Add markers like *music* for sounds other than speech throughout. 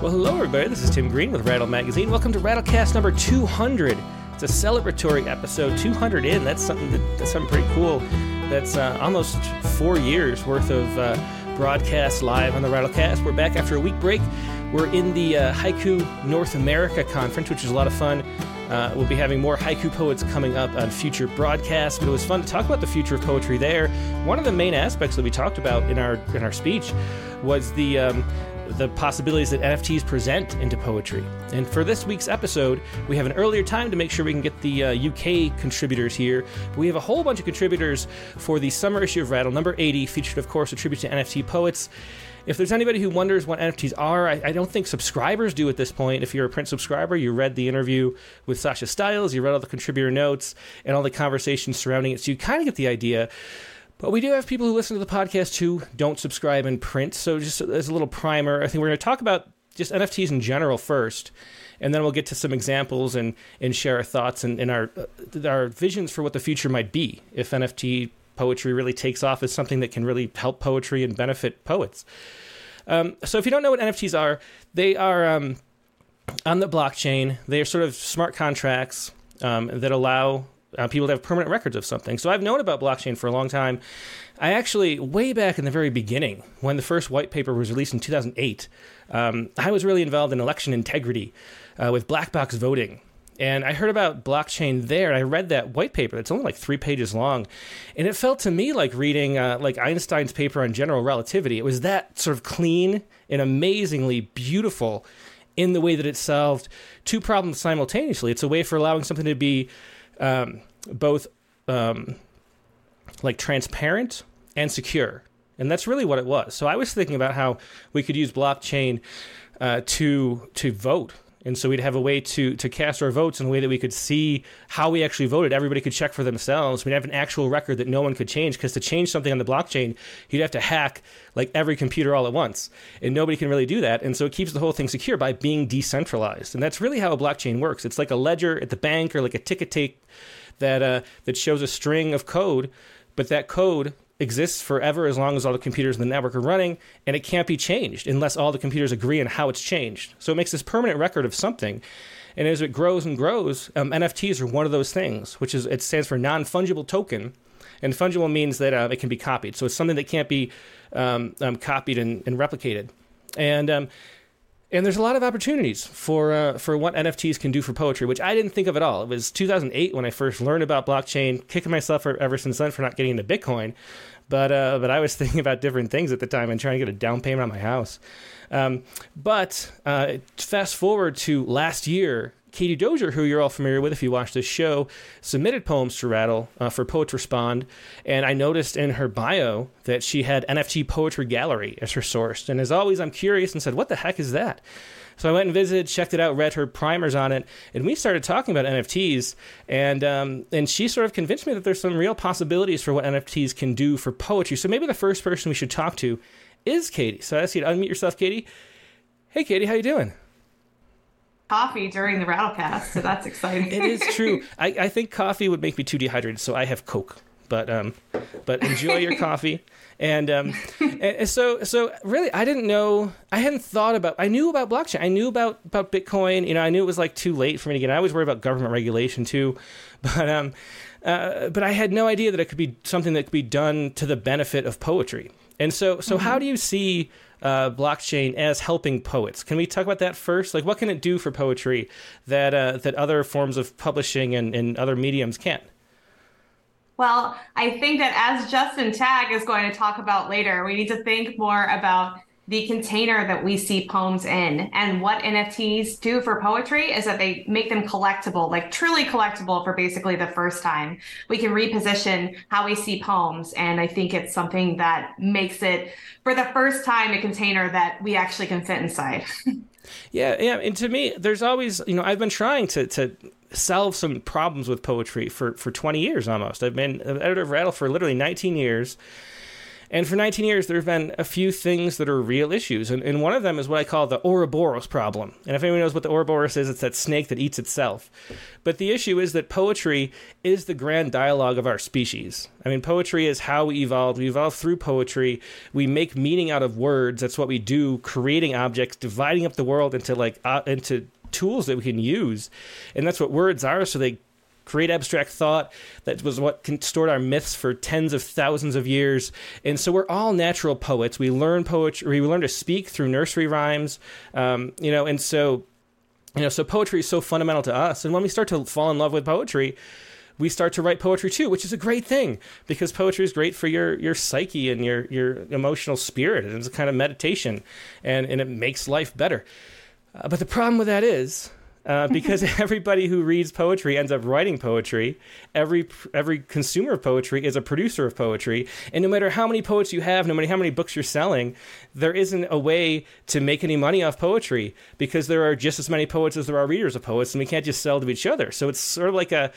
Well, hello, everybody. This is Tim Green with Rattle Magazine. Welcome to Rattlecast number 200. It's a celebratory episode, 200 in. That's something that, that's something pretty cool. That's uh, almost four years worth of uh, broadcast live on the Rattlecast. We're back after a week break. We're in the uh, Haiku North America Conference, which is a lot of fun. Uh, we'll be having more haiku poets coming up on future broadcasts, but it was fun to talk about the future of poetry there. One of the main aspects that we talked about in our in our speech was the um, the possibilities that NFTs present into poetry. And for this week's episode, we have an earlier time to make sure we can get the uh, UK contributors here. But we have a whole bunch of contributors for the summer issue of Rattle, number 80, featured, of course, a tribute to NFT poets. If there's anybody who wonders what NFTs are, I, I, don't think subscribers do at this point. If you're a print subscriber, you read the interview with Sasha Stiles, you read all the contributor notes and all the conversations surrounding it, so you kind of get the idea. But we do have people who listen to the podcast who don't subscribe in print. So just as a little primer, I think we're going to talk about just NFTs in general first, and then we'll get to some examples and, and share our thoughts and, and our uh, our visions for what the future might be if NFT poetry really takes off as something that can really help poetry and benefit poets. Um, so if you don't know what NFTs are, they are um, on the blockchain. They are sort of smart contracts um, that allow uh, people to have permanent records of something. So I've known about blockchain for a long time. I actually, way back in the very beginning, when the first white paper was released in 2008, um, I was really involved in election integrity uh, with black box voting. And I heard about blockchain there, I read that white paper. That's only like three pages long, and it felt to me like reading uh, like Einstein's paper on general relativity. It was that sort of clean and amazingly beautiful in the way that it solved two problems simultaneously. It's a way for allowing something to be um, both um, like transparent and secure. And that's really what it was. So I was thinking about how we could use blockchain uh, to to vote and so we'd have a way to to cast our votes in a way that we could see how we actually voted. Everybody could check for themselves. We'd have an actual record that no one could change because to change something on the blockchain, you'd have to hack like every computer all at once, and nobody can really do that. And so it keeps the whole thing secure by being decentralized. And that's really how a blockchain works. It's like a ledger at the bank or like a ticket tape that uh, that shows a string of code, but that code exists forever as long as all the computers in the network are running, and it can't be changed unless all the computers agree on how it's changed. So it makes this permanent record of something. And as it grows and grows, um, NFTs are one of those things, which is it stands for non fungible token. And fungible means that uh, it can be copied. So it's something that can't be um, um, copied and, and, replicated. And um, and there's a lot of opportunities for uh, for what NFTs can do for poetry, which I didn't think of at all. It was 2008 when I first learned about blockchain, kicking myself ever since then for not getting into Bitcoin. But uh, but I was *laughs* thinking about different things at the time and trying to get a down payment on my house. Um, but uh, fast forward to last year, Katie Dozier, who you're all familiar with if you watch this show, submitted poems to Rattle uh, for Poets Respond. And I noticed in her bio that she had NFT Poetry Gallery as her source. And as always, I'm curious and said, What the heck is that? So I went and visited, checked it out, read her primers on it, and we started talking about NFTs. And um, and she sort of convinced me that there's some real possibilities for what NFTs can do for poetry. So maybe the first person we should talk to is Katie. So I ask you to unmute yourself, Katie. Hey, Katie, how you doing? Coffee during the rattlecast, so that's exciting. it is true. *laughs* I, I think coffee would make me too dehydrated, so I have Coke. But um, but enjoy your *laughs* coffee. And um, and so so really, I didn't know. I hadn't thought about. I knew about blockchain. I knew about about Bitcoin. You know, I knew it was like too late for me to get. I always worry about government regulation too, *laughs* but um, uh, but I had no idea that it could be something that could be done to the benefit of poetry. And so so mm-hmm. how do you see uh, blockchain as helping poets. Can we talk about that first? Like, what can it do for poetry that uh, that other forms of publishing and, and other mediums can't? Well, I think that as Justin Tagg is going to talk about later, we need to think more about the container that we see poems in. And what NFTs do for poetry is that they make them collectible, like truly collectible for basically the first time. We can reposition how we see poems. And I think it's something that makes it, for the first time, a container that we actually can fit inside. *laughs* yeah, yeah. And to me, there's always, you know, I've been trying to, to, solve some problems with poetry for, for 20 years almost. I've been editor of Rattle for literally 19 years And for 19 years, there have been a few things that are real issues. And, and one of them is what I call the Ouroboros problem. And if anyone knows what the Ouroboros is, it's that snake that eats itself. But the issue is that poetry is the grand dialogue of our species. I mean, poetry is how we evolved. We evolved through poetry. We make meaning out of words. That's what we do, creating objects, dividing up the world into like uh, into tools that we can use. And that's what words are. So they create abstract thought. That was what stored our myths for tens of thousands of years. And so we're all natural poets. We learn poetry. We learn to speak through nursery rhymes. Um, you know, and so you know, so poetry is so fundamental to us. And when we start to fall in love with poetry, we start to write poetry too, which is a great thing because poetry is great for your your psyche and your your emotional spirit. It's a kind of meditation, and and it makes life better. Uh, but the problem with that is uh, *laughs* because everybody who reads poetry ends up writing poetry. Every every consumer of poetry is a producer of poetry, and no matter how many poets you have, no matter how many books you're selling, there isn't a way to make any money off poetry because there are just as many poets as there are readers of poets, and we can't just sell to each other. So it's sort of like a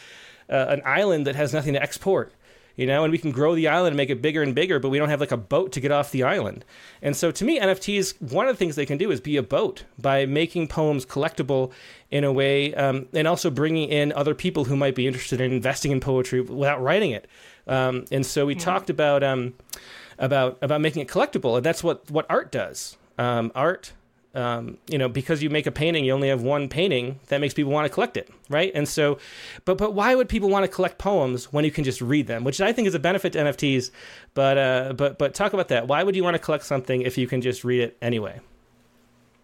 uh, an island that has nothing to export you know, and we can grow the island and make it bigger and bigger, but we don't have like a boat to get off the island. And so to me, NFTs, one of the things they can do is be a boat by making poems collectible in a way, um, and also bringing in other people who might be interested in investing in poetry without writing it. Um, and so we yeah. talked about um, about about making it collectible, and that's what what art does. Um, art um, you know, because you make a painting, you only have one painting. That makes people want to collect it, right? And so, but but why would people want to collect poems when you can just read them? Which I think is a benefit to NFTs. But uh, but but talk about that. Why would you want to collect something if you can just read it anyway?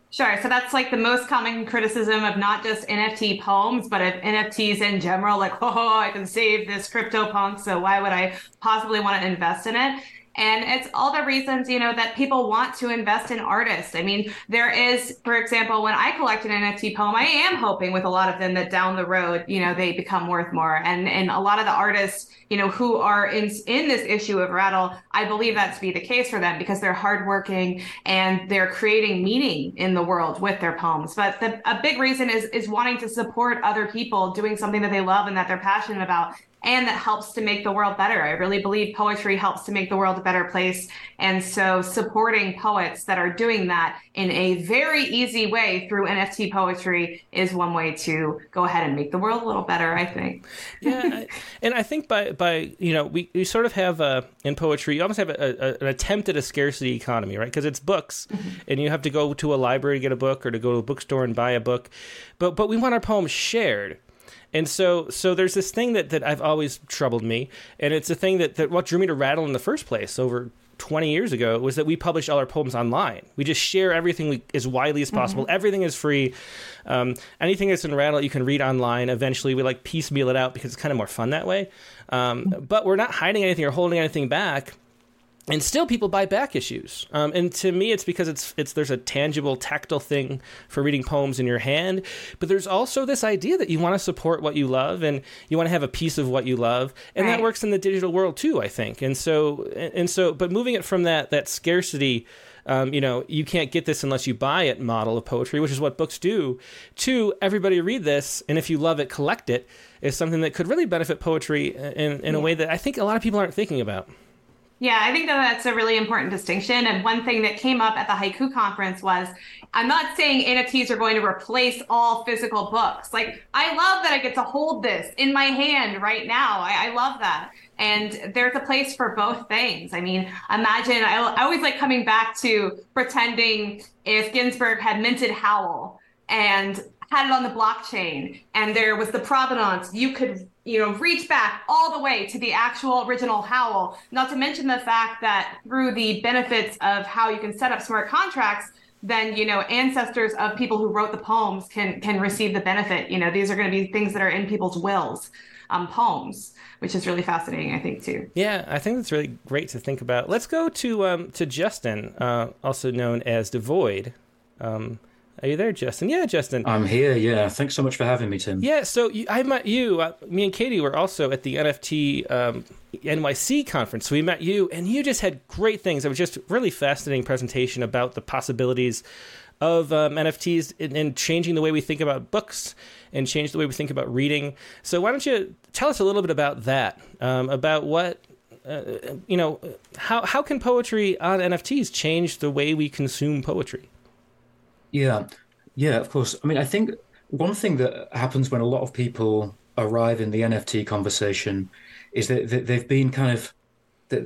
Sure. So that's like the most common criticism of not just NFT poems, but of NFTs in general. Like, *laughs* oh, I can save this crypto punk, so why would I possibly want to invest in it? And it's all the reasons, you know, that people want to invest in artists. I mean, there is, for example, when I collect an NFT poem, I am hoping with a lot of them that down the road, you know, they become worth more. And and a lot of the artists, you know, who are in in this issue of Rattle, I believe that to be the case for them because they're hardworking and they're creating meaning in the world with their poems. But the, a big reason is is wanting to support other people doing something that they love and that they're passionate about and that helps to make the world better. I really believe poetry helps to make the world a better place. And so supporting poets that are doing that in a very easy way through NFT poetry is one way to go ahead and make the world a little better, I think. yeah. *laughs* and I think by, by, you know, we, we sort of have a, in poetry, you almost have a, a, an attempt at a scarcity economy, right? Because it's books mm-hmm. and you have to go to a library to get a book or to go to a bookstore and buy a book. But, but we want our poems shared and so, so there's this thing that, that I've always troubled me, and it's a thing that, that what drew me to Rattle in the first place over 20 years ago was that we publish all our poems online. We just share everything we, as widely as possible. Mm-hmm. Everything is free. Um, anything that's in Rattle you can read online. Eventually, we like piecemeal it out because it's kind of more fun that way. Um, but we're not hiding anything or holding anything back and still people buy back issues. Um, and to me it's because it's it's there's a tangible tactile thing for reading poems in your hand. But there's also this idea that you want to support what you love and you want to have a piece of what you love. And right. that works in the digital world too i think. And so and so but moving it from that that scarcity um, you know, you can't get this unless you buy it model of poetry, which is what books do, to everybody read this, and if you love it, collect it, is something that could really benefit poetry in, in a way that I think a lot of people aren't thinking about. Yeah, I think that that's a really important distinction. And one thing that came up at the Haiku conference was I'm not saying NFTs are going to replace all physical books. Like, I love that I get to hold this in my hand right now. I, I love that. And there's a place for both things. I mean, imagine, I, I always like coming back to pretending if Ginsberg had minted Howl and had it on the blockchain and there was the provenance, you could you know, reach back all the way to the actual original Howl. Not to mention the fact that through the benefits of how you can set up smart contracts, then you know ancestors of people who wrote the poems can can receive the benefit. You know, these are going to be things that are in people's wills, um, poems, which is really fascinating, I think too. Yeah, I think that's really great to think about. Let's go to um, to Justin, uh, also known as Devoid. Um, are you there, Justin? Yeah, Justin. I'm here. Yeah, thanks so much for having me, Tim. Yeah, so you, I met you. Uh, me and Katie were also at the NFT um, NYC conference. So we met you, and you just had great things. It was just really fascinating presentation about the possibilities of um, NFTs and changing the way we think about books and change the way we think about reading. So why don't you tell us a little bit about that? Um, about what uh, you know, how how can poetry on NFTs change the way we consume poetry? Yeah, yeah, of course. I mean, I think one thing that happens when a lot of people arrive in the NFT conversation is that they've been kind of the,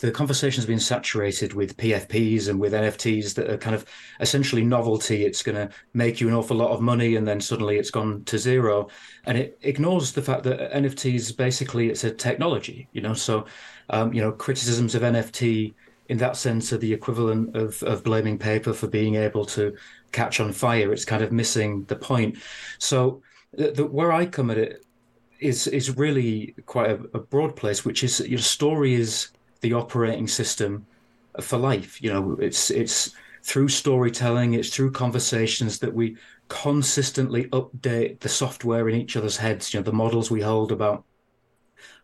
the conversation's been saturated with PFPs and with NFTs that are kind of essentially novelty. It's going to make you an awful lot of money, and then suddenly it's gone to zero, and it ignores the fact that NFTs basically it's a technology. You know, so um, you know criticisms of NFT in that sense are the equivalent of of blaming paper for being able to catch on fire. It's kind of missing the point. So the, the, where I come at it is is really quite a, a broad place, which is your story is the operating system for life. You know, it's it's through storytelling, it's through conversations that we consistently update the software in each other's heads. You know, the models we hold about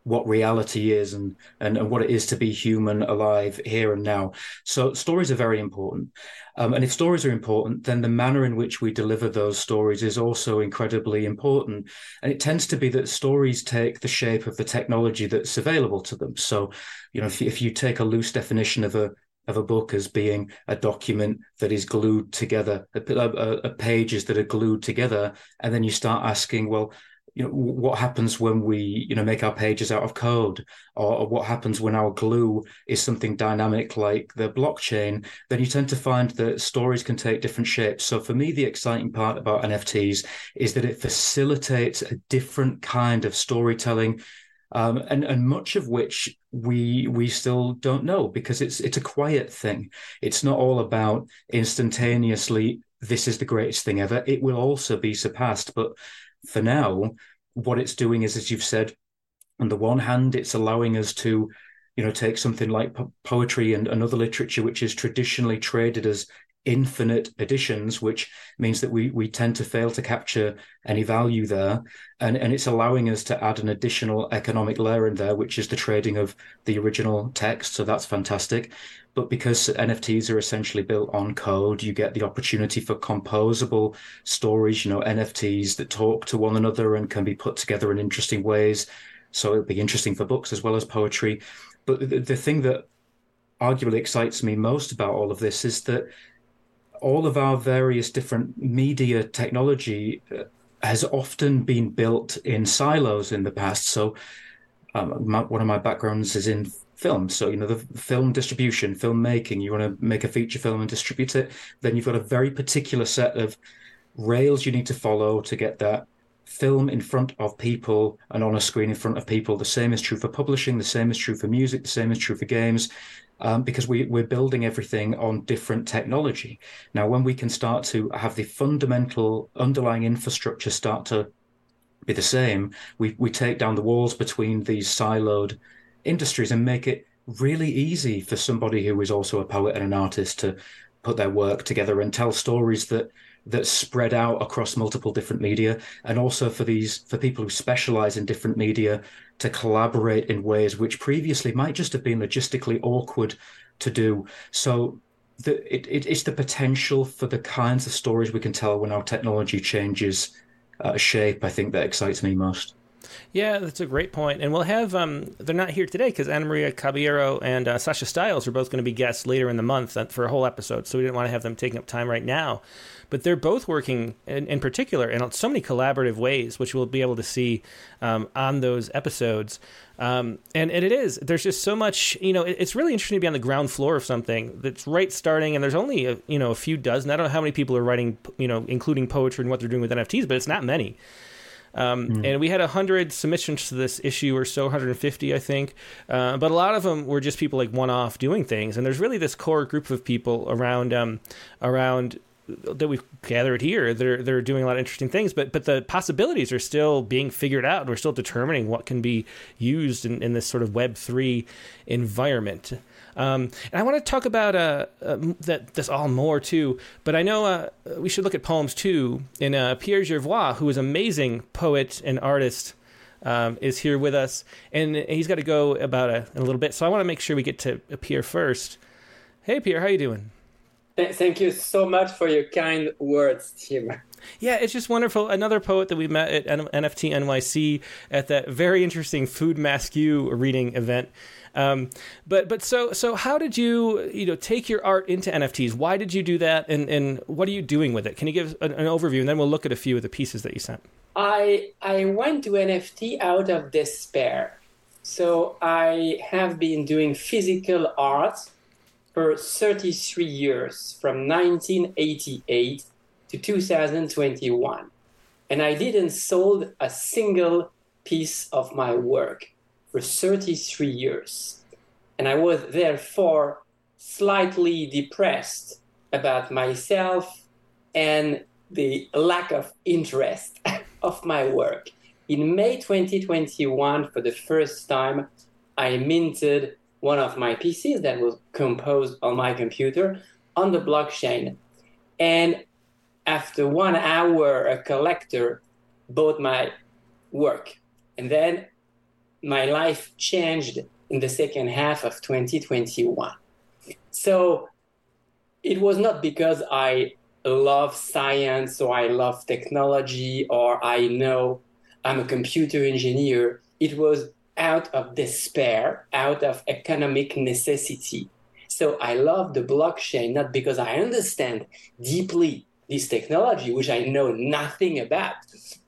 what reality is and, and, and what it is to be human alive here and now. So stories are very important. Um, and if stories are important, then the manner in which we deliver those stories is also incredibly important. And it tends to be that stories take the shape of the technology that's available to them. So, you know, if, if you take a loose definition of a of a book as being a document that is glued together, a, a, a pages that are glued together, and then you start asking, well, you know what happens when we you know make our pages out of code or, or, what happens when our glue is something dynamic like the blockchain then you tend to find that stories can take different shapes. So for me the exciting part about nfts is that it facilitates a different kind of storytelling um, and and much of which we we still don't know because it's it's a quiet thing. It's not all about instantaneously this is the greatest thing ever. It will also be surpassed but for now, what it's doing is, as you've said, on the one hand, it's allowing us to, you know, take something like po- poetry and, another literature, which is traditionally traded as infinite editions, which means that we we tend to fail to capture any value there, and and it's allowing us to add an additional economic layer in there, which is the trading of the original text. So that's fantastic. But because NFTs are essentially built on code, you get the opportunity for composable stories. You know, NFTs that talk to one another and can be put together in interesting ways. So it'll be interesting for books as well as poetry. But the, the thing that arguably excites me most about all of this is that all of our various different media technology uh, has often been built in silos in the past. So, um, my, one of my backgrounds is in film. So, you know, the film distribution, filmmaking, you want to make a feature film and distribute it, then you've got a very particular set of rails you need to follow to get that film in front of people and on a screen in front of people. The same is true for publishing, the same is true for music, the same is true for games um, because we, we're building everything on different technology. Now, when we can start to have the fundamental underlying infrastructure start to be the same, we, we take down the walls between these siloed industries and make it really easy for somebody who is also a poet and an artist to put their work together and tell stories that that spread out across multiple different media and also for these for people who specialize in different media to collaborate in ways which previously might just have been logistically awkward to do. So the, it, it, it's the potential for the kinds of stories we can tell when our technology changes uh, shape, I think, that excites me most. Yeah, that's a great point. And we'll have, um, they're not here today because Ana Maria Caballero and uh, Sasha Stiles are both going to be guests later in the month for a whole episode. So we didn't want to have them taking up time right now but they're both working in, in particular in so many collaborative ways, which we'll be able to see um, on those episodes. Um, and, and it is there's just so much you know it, it's really interesting to be on the ground floor of something that's right starting and there's only a, you know a few dozen i don't know how many people are writing you know including poetry and what they're doing with nfts but it's not many um, mm. And we had 100 submissions to this issue or so, 150, I think. Uh, but a lot of them were just people like one off doing things. And there's really this core group of people around um, around that we've gathered here, they're they're doing a lot of interesting things, but but the possibilities are still being figured out. We're still determining what can be used in, in this sort of Web three environment. Um, and I want to talk about uh, uh, that this all more too. But I know uh, we should look at poems too. And uh, Pierre Gervois, who is amazing poet and artist, um, is here with us, and he's got to go about a, in a little bit. So I want to make sure we get to Pierre first. Hey, Pierre, how you doing? Thank you so much for your kind words, Tim. Yeah, it's just wonderful. Another poet that we met at NFT NYC at that very interesting Food Masque reading event. Um, but but so so how did you you know take your art into NFTs? Why did you do that, and and what are you doing with it? Can you give an, an overview, and then we'll look at a few of the pieces that you sent. I I went to NFT out of despair. So I have been doing physical art for 33 years, from 1988 to 2021. And I didn't sold a single piece of my work for 33 years. And I was therefore slightly depressed about myself and the lack of interest *laughs* of my work. In May 2021, for the first time, I minted one of my PCs that was composed on my computer on the blockchain. And after one hour, a collector bought my work. And then my life changed in the second half of 2021. So it was not because I love science or I love technology or I know I'm a computer engineer. It was out of despair, out of economic necessity. So I love the blockchain not because I understand deeply this technology, which I know nothing about.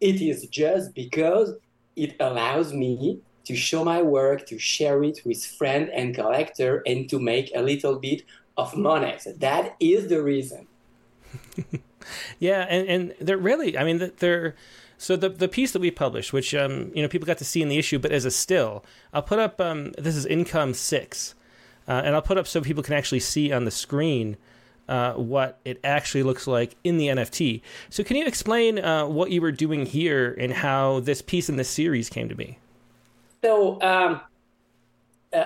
It is just because it allows me to show my work, to share it with friend and collector, and to make a little bit of money. So that is the reason. *laughs* yeah, and and they're really, I mean, they're. So the the piece that we published, which um, you know people got to see in the issue, but as a still, I'll put up. Um, this is income six, uh, and I'll put up so people can actually see on the screen uh, what it actually looks like in the NFT. So, can you explain uh, what you were doing here and how this piece in this series came to be? So, um, uh,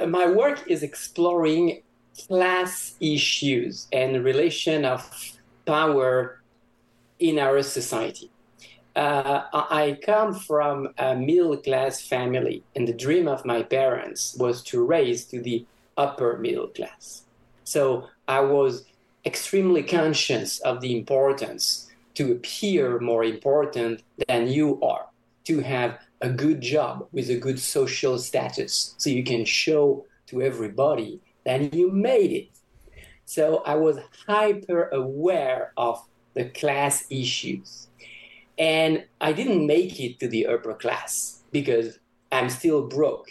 uh my work is exploring class issues and relation of power in our society. Uh, I come from a middle class family, and the dream of my parents was to raise to the upper middle class. So I was extremely conscious of the importance to appear more important than you are, to have a good job with a good social status, so you can show to everybody that you made it. So I was hyper aware of the class issues. And I didn't make it to the upper class because I'm still broke.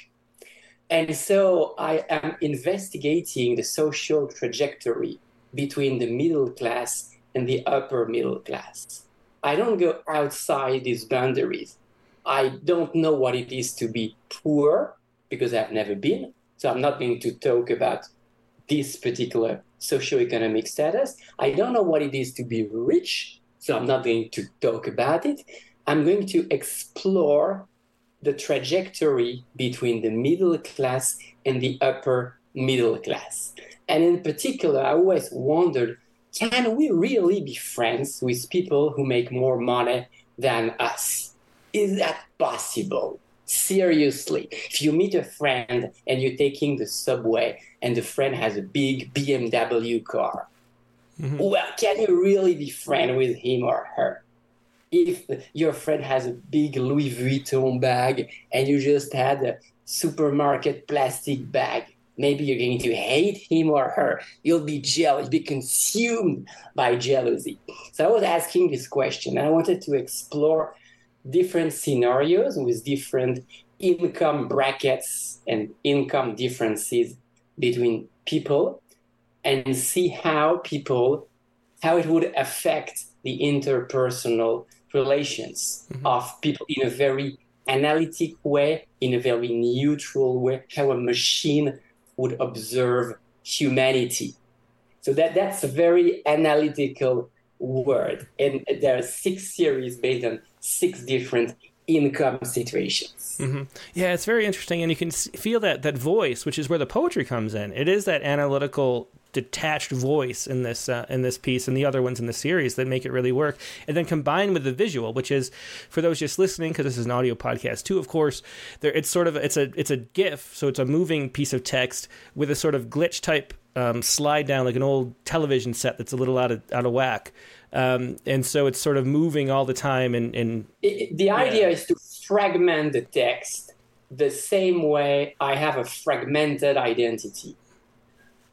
And so I am investigating the social trajectory between the middle class and the upper middle class. I don't go outside these boundaries. I don't know what it is to be poor because I've never been. So I'm not going to talk about this particular socioeconomic status. I don't know what it is to be rich. So I'm not going to talk about it. I'm going to explore the trajectory between the middle class and the upper middle class. And in particular, I always wondered can we really be friends with people who make more money than us? Is that possible? Seriously, if you meet a friend and you're taking the subway and the friend has a big BMW car, mm-hmm. well, can you really be friends with him or her? if your friend has a big Louis Vuitton bag and you just had a supermarket plastic bag, maybe you're going to hate him or her. You'll be jealous, be consumed by jealousy. So I was asking this question. And I wanted to explore different scenarios with different income brackets and income differences between people and see how people how it would affect the interpersonal relations mm-hmm. of people in a very analytic way, in a very neutral way, how a machine would observe humanity. So that, that's a very analytical word. And there are six series based on six different income situations. Mm-hmm. Yeah, it's very interesting, and you can feel that that voice, which is where the poetry comes in. It is that analytical detached voice in this uh, in this piece and the other ones in the series that make it really work and then combined with the visual which is for those just listening because this is an audio podcast too of course there it's sort of it's a it's a gif so it's a moving piece of text with a sort of glitch type um, slide down like an old television set that's a little out of out of whack. Um, and so it's sort of moving all the time. And, and it, the idea is to fragment the text the same way I have a fragmented identity.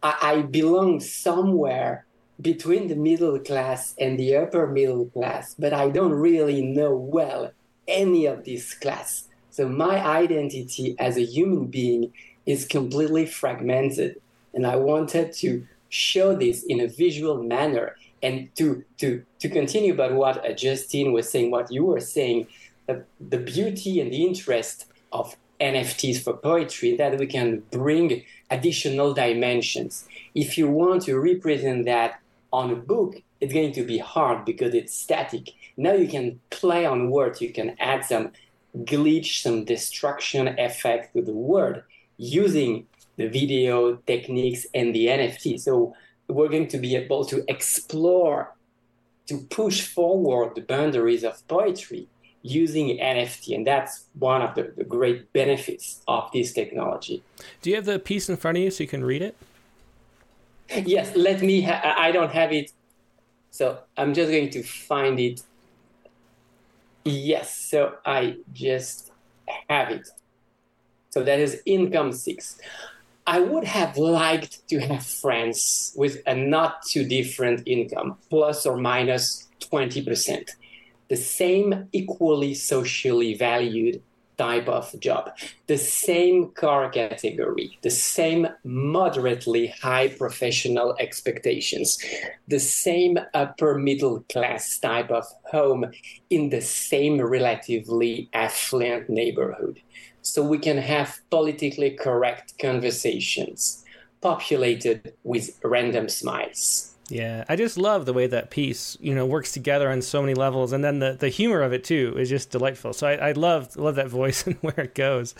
I, I belong somewhere between the middle class and the upper middle class, but I don't really know well any of this class. So my identity as a human being is completely fragmented. And I wanted to show this in a visual manner and to to to continue about what uh, Justine was saying, what you were saying, the beauty and the interest of NFTs for poetry that we can bring additional dimensions. If you want to represent that on a book, it's going to be hard because it's static. Now you can play on words, you can add some glitch, some destruction effect to the word using the video techniques and the NFT. So we're going to be able to explore, to push forward the boundaries of poetry using NFT. And that's one of the, the great benefits of this technology. Do you have the piece in front of you so you can read it? Yes, let me. Ha- I don't have it, so I'm just going to find it. Yes, so I just have it. So that is income six. I would have liked to have friends with a not too different income, plus or minus 20%. The same equally socially valued type of job, the same car category, the same moderately high professional expectations, the same upper middle class type of home in the same relatively affluent neighborhood. So we can have politically correct conversations populated with random smiles. Yeah, I just love the way that piece, you know, works together on so many levels, and then the, the humor of it too is just delightful. So I, I love love that voice *laughs* and where it goes,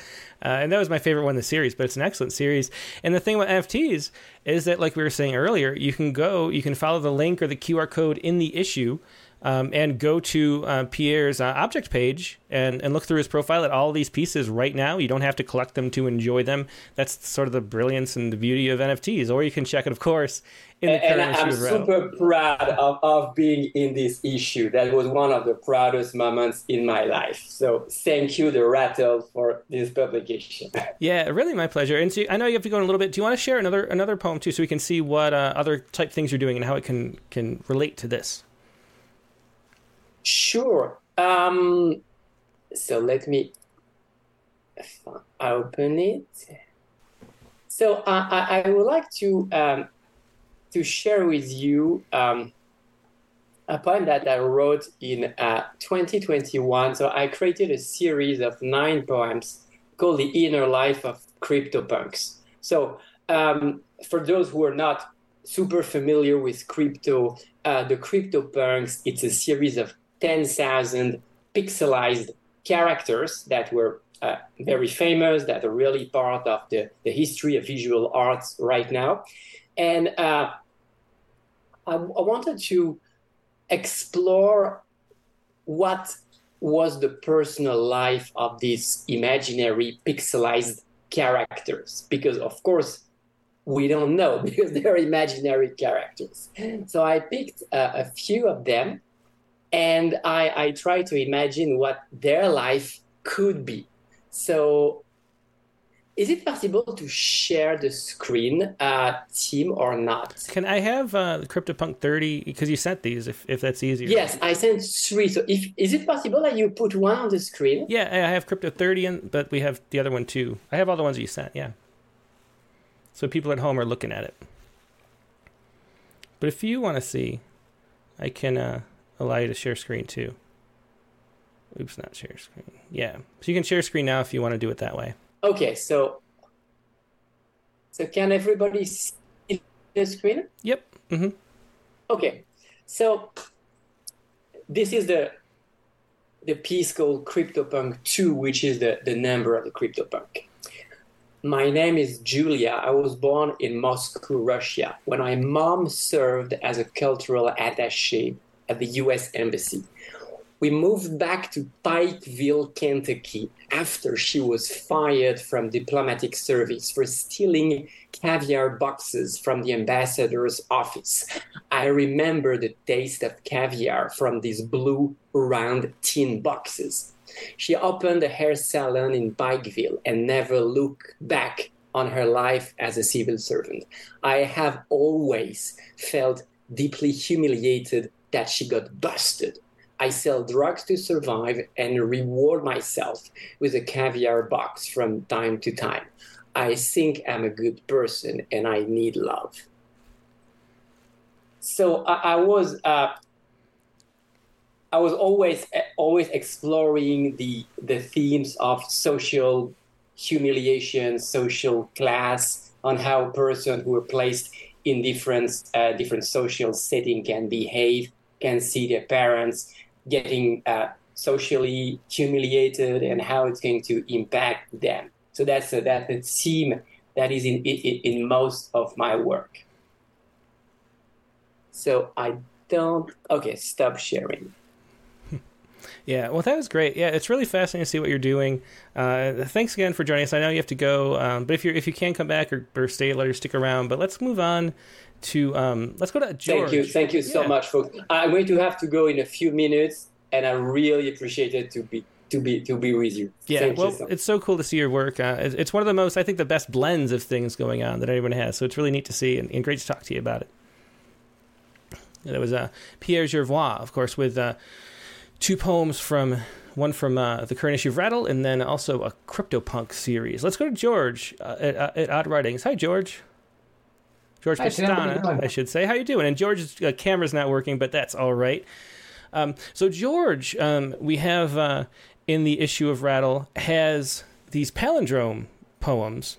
uh, and that was my favorite one in the series. But it's an excellent series. And the thing about NFTs is that, like we were saying earlier, you can go, you can follow the link or the QR code in the issue, um, and go to uh, Pierre's uh, objkt page and, and look through his profile at all these pieces right now. You don't have to collect them to enjoy them. That's sort of the brilliance and the beauty of NFTs. Or you can check it, of course, in the current and issue I'm Rattle. super proud of, of being in this issue. That was one of the proudest moments in my life. So thank you, the Rattle, for this publication. *laughs* Yeah, really my pleasure. And so I know you have to go in a little bit. Do you want to share another another poem too, so we can see what uh, other type things you're doing and how it can can relate to this? Sure. Um, so let me open it. So I, I would like to um, to share with you um, a poem that I wrote in uh, 2021. So I created a series of nine poems called "The Inner Life of CryptoPunks." So um, for those who are not super familiar with crypto, uh, the CryptoPunks it's a series of 10,000 pixelized characters that were uh, very famous, that are really part of the, the history of visual arts right now. And uh, I, I wanted to explore what was the personal life of these imaginary pixelized characters, because of course, we don't know *laughs* because they're imaginary characters. So I picked uh, a few of them and I, I try to imagine what their life could be. So, is it possible to share the screen, uh, team, or not? Can I have uh, CryptoPunk 30 because you sent these if, if that's easier? Yes, I sent three. So, if is it possible that you put one on the screen? Yeah, I have Crypto 30, in, but we have the other one too. I have all the ones you sent, yeah. So people at home are looking at it. But if you want to see, I can uh, allow you to share screen too. Oops, not share screen. Yeah. So you can share screen now if you want to do it that way. Okay, so so can everybody see the screen? Yep. Mm-hmm. Okay, so this is the the piece called CryptoPunk 2, which is the, the number of the CryptoPunk. My name is Julia. I was born in Moscow, Russia, when my mom served as a cultural attaché at the US Embassy. we moved back to Pikeville, Kentucky after she was fired from diplomatic service for stealing caviar boxes from the ambassador's office. I remember the taste of caviar from these blue round tin boxes. She opened a hair salon in Pikeville and never looked back on her life as a civil servant. I have always felt deeply humiliated that she got busted. I sell drugs to survive and reward myself with a caviar box from time to time. I think I'm a good person and I need love. So I, I was uh, I was always always exploring the the themes of social humiliation, social class, on how a person who are placed in different uh, different social setting can behave, can see their parents getting uh, socially humiliated, and how it's going to impact them. So that's a, that's a theme that is in, in in most of my work. So I don't. Okay, stop sharing. *laughs* Yeah, well, that was great. Yeah, it's really fascinating to see what you're doing. Uh, thanks again for joining us. I know you have to go, um, but if you if you can come back or, or stay, let her stick around. But let's move on to um, let's go to George. Thank you, thank you so yeah. much, folks. I'm going to have to go in a few minutes, and I really appreciate it to be to be to be with you. Yeah, Thank well, you so it's so cool to see your work. Uh, it's one of the most, I think, the best blends of things going on that anyone has. So it's really neat to see and, and great to talk to you about it. And it was uh, Pierre Gervois, of course, with uh, two poems from one from uh, the current issue of Rattle, and then also a CryptoPunk series. Let's go to George uh, at, uh, at, Odd Writings. Hi, George. George Hi, Pastana, I should say. How you doing? And George's uh, camera's not working, but that's all right. Um, so George, um, we have uh, in the issue of Rattle has these palindrome poems,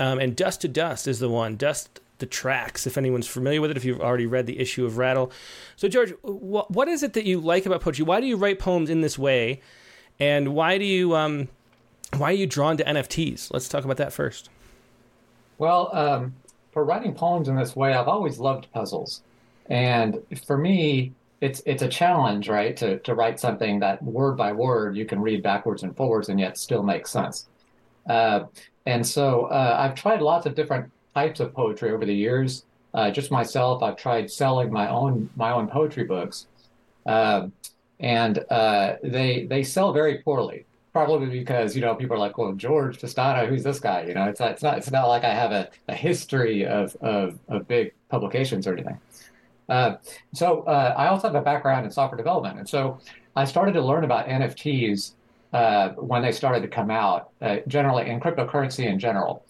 um, and Dust to Dust is the one. Dust the tracks, if anyone's familiar with it, if you've already read the issue of Rattle. So, George, wh- what is it that you like about poetry? Why do you write poems in this way? And why do you um, why are you drawn to NFTs? Let's talk about that first. Well, um, for writing poems in this way, I've always loved puzzles, and for me, it's it's a challenge, right? To to write something that word by word you can read backwards and forwards and yet still make sense. Uh, and so uh, I've tried lots of different types of poetry over the years. Uh, just myself, I've tried selling my own my own poetry books, uh, and uh, they they sell very poorly. Probably because you know people are like, well, George Pastana, who's this guy? You know, it's not it's not it's not like I have a, a history of, of of big publications or anything. Uh, so uh, I also have a background in software development, and so I started to learn about NFTs uh, when they started to come out, generally in cryptocurrency in general.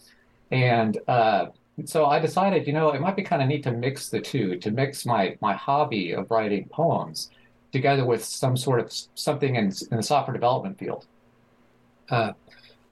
And uh, so I decided, you know, it might be kind of neat to mix the two, to mix my my hobby of writing poems together with some sort of something in, in the software development field. Uh,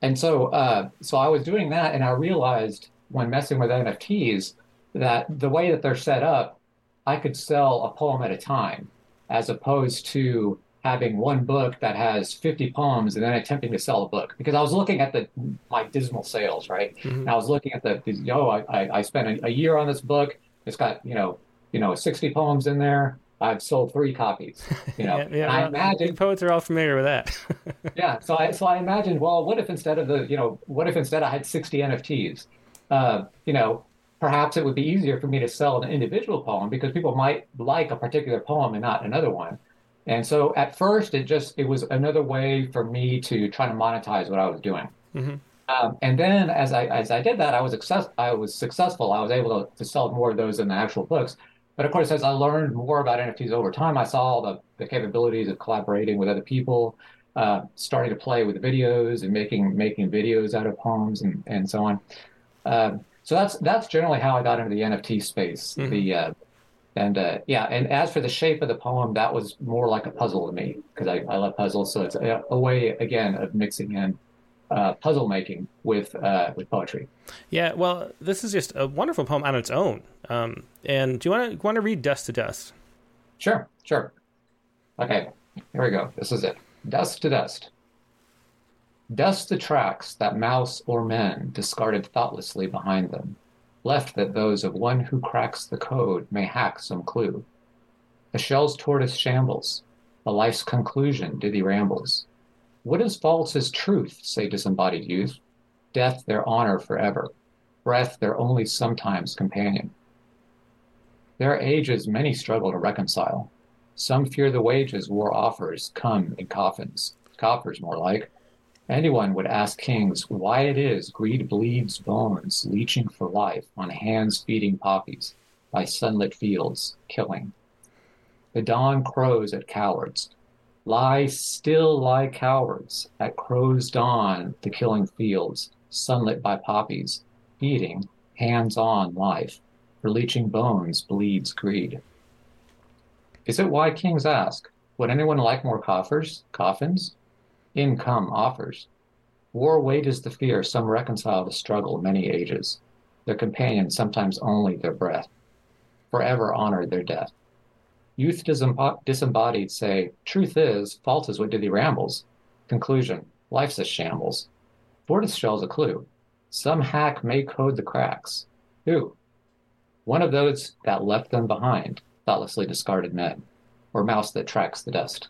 and so, uh, so I was doing that, and I realized when messing with NFTs that the way that they're set up, I could sell a poem at a time, as opposed to having one book that has 50 poems and then attempting to sell a book because I was looking at the my dismal sales, right? Mm-hmm. And I was looking at the, the yo, I, I spent a, a, year on this book. It's got you know you know 60 poems in there. I've sold three copies. *laughs* You know, yeah, yeah, I imagine poets are all familiar with that. *laughs* yeah, so I so I imagined, well, what if instead of the you know, what if instead I had 60 NFTs? Uh, you know, perhaps it would be easier for me to sell an individual poem because people might like a particular poem and not another one. And so at first, it just it was another way for me to try to monetize what I was doing. Mm-hmm. Um, and then as I as I did that, I was success I was successful. I was able to, to sell more of those in the actual books. But of course, as I learned more about NFTs over time, I saw the, the capabilities of collaborating with other people, uh, starting to play with videos and making making videos out of poems and, and so on. Uh, so that's that's generally how I got into the NFT space. Mm-hmm. The uh, and uh, yeah, and as for the shape of the poem, that was more like a puzzle to me because I, I love puzzles. So it's a, a way again of mixing in uh, puzzle making with uh, with poetry. Yeah, well, this is just a wonderful poem on its own. Um, and do you want to want to read "Dust to Dust"? Sure, sure. Okay, here we go. This is it. Dust to dust. Dust the tracks that mouse or men discarded thoughtlessly behind them left that those of one who cracks the code may hack some clue. The shell's tortoise shambles, A life's conclusion, dithyrambles. What is false is truth, say disembodied youth. Death their honor forever. Breath their only sometimes companion. Their ages many struggle to reconcile. Some fear the wages war offers come in coffins, coffers more like. Anyone would ask kings why it is greed bleeds bones, leeching for life on hands feeding poppies by sunlit fields, killing. The dawn crows at cowards. Lie still, lie cowards. At crow's dawn, the killing fields, sunlit by poppies, feeding, hands on life. For leeching bones bleeds greed. Is it why kings ask, would anyone like more coffers, coffins? In come offers. War wages the fear some reconcile the struggle many ages. Their companions sometimes only their breath. Forever honor their death. Youth disembodied say, Truth is, fault is what dithyrambles. Conclusion, life's a shambles. Fortis shells a clue. Some hack may code the cracks. Who? One of those that left them behind, thoughtlessly discarded men, or mouse that tracks the dust.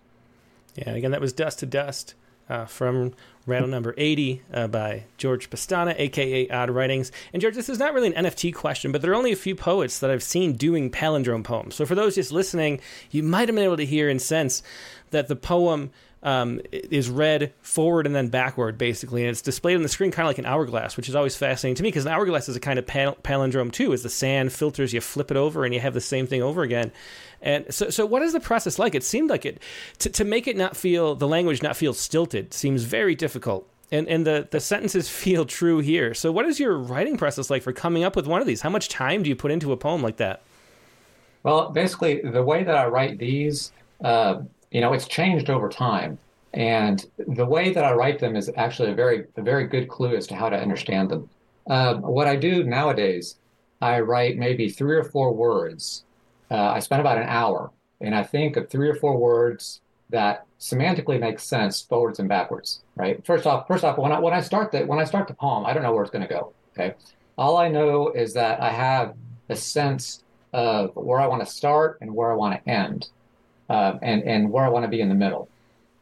Yeah, again, that was Dust to Dust uh, from Rattle number 80 uh, by George Pastana, aka Odd Writings. And George, this is not really an NFT question, but there are only a few poets that I've seen doing palindrome poems. So for those just listening, you might have been able to hear and sense that the poem um, is read forward and then backward, basically, and it's displayed on the screen kind of like an hourglass, which is always fascinating to me because an hourglass is a kind of pal- palindrome too. As the sand filters, you flip it over and you have the same thing over again. And so, so what is the process like? It seemed like it to, to make it not feel the language not feel stilted seems very difficult. And, and the, the sentences *laughs* feel true here. So, what is your writing process like for coming up with one of these? How much time do you put into a poem like that? Well, basically, the way that I write these, uh, you know, it's changed over time. And the way that I write them is actually a very, a very good clue as to how to understand them. Uh, what I do nowadays, I write maybe three or four words uh, I spend about an hour and I think of three or four words that semantically make sense forwards and backwards. Right. First off, first off, when I when I start the when I start the poem, I don't know where it's going to go. Okay. All I know is that I have a sense of where I want to start and where I want to end, uh, and and where I want to be in the middle.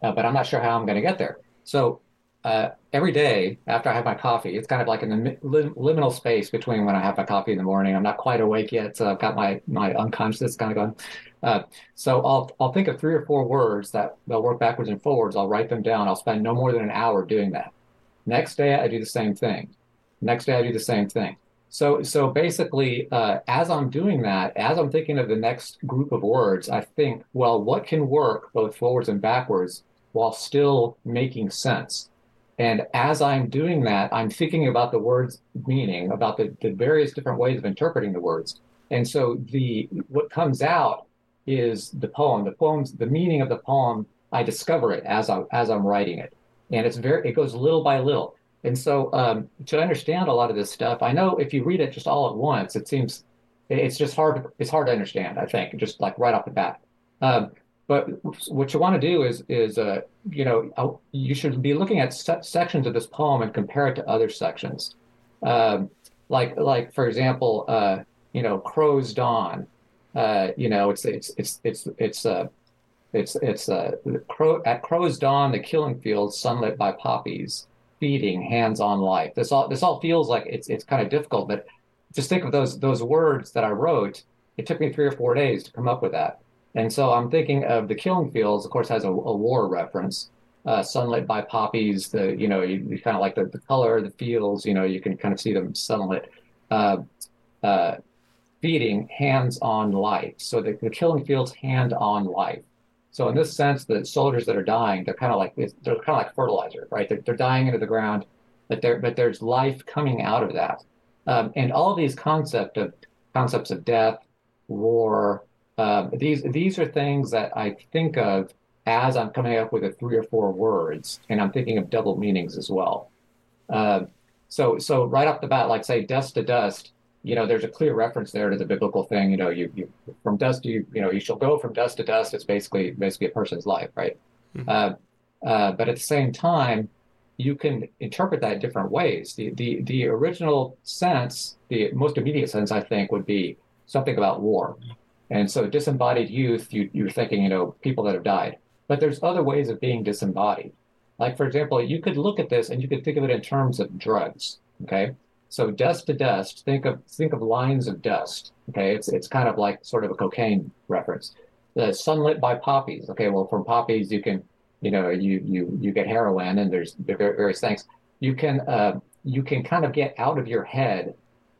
Uh, but I'm not sure how I'm going to get there. So uh, every day after I have my coffee, it's kind of like in the liminal space between when I have my coffee in the morning. I'm not quite awake yet, so I've got my my unconscious kind of going. Uh, so I'll I'll think of three or four words that they'll work backwards and forwards. I'll write them down. I'll spend no more than an hour doing that. Next day I do the same thing. Next day I do the same thing. So so basically, uh, as I'm doing that, as I'm thinking of the next group of words, I think, well, what can work both forwards and backwards while still making sense? And as I'm doing that, I'm thinking about the word's meaning, about the, the various different ways of interpreting the words. And so the what comes out is the poem. The poem's the meaning of the poem. I discover it as I as I'm writing it, and it's very it goes little by little. And so um, to understand a lot of this stuff, I know if you read it just all at once, it seems it's just hard. It's hard to understand. I think just like right off the bat. Um, but what you want to do is, is uh, you know, uh, you should be looking at se- sections of this poem and compare it to other sections. Um, like, like for example, uh, you know, Crow's Dawn. Uh, you know, it's it's it's it's it's uh, it's it's uh, crow at Crow's Dawn, the killing fields, sunlit by poppies, feeding, hands on life. This all this all feels like it's it's kind of difficult, but just think of those those words that I wrote. It took me three or four days to come up with that. And so I'm thinking of the killing fields, of course, has a, a war reference. Uh, sunlit by poppies, the you know, you, you kind of like the, the color of the fields, you know, you can kind of see them sunlit. Uh, uh, feeding hands on life. So the, the killing fields hand on life. So in this sense, the soldiers that are dying, they're kind of like they're kind of like fertilizer, right? They're, they're dying into the ground, but there but there's life coming out of that. Um, and all these concept of concepts of death, war, um, these these are things that I think of as I'm coming up with a three or four words, and I'm thinking of double meanings as well. Uh, so so right off the bat, like say dust to dust, you know, there's a clear reference there to the biblical thing. You know, you, you from dust you you know you shall go from dust to dust. It's basically basically a person's life, right? Mm-hmm. Uh, uh, but at the same time, you can interpret that different ways. The the the original sense, the most immediate sense, I think, would be something about war. And so disembodied youth, you, you're thinking, you know, people that have died. But there's other ways of being disembodied. Like, for example, you could look at this and you could think of it in terms of drugs. Okay. So dust to dust, think of think of lines of dust. Okay, it's it's kind of like sort of a cocaine reference. The sunlit by poppies. Okay, well from poppies you can, you know, you you you get heroin and there's various things. You can uh, you can kind of get out of your head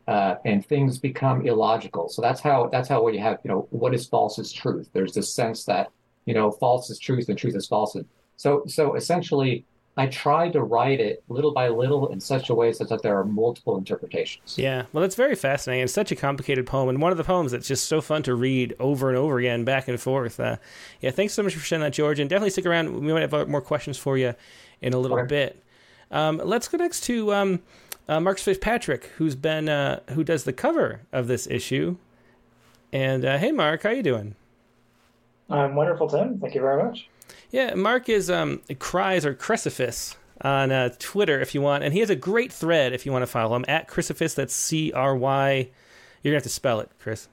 uh, and things become illogical. So that's how that's how you have you know what is false is truth. There's this sense that you know false is truth and truth is falsehood. So so essentially, I tried to write it little by little in such a way such that there are multiple interpretations. Yeah, well, that's very fascinating. It's such a complicated poem, and one of the poems that's just so fun to read over and over again, back and forth. Uh, yeah, thanks so much for sharing that, George, and definitely stick around. We might have more questions for you in a little okay. bit. Um, let's go next to um, uh, Mark Fitzpatrick, who's been uh, who does the cover of this issue. And uh, hey, Mark, how are you doing? I'm wonderful, Tim. Thank you very much. Yeah, Mark is um, Cries or Crysiphus on uh, Twitter if you want, and he has a great thread if you want to follow him at Crysiphus. That's C R Y. You're gonna have to spell it, Chris.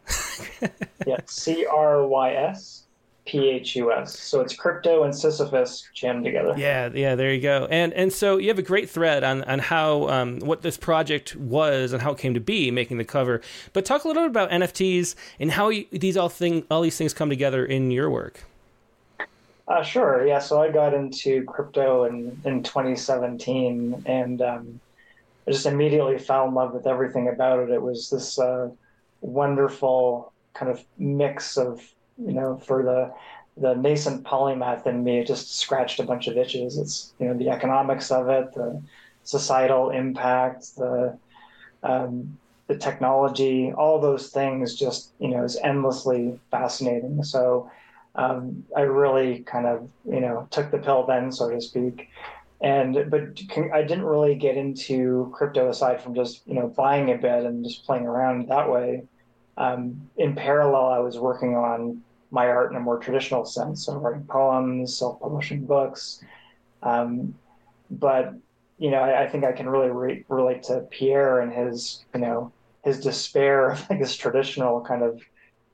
*laughs* yeah, C R Y S P H U S. So it's crypto and Sisyphus jammed together. Yeah, yeah, there you go. And and so you have a great thread on on how um, what this project was and how it came to be, making the cover. But talk a little bit about NFTs and how you, these all thing all these things come together in your work. Uh, sure. Yeah. So I got into crypto in, in 2017 and um, I just immediately fell in love with everything about it. It was this uh, wonderful kind of mix of, you know, for the the nascent polymath in me, it just scratched a bunch of itches. It's, you know, the economics of it, the societal impact, the, um, the technology, all those things just, you know, is endlessly fascinating. So, um, I really kind of you know took the pill then, so to speak. And but I didn't really get into crypto aside from just you know buying a bit and just playing around that way. Um, in parallel, I was working on my art in a more traditional sense, so writing poems, self-publishing books. Um, but you know, I, I, think I can really re- relate to Pierre and his you know his despair of like this traditional kind of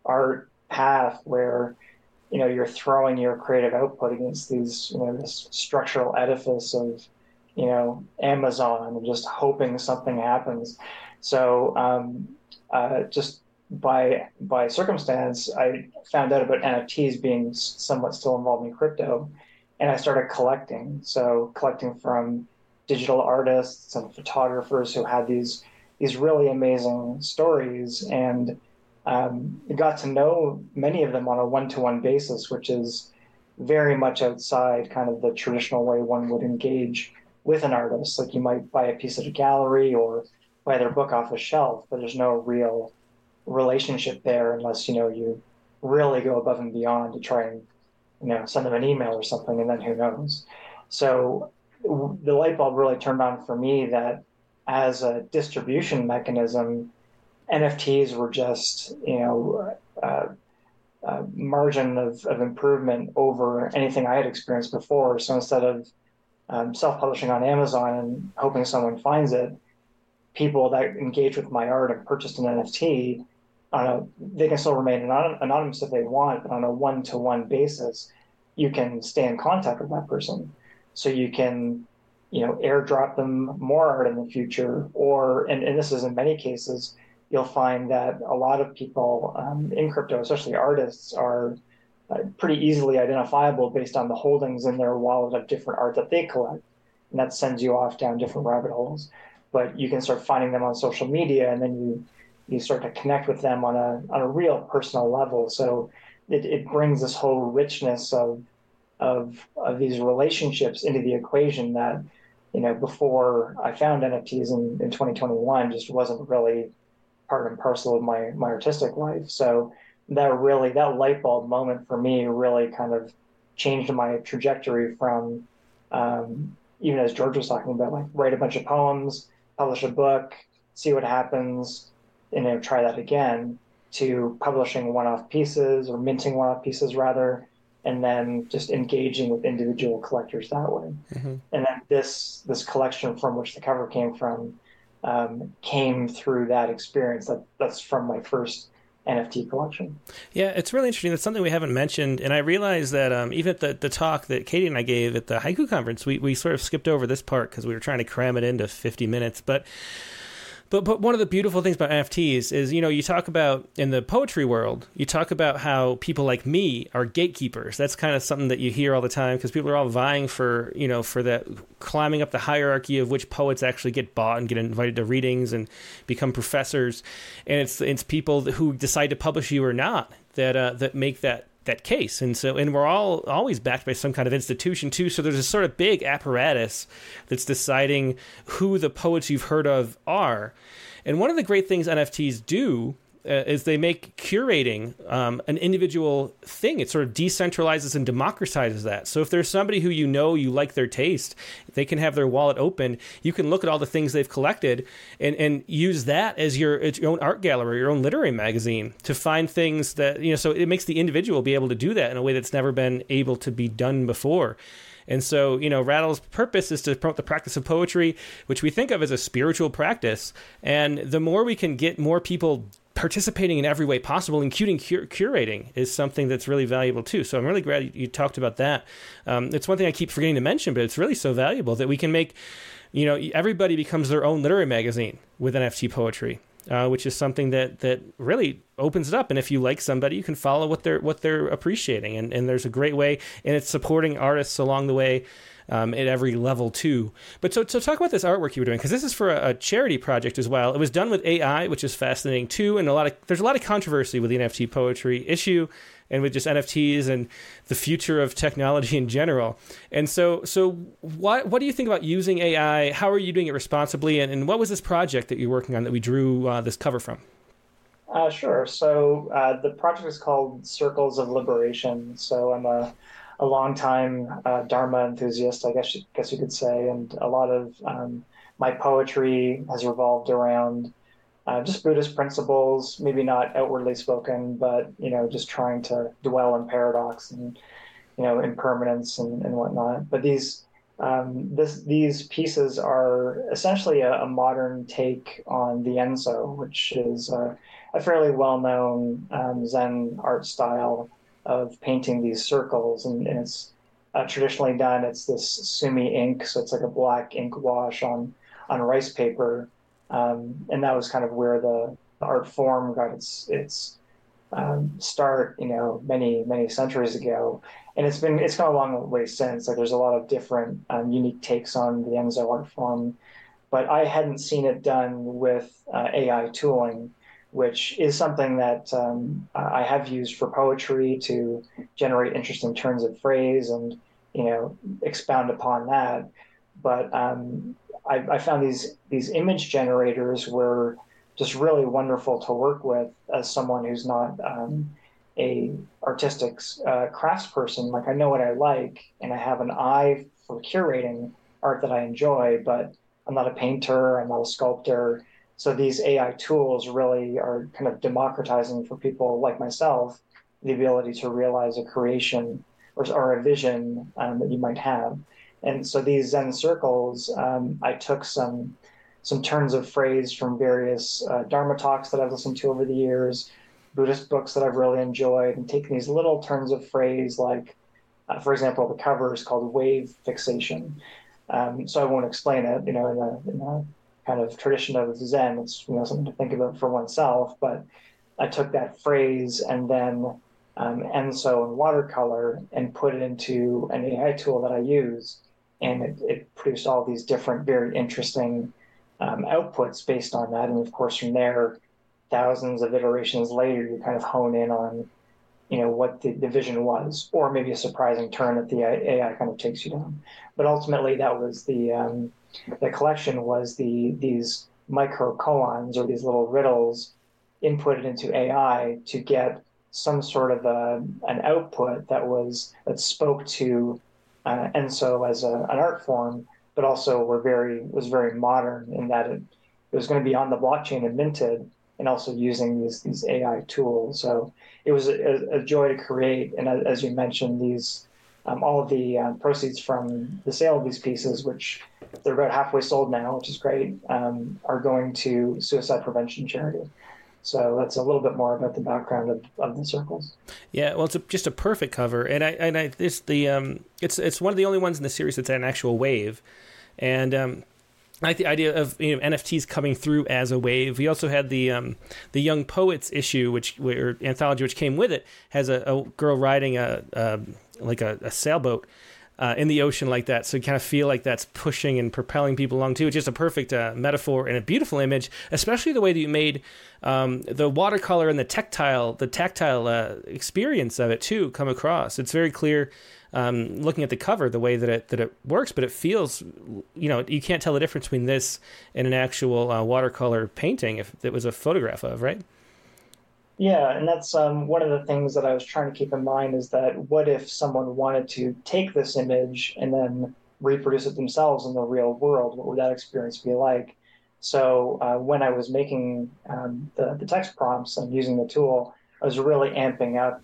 art path where you know you're throwing your creative output against these you know this structural edifice of you know Amazon and just hoping something happens. So um, uh, just by by circumstance, I found out about NFTs being somewhat still involved in crypto, and I started collecting. So collecting from digital artists and photographers who had these these really amazing stories and um, got to know many of them on a one-to-one basis, which is very much outside kind of the traditional way one would engage with an artist. Like you might buy a piece at a gallery or buy their book off a shelf, but there's no real relationship there unless you know you really go above and beyond to try and you know send them an email or something, and then who knows. So the light bulb really turned on for me that as a distribution mechanism NFTs were just, you know, uh, uh, margin of, of improvement over anything I had experienced before. So instead of um, self-publishing on Amazon and hoping someone finds it, people that engage with my art and purchased an NFT, a, they can still remain anonymous if they want, but on a one-to-one basis, you can stay in contact with that person. So you can, you know, airdrop them more art in the future, or and, and this is in many cases you'll find that a lot of people um, in crypto, especially artists, are uh, pretty easily identifiable based on the holdings in their wallet of different art that they collect. And that sends you off down different rabbit holes. But you can start finding them on social media and then you you start to connect with them on a on a real personal level. So it, it brings this whole richness of of of these relationships into the equation that, you know, before I found NFTs in, in 2021 just wasn't really part and parcel of my my artistic life. So that really that light bulb moment for me really kind of changed my trajectory from um, even as George was talking about, like write a bunch of poems, publish a book, see what happens, and you know, try that again, to publishing one-off pieces or minting one-off pieces rather, and then just engaging with individual collectors that way. Mm-hmm. And then this this collection from which the cover came from um, came through that experience. That that's from my first NFT collection. Yeah, it's really interesting. That's something we haven't mentioned, and I realized that um, even at the, the talk that Katie and I gave at the Haiku conference, we, we sort of skipped over this part because we were trying to cram it into 50 minutes. But but but one of the beautiful things about NFTs is you know you talk about in the poetry world you talk about how people like me are gatekeepers. That's kind of something that you hear all the time because people are all vying for you know for that climbing up the hierarchy of which poets actually get bought and get invited to readings and become professors, and it's it's people who decide to publish you or not that uh, that make that that case. And so, and we're all always backed by some kind of institution too. So there's a sort of big apparatus that's deciding who the poets you've heard of are. And one of the great things NFTs do is they make curating um, an individual thing. It sort of decentralizes and democratizes that. So if there's somebody who you know you like their taste, they can have their wallet open. You can look at all the things they've collected and, and use that as your, as your own art gallery, your own literary magazine to find things that you know. So it makes the individual be able to do that in a way that's never been able to be done before. And so, you know, Rattle's purpose is to promote the practice of poetry, which we think of as a spiritual practice. And the more we can get more people participating in every way possible, including cur- curating, is something that's really valuable too. So I'm really glad you, talked about that. Um, it's one thing I keep forgetting to mention, but it's really so valuable that we can make, you know, everybody becomes their own literary magazine with NFT poetry. Uh, which is something that, that really opens it up. And if you like somebody, you can follow what they're what they're appreciating. And, and there's a great way, and it's supporting artists along the way um, at every level too. But so, so talk about this artwork you were doing because this is for a, a, charity project as well. It was done with AI, which is fascinating too, and a lot of there's a lot of controversy with the NFT poetry issue and with just NFTs and the future of technology in general. And so, so what what do you think about using AI? How are you doing it responsibly? And, and what was this project that you're working on that we drew uh, this cover from? Uh, sure. So uh, the project is called Circles of Liberation. So I'm a a long time uh, Dharma enthusiast, I guess you, guess you could say, and a lot of um, my poetry has revolved around uh, just Buddhist principles, maybe not outwardly spoken, but you know, just trying to dwell in paradox and you know, impermanence and, and whatnot. But these um, this, these pieces are essentially a, a, modern take on the Enso, which is a, a fairly well-known um, Zen art style of painting these circles, and, and it's uh, traditionally done. It's this sumi ink, so it's like a black ink wash on on rice paper, um, and that was kind of where the, the art form got its its um, start. You know, many many centuries ago, and it's been it's gone a long way since. Like there's a lot of different um, unique takes on the Enso art form, but I hadn't seen it done with uh, AI tooling which is something that um, I have used for poetry to generate interesting turns of phrase and you know expound upon that. But um, I, I, found these these image generators were just really wonderful to work with as someone who's not um, a artistic uh, craftsperson. Like I know what I like, and I have an eye for curating art that I enjoy, but I'm not a painter. I'm not a sculptor so these AI tools really are kind of democratizing for people like myself the ability to realize a creation or, or a vision um, that you might have. And so these Zen circles, um, I took some some turns of phrase from various uh, Dharma talks that I've listened to over the years, Buddhist books that I've really enjoyed, and taking these little turns of phrase like, uh, for example, the cover is called wave fixation. Um, so I won't explain it, you know, in a, in a kind of tradition of Zen. It's you know something to think about for oneself. But I took that phrase and then um, Enso and watercolor and put it into an AI tool that I use, and it, it produced all these different, very interesting um, outputs based on that. And of course, from there, thousands of iterations later, you kind of hone in on you know what the, the vision was, or maybe a surprising turn that the AI kind of takes you down. But ultimately, that was the um, the collection was the these micro koans or these little riddles inputted into AI to get some sort of a, an output that was that spoke to uh, Enso as a, an art form, but also were very was very modern in that it, it was going to be on the blockchain and minted, and also using these these AI tools. So it was a, a joy to create, and as you mentioned, these um, all of the uh, proceeds from the sale of these pieces, which they're about halfway sold now, which is great, um, are going to suicide prevention charity. So that's a little bit more about the background of, of the circles. Yeah, well, it's a, just a perfect cover, and I and I this the um it's it's one of the only ones in the series that's an actual wave, and um Like the idea of you know NFTs coming through as a wave. We also had the um, the Young Poets issue, which or anthology, which came with it, has a, a girl riding a, a like a, a sailboat uh, in the ocean like that. So you kind of feel like that's pushing and propelling people along too. It's just a perfect uh, metaphor and a beautiful image, especially the way that you made um, the watercolor and the tactile the tactile uh, experience of it too come across. It's very clear um, looking at the cover, the way that it that it works, but it feels, you know, you can't tell the difference between this and an actual uh, watercolor painting if it was a photograph of, right? Yeah, and that's um, one of the things that I was trying to keep in mind is that what if someone wanted to take this image and then reproduce it themselves in the real world? What would that experience be like? So uh, when I was making um, the, the text prompts and using the tool, I was really amping up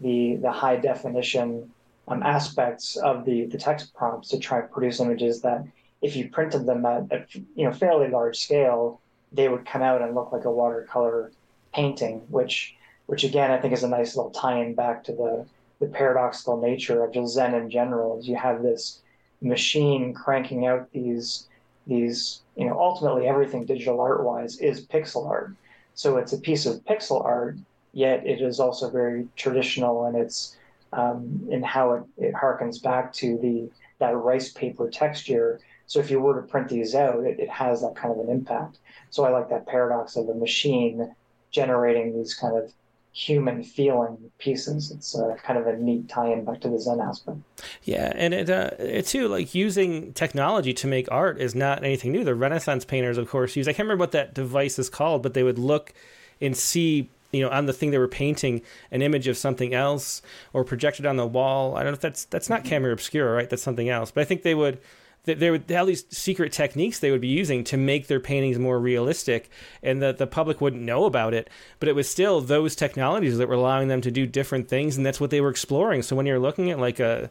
the the high definition um, aspects of the, the text prompts to try and produce images that if you printed them at, at you know fairly large scale, they would come out and look like a watercolor painting, which which again I think is a nice little tie-in back to the the paradoxical nature of just Zen in general. Is you have this machine cranking out these these you know ultimately everything digital art wise is pixel art. So it's a piece of pixel art, yet it is also very traditional and it's um, and how it, it harkens back to the that rice paper texture. So if you were to print these out, it, it has that kind of an impact. So I like that paradox of the machine generating these kind of human feeling pieces. It's uh, kind of a neat tie-in back to the Zen aspect. Yeah, and it, uh, it too like using technology to make art is not anything new. The Renaissance painters, of course, use I can't remember what that device is called, but they would look and see you know on the thing they were painting an image of something else or projected on the wall. I don't know if that's that's not mm-hmm. camera obscura, right? That's something else. But I think they would they would all these secret techniques they would be using to make their paintings more realistic and that the public wouldn't know about it but it was still those technologies that were allowing them to do different things and that's what they were exploring so when you're looking at like a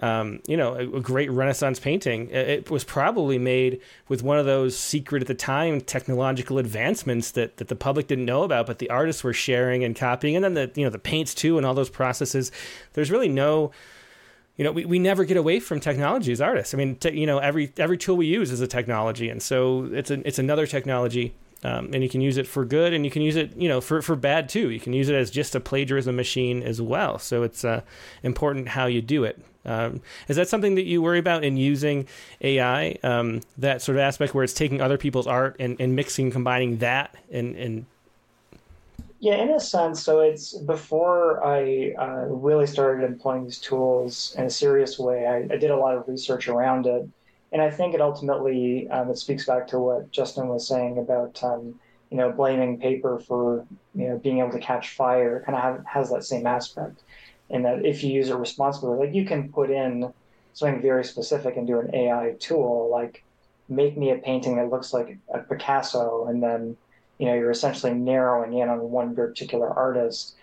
um, you know, a, a, great Renaissance painting. It was probably made with one of those secret at the time technological advancements that, that the public didn't know about, but the artists were sharing and copying, and then the you know the paints too, and all those processes. There's really no you know, we, we never get away from technology as artists. I mean, te- you know, every every tool we use is a technology, and so it's a, it's another technology, um, and you can use it for good, and you can use it, you know, for for bad too. You can use it as just a plagiarism machine as well. So it's uh, important how you do it. Um, is that something that you worry about in using AI? Um, that sort of aspect where it's taking other people's art and, and mixing, combining that, and, and yeah, in a sense. So it's before I uh, really started employing these tools in a serious way. I, I, did a lot of research around it, and I think it ultimately um, it speaks back to what Justin was saying about um, you know blaming paper for you know being able to catch fire. Kind of has that same aspect and that if you use it responsibly, like you can put in something very specific and do an AI tool, like make me a painting that looks like a Picasso, and then you know you're essentially narrowing in on one particular artist,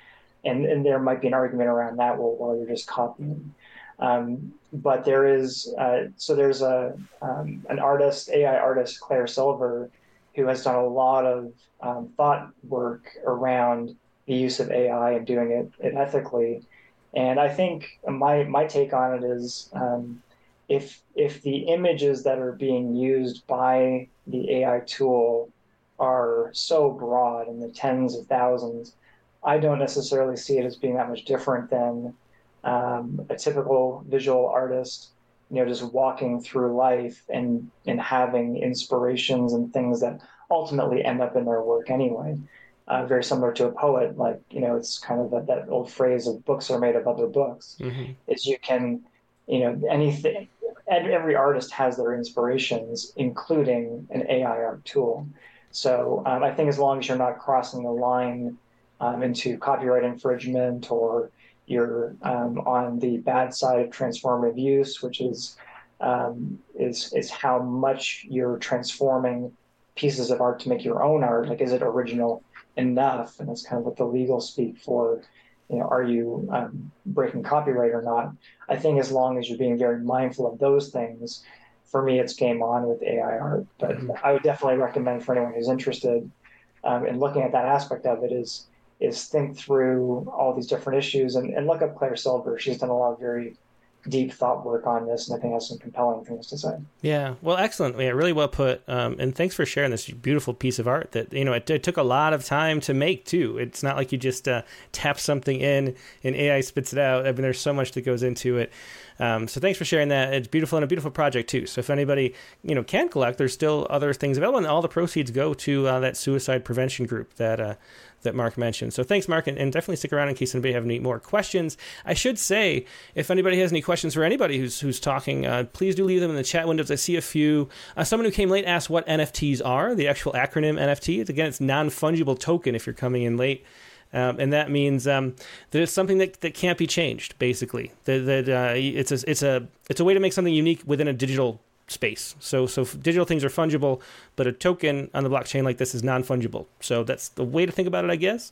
and and there might be an argument around that. Well, well, you're just copying. Um, but there is uh, so there's a um, an artist, AI artist, Claire Silver, who has done a lot of um, thought work around the use of AI and doing it, it ethically. And I think my my take on it is um, if if the images that are being used by the AI tool are so broad in the tens of thousands, I don't necessarily see it as being that much different than um, a typical visual artist, you know, just walking through life and and having inspirations and things that ultimately end up in their work anyway uh, very similar to a poet. Like you know, it's kind of that, that old phrase of "books are made of other books." Mm-hmm. Is you can, you know, anything. Every artist has their inspirations, including an AI art tool. So um, I think as long as you're not crossing the line um, into copyright infringement or you're um, on the bad side of transformative use, which is um, is is how much you're transforming pieces of art to make your own art. Like, is it original enough, and that's kind of what the legal speak for. You know, are you um, breaking copyright or not? I think as long as you're being very mindful of those things, for me, it's game on with AI art. But mm-hmm. I would definitely recommend for anyone who's interested um, and looking at that aspect of it is is think through all these different issues and, and look up Claire Silver. She's done a lot of very deep thought work on this, and I think has some compelling things to say. Yeah, well, excellent. Yeah, really well put. Um, and thanks for sharing this beautiful piece of art that you know it, it, took a lot of time to make too. It's not like you just uh, tap something in and AI spits it out. I mean, there's so much that goes into it. Um, so thanks for sharing that. It's beautiful and a beautiful project too. So if anybody you know can collect, there's still other things available, and all the proceeds go to uh, that suicide prevention group that uh, that Mark mentioned. So thanks, Mark, and, and, definitely stick around in case anybody have any more questions. I should say, if anybody has any questions for anybody who's who's talking, uh, please do leave them in the chat windows. I see a few. Uh, someone who came late asked what NFTs are. The actual acronym NFT. Again, it's non fungible token. If you're coming in late. Um, and that means um, that it's something that, that can't be changed. Basically, that, that uh, it's a it's a it's a way to make something unique within a digital space. So so digital things are fungible, but a token on the blockchain like this is non fungible. So that's the way to think about it, I guess.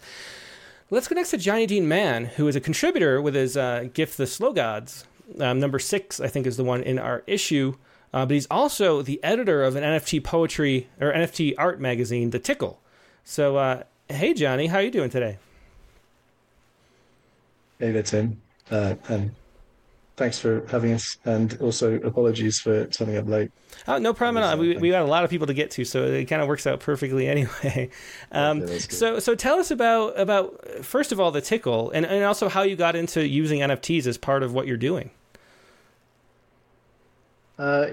Let's go next to Johnny Dean Mann, who is a contributor with his uh, GIF The Slow Gods. Um, number six, I think, is the one in our issue. Uh, but he's also the editor of an NFT poetry or NFT art magazine, The Tickle. So, uh, hey, Johnny, how are you doing today? Hey there, Tim. Uh, and thanks for having us, and also apologies for turning up late. Oh, no problem at all. We, we got a lot of people to get to, so it kind of works out perfectly *laughs* anyway. Um, so so tell us about about first of all the tickle, and, and also how you got into using NFTs as part of what you're doing. Uh,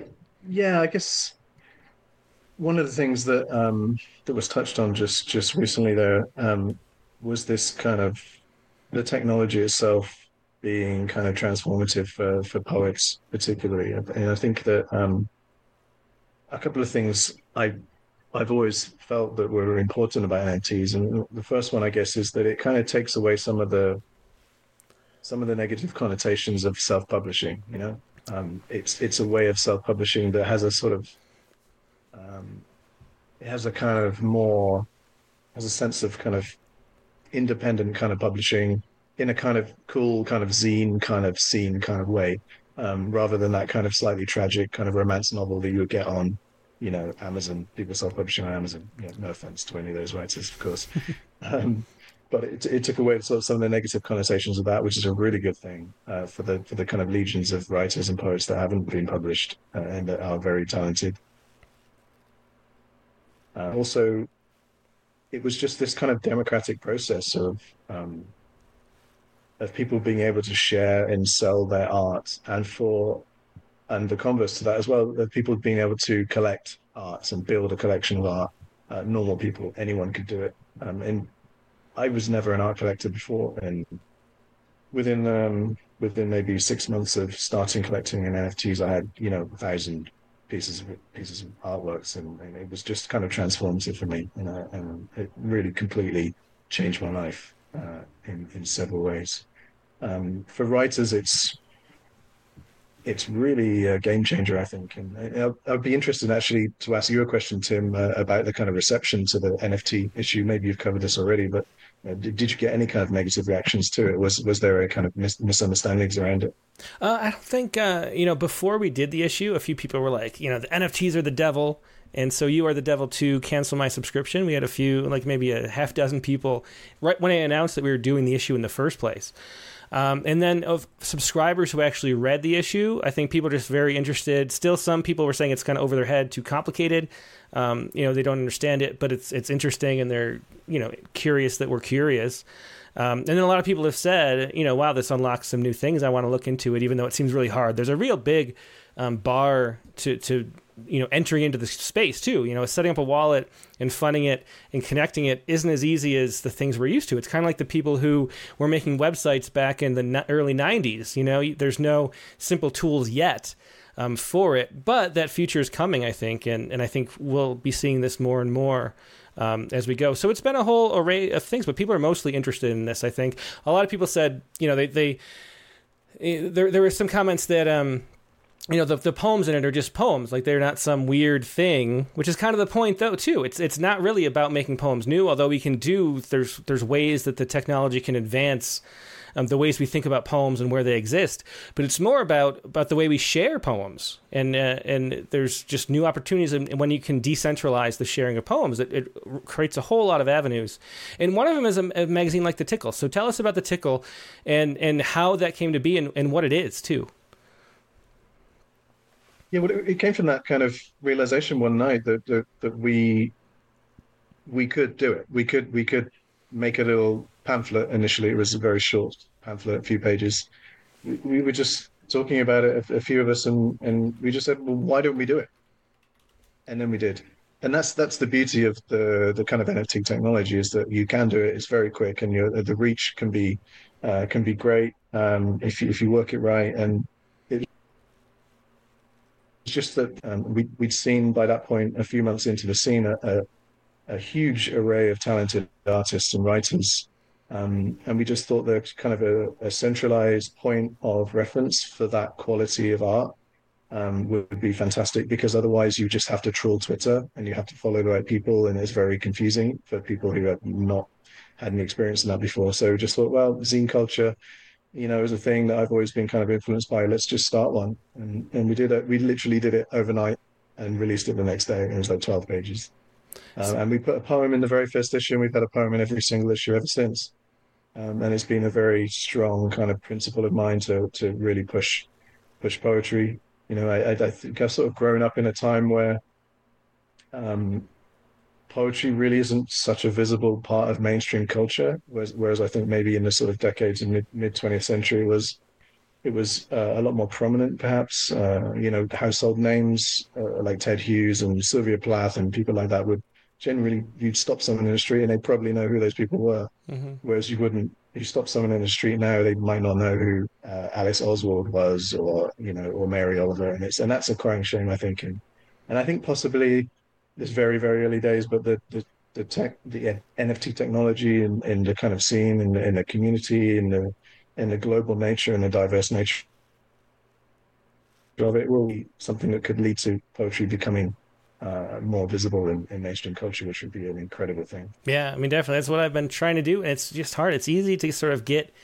yeah, I guess one of the things that um, that was touched on just just recently there um, was this kind of the technology itself being kind of transformative for, for poets, particularly. And I think that um, a couple of things I I've always felt that were important about NFTs, and the first one, I guess, is that it kind of takes away some of the some of the negative connotations of self-publishing. You know, um, it's it's a way of self-publishing that has a sort of um, it has a kind of more has a sense of kind of independent kind of publishing in a kind of cool, kind of zine kind of scene kind of way, um, rather than that kind of slightly tragic kind of romance novel that you would get on, you know, Amazon, people self-publishing on Amazon. You know, no offense to any of those writers, of course. um, but it, it took away sort of some of the negative connotations of that, which is a really good thing uh, for the for the kind of legions of writers and poets that haven't been published uh, and that are very talented. Also, it was just this kind of democratic process of um, of people being able to share and sell their art, and for and the converse to that as well, of people being able to collect art and build a collection of art. Uh, normal people, anyone could do it. Um, and I was never an art collector before, and within um, within maybe six months of starting collecting in NFTs, I had you know a thousand pieces of pieces of artworks, and, and, it was just kind of transformative for me, you know, and it really completely changed my life uh, in in several ways. Um, for writers, it's it's really a game changer, I think. And I'd be interested actually to ask you a question, Tim, uh, about the kind of reception to the NFT issue. Maybe you've covered this already, but did, did, you get any kind of negative reactions to it? Was was there a kind of mis- misunderstandings around it? Uh, I don't think uh, you know. Before we did the issue, a few people were like, you know, the NFTs are the devil, and so you are the devil to cancel my subscription. We had a few, like maybe a half dozen people, right when I announced that we were doing the issue in the first place. Um, and then of subscribers who actually read the issue, I think people are just very interested. Still, some people were saying it's kind of over their head, too complicated. Um, you know, they don't understand it, but it's it's interesting, and they're you know curious that we're curious. Um, and then a lot of people have said, you know, wow, this unlocks some new things. I want to look into it, even though it seems really hard. There's a real big um, bar to to you know entering into the space too you know setting up a wallet and funding it and connecting it isn't as easy as the things we're used to. It's kind of like the people who were making websites back in the early 90s you know? There's no simple tools yet um, for it but that future is coming i think and, and i think we'll be seeing this more and more um, as we go. So it's been a whole array of things but people are mostly interested in this i think. A lot of people said you know they, they eh, there, there were some comments that um, you know the, the poems in it are just poems. Like they're not some weird thing which is kind of the point though too. It's it's not really about making poems new although we can do there's there's ways that the technology can advance um, the ways we think about poems and where they exist. But it's more about about the way we share poems. And uh, and there's just new opportunities and when you can decentralize the sharing of poems it, it creates a whole lot of avenues. And one of them is a, a magazine like the tickle. So tell us about the tickle and and how that came to be and, and what it is too yeah, well, it, came from that kind of realization one night that, that that we we could do it. We could we could make a little pamphlet. Initially, it was a very short pamphlet, a few pages. We, we were just talking about it, a, a few of us, and and we just said, well, why don't we do it? And then we did. And that's that's the beauty of the the kind of NFT technology is that you can do it. It's very quick, and your the reach can be uh, can be great um, if you, if you work it right. And just that um, we, would seen by that point, a few months into the scene, a, a, a huge array of talented artists and writers. Um, and we just thought that kind of a, a, centralized point of reference for that quality of art um, would be fantastic because otherwise you just have to troll Twitter and you have to follow the right people. And it's very confusing for people who have not had any experience in that before. So we just thought, well, zine culture you know, is a thing that I've always been kind of influenced by. Let's just start one, and and we did it. We literally did it overnight and released it the next day. It was like twelve pages, um, and we put a poem in the very first issue. and We've had a poem in every single issue ever since, um, and it's been a very strong kind of principle of mine to to really push push poetry. You know, I, I think I've sort of grown up in a time where um, poetry really isn't such a visible part of mainstream culture, whereas, whereas I think maybe in the sort of decades in mid twentieth century was it was uh, a lot more prominent, perhaps. Uh, you know, household names uh, like Ted Hughes and Sylvia Plath and people like that would generally you'd stop someone in the street and they'd probably know who those people were, mm-hmm. whereas you wouldn't. If you stop someone in the street now, they might not know who uh, Alice Oswald was, or you know, or Mary Oliver, and it's and that's a crying shame, I think. And and I think possibly it's very very early days, but the the, the tech the NFT technology and, and the kind of scene and in the community and the in the global nature and the diverse nature of it will be something that could lead to poetry becoming uh, more visible in, in, mainstream culture, which would be an incredible thing. Yeah, I mean, definitely. That's what I've been trying to do. And it's just hard. It's easy to sort of get,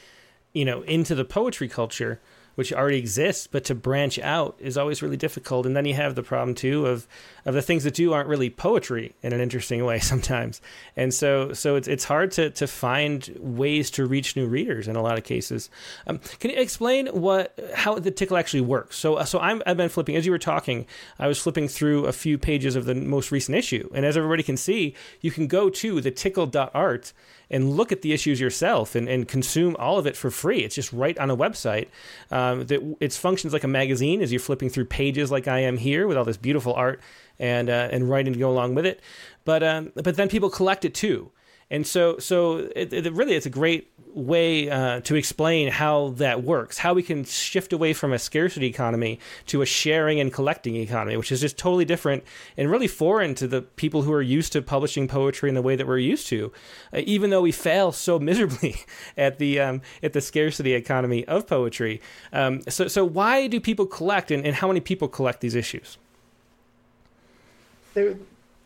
you know, into the poetry culture which already exists, but to branch out is always really difficult. And then you have the problem too of of the things that do aren't really poetry in an interesting way *laughs* sometimes. And so so it's it's hard to to find ways to reach new readers in a lot of cases. Um, can you explain what how the tickle actually works? So so I'm I've been flipping as you were talking. I was flipping through a few pages of the most recent issue, and as everybody can see, you can go to the tickle.art and look at the issues yourself and, and consume all of it for free. It's just right on a website. Um, that it functions like a magazine as you're flipping through pages like I am here with all this beautiful art and uh, and writing to go along with it. But um, but then people collect it too. And so, so it, it really, it's a great way uh, to explain how that works, how we can shift away from a scarcity economy to a sharing and collecting economy, which is just totally different and really foreign to the people who are used to publishing poetry in the way that we're used to. Uh, even though we fail so *laughs* miserably at the um, at the scarcity economy of poetry, um, so so why do people collect, and, and how many people collect these issues?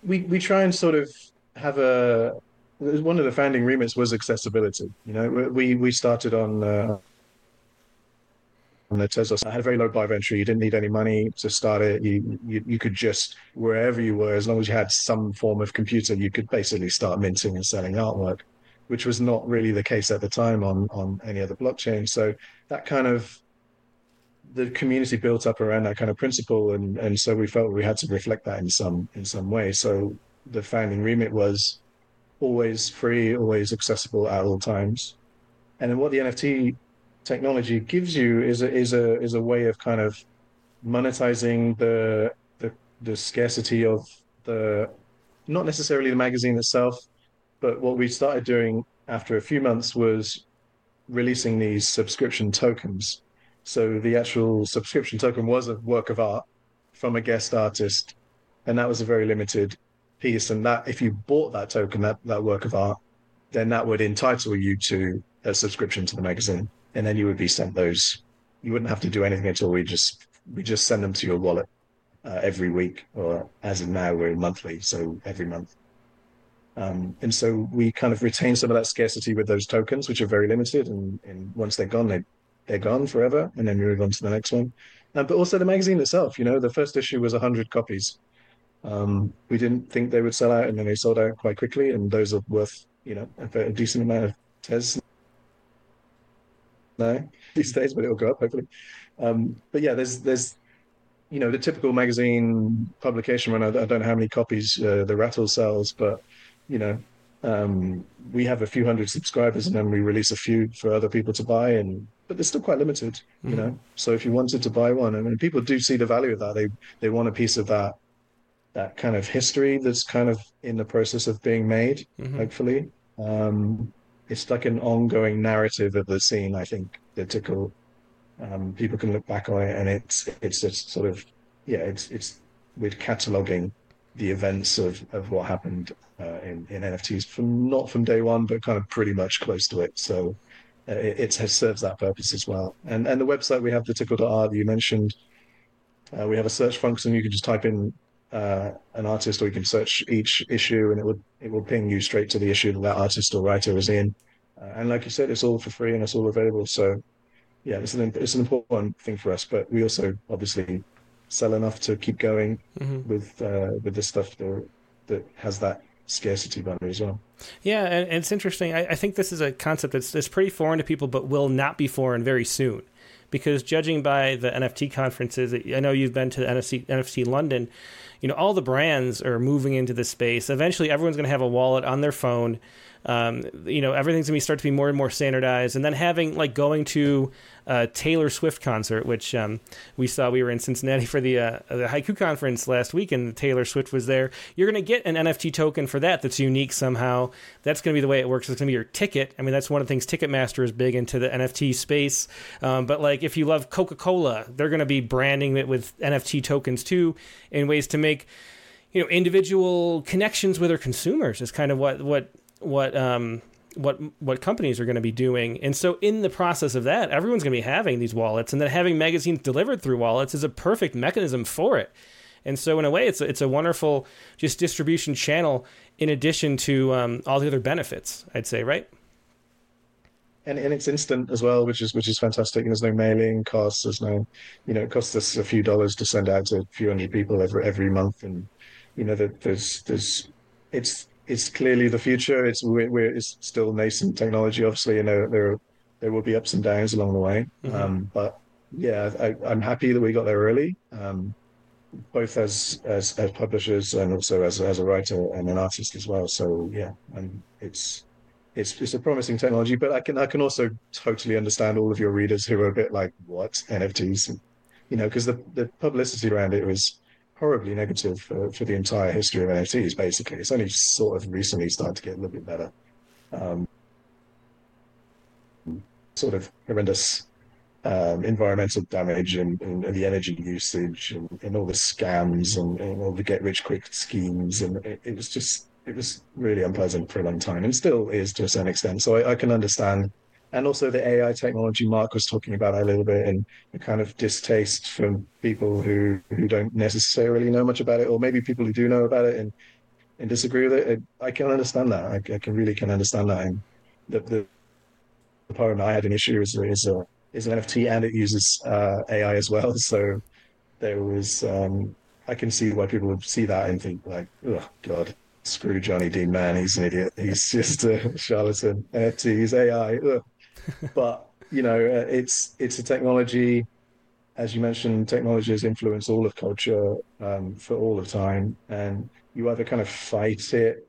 we we try and sort of have a one of the founding remits was accessibility. You know, we we started on uh, on the Tezos. I had a very low bar of entry. You didn't need any money to start it. You, you you could just wherever you were, as long as you had some form of computer, you could basically start minting and selling artwork, which was not really the case at the time on on any other blockchain. So that kind of the community built up around that kind of principle, and and so we felt we had to reflect that in some in some way. So the founding remit was always free, always accessible at all times. And then what the NFT technology gives you is a is a is a way of kind of monetizing the the, the scarcity of the not necessarily the magazine itself, but what we started doing after a few months was releasing these subscription tokens. So the actual subscription token was a work of art from a guest artist, and that was a very limited piece, and that if you bought that token, that that work of art, then that would entitle you to a subscription to the magazine, and then you would be sent those. You wouldn't have to do anything at all. We just we just send them to your wallet uh, every week, or as of now, we're monthly, so every month. Um, and so we kind of retain some of that scarcity with those tokens, which are very limited. And, and once they're gone, they, they're gone forever. And then we move on to the next one. Um, but also the magazine itself, you know, the first issue was 100 copies. Um, we didn't think they would sell out, and then they sold out quite quickly. And those are worth, you know, a, a decent amount of tez now *laughs* these days, but it'll go up hopefully. Um, but yeah, there's there's you know the typical magazine publication run. I, I don't know how many copies uh, the Rattle sells, but you know um, we have a few hundred subscribers, and then we release a few for other people to buy, and but they're still quite limited, you mm-hmm. know. So if you wanted to buy one, I mean, people do see the value of that. They they want a piece of that that kind of history that's kind of in the process of being made. Mm-hmm. Hopefully, um, it's like an ongoing narrative of the scene. I think that tickle um, people can look back on it, and it's it's just sort of yeah, it's it's we're cataloging the events of of what happened uh, in in NFTs from not from day one, but kind of pretty much close to it. So. Uh, it, it has, serves that purpose as well, and and the website we have the tickle.art that you mentioned, uh, we have a search function. You can just type in uh, an artist, or you can search each issue, and it will it will ping you straight to the issue that that artist or writer is in. Uh, and like you said, it's all for free and it's all available. So yeah, it's an it's an important thing for us. But we also obviously sell enough to keep going mm-hmm. with uh, with the stuff that that has that scarcity value as well. Yeah, and, and it's interesting. I, I, think this is a concept that's, that's pretty foreign to people, but will not be foreign very soon. Because judging by the NFT conferences, I know you've been to the NFC, NFT London, you know, all the brands are moving into this space. Eventually, everyone's going to have a wallet on their phone um, you know, everything's gonna be start to be more and more standardized. And then having like going to a Taylor Swift concert, which um, we saw, we were in Cincinnati for the uh, the Haiku conference last week, and Taylor Swift was there. You're gonna get an NFT token for that that's unique somehow. That's gonna be the way it works. It's gonna be your ticket. I mean, that's one of the things Ticketmaster is big into the NFT space. Um, but like, if you love Coca Cola, they're gonna be branding it with NFT tokens too, in ways to make you know individual connections with their consumers is kind of what what what um, what what companies are going to be doing. And so in the process of that, everyone's going to be having these wallets, and then having magazines delivered through wallets is a perfect mechanism for it. And so in a way, it's a, it's a wonderful just distribution channel in addition to um, all the other benefits. I'd say, right? And, and it's instant as well, which is which is fantastic. There's no mailing costs. There's no, you know, it costs us a few dollars to send out to a few hundred people every every month, and you know, that there's there's it's it's clearly the future. It's we're, we're, it's still nascent technology, obviously, and there there there will be ups and downs along the way. Mm-hmm. Um, but yeah, I, am happy that we got there early, um, both as, as as publishers and also as as a writer and an artist as well. So yeah, and it's it's it's a promising technology. But I can I can also totally understand all of your readers who are a bit like what NFTs, you know, because the the publicity around it was horribly negative for, for the entire history of NFTs. Basically, it's only sort of recently started to get a little bit better. Um, sort of horrendous um, environmental damage and, and, and, the energy usage and, and all the scams and, all the get rich quick schemes and it, it, was just it was really unpleasant for a long time and still is to a certain extent. So I, I can understand and also the AI technology Mark was talking about a little bit, and the kind of distaste from people who who don't necessarily know much about it, or maybe people who do know about it and and disagree with it. I can understand that. I, I can really can understand that. And the, the, the I had an issue is is a is an NFT and it uses uh, AI as well. So there was um, I can see why people would see that and think like, oh God, screw Johnny Dean, Mann, he's an idiot. He's *laughs* just a charlatan. NFT, he's AI. Ugh but you know, uh, it's it's a technology. As you mentioned, technology has influenced all of culture um, for all of time, and you either kind of fight it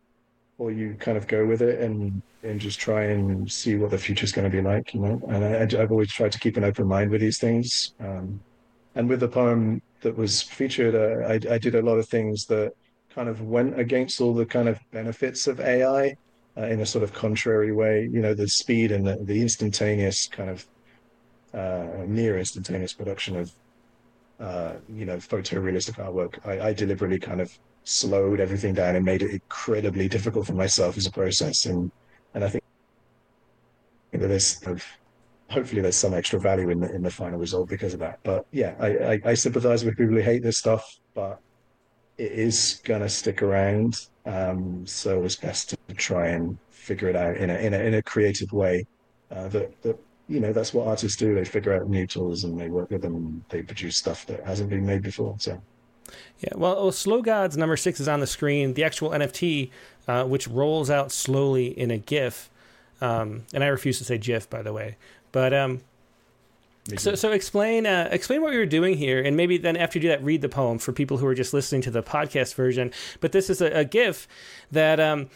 or you kind of go with it and and just try and see what the future is going to be like, you know. And I, have always tried to keep an open mind with these things. Um, and with the poem that was featured, uh, I, I, did a lot of things that kind of went against all the kind of benefits of AI uh, in a sort of contrary way. You know, the speed and the, the instantaneous kind of uh, near instantaneous production of uh, you know photorealistic artwork. I, I, deliberately kind of slowed everything down and made it incredibly difficult for myself as a process. And and I think that this of hopefully there's some extra value in the in the final result because of that. But yeah, I, I, I sympathize with people who hate this stuff, but it is gonna stick around. Um, so was best to try and figure it out in a in a in a creative way. Uh, that that you know that's what artists do. They figure out new tools and they work with them and they produce stuff that hasn't been made before. So. Yeah, well, well, Slow Gods number six is on the screen. The actual NFT, uh, which rolls out slowly in a GIF, um, and I refuse to say GIF, by the way. But um, so, so explain uh, explain what you're doing here, and maybe then after you do that, read the poem for people who are just listening to the podcast version. But this is a, a GIF that. Um,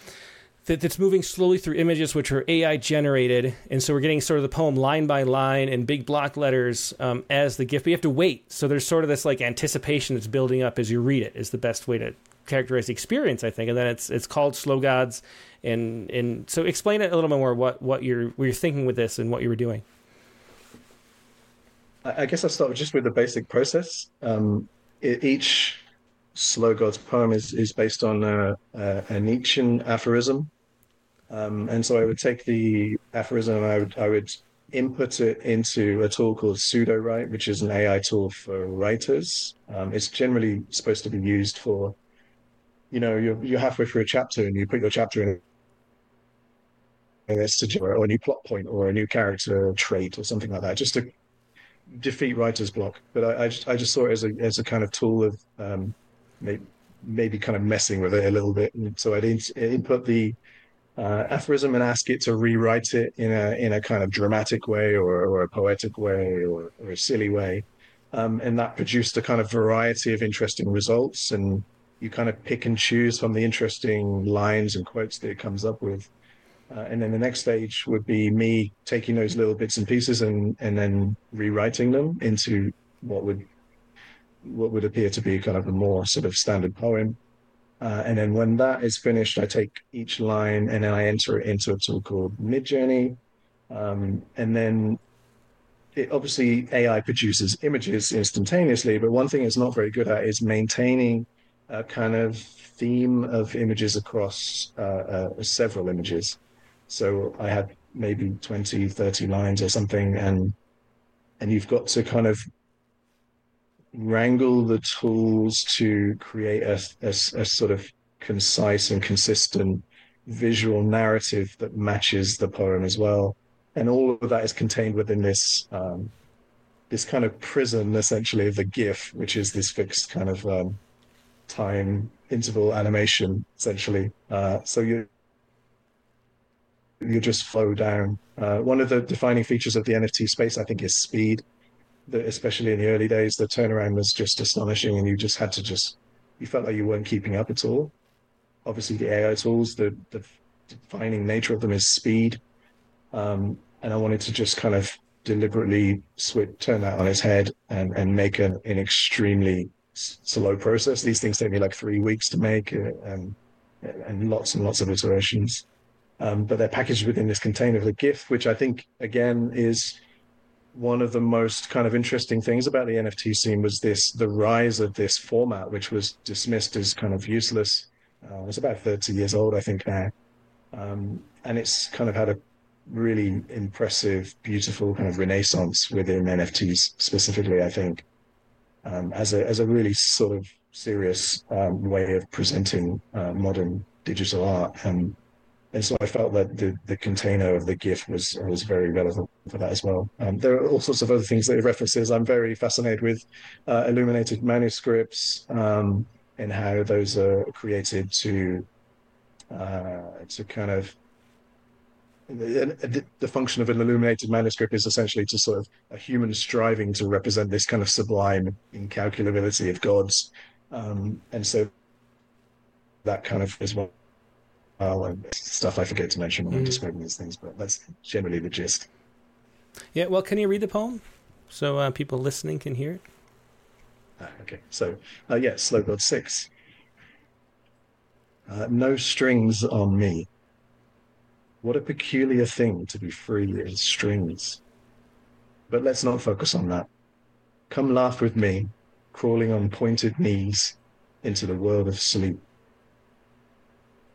that, that's moving slowly through images which are AI generated, and so we're getting sort of the poem line by line in big block letters um, as the GIF. But you have to wait, so there's sort of this like anticipation that's building up as you read it. Is the best way to characterize the experience, I think. And then it's it's called Slow Gods, and and so explain it a little bit more what what you're what you're thinking with this and what you were doing. I guess I'll start just with the basic process. Um, each Slow Gods poem is, is based on a, a, a Nietzschean aphorism. Um, and so I would take the aphorism I would, I would input it into a tool called Sudowrite, which is an AI tool for writers. Um, it's generally supposed to be used for, you know, you're, you're halfway through a chapter and you put your chapter in and it's to or a new plot point or a new character trait or something like that, just to defeat writer's block. But I, I, just I just saw it as a as a kind of tool of um, maybe, maybe kind of messing with it a little bit. And so I'd in, input the uh, aphorism and ask it to rewrite it in a in a kind of dramatic way or, or a poetic way or, or a silly way. Um, and that produced a kind of variety of interesting results. And you kind of pick and choose from the interesting lines and quotes that it comes up with. Uh, and then the next stage would be me taking those little bits and pieces and and then rewriting them into what would what would appear to be kind of a more sort of standard poem. Uh, and then when that is finished, I take each line and then I enter it into a tool called Midjourney. Um, and then it, obviously AI produces images instantaneously, but one thing it's not very good at is maintaining a kind of theme of images across uh, uh, several images. So I had maybe 20, 30 lines or something, and and you've got to kind of wrangle the tools to create a, a, a sort of concise and consistent visual narrative that matches the poem as well. And all of that is contained within this um, this kind of prison, essentially, of the GIF, which is this fixed kind of um, time interval animation, essentially. Uh, so you you just flow down. Uh, one of the defining features of the NFT space, I think, is speed. That especially in the early days, the turnaround was just astonishing, and you just had to just you felt like you weren't keeping up at all. Obviously, the AI tools, the the defining nature of them is speed, um, and I wanted to just kind of deliberately switch, turn that on its head, and and make an, an extremely slow process. These things take me like three weeks to make, uh, and and lots and lots of iterations um, but they're packaged within this container of the GIF, which I think again is one of the most kind of interesting things about the NFT scene was this the rise of this format, which was dismissed as kind of useless. Uh, it's about 30 years old, I think now, um, and it's kind of had a really impressive, beautiful kind of renaissance within NFTs specifically. I think um, as a as a really sort of serious um, way of presenting uh, modern digital art and and so I felt that the, the container of the GIF was was very relevant for that as well. Um, there are all sorts of other things that it references. I'm very fascinated with uh, illuminated manuscripts um, and how those are created to uh, to kind of the, the, function of an illuminated manuscript is essentially to sort of a human striving to represent this kind of sublime incalculability of gods, um, and so that kind of is well and stuff I forget to mention when mm. I'm describing these things, but that's generally the gist. Yeah, well, can you read the poem so uh, people listening can hear it? Ah, okay, so uh, yeah, Slow God 6. Uh, no strings on me. What a peculiar thing to be free as strings. But let's not focus on that. Come laugh with me, crawling on pointed knees into the world of sleep.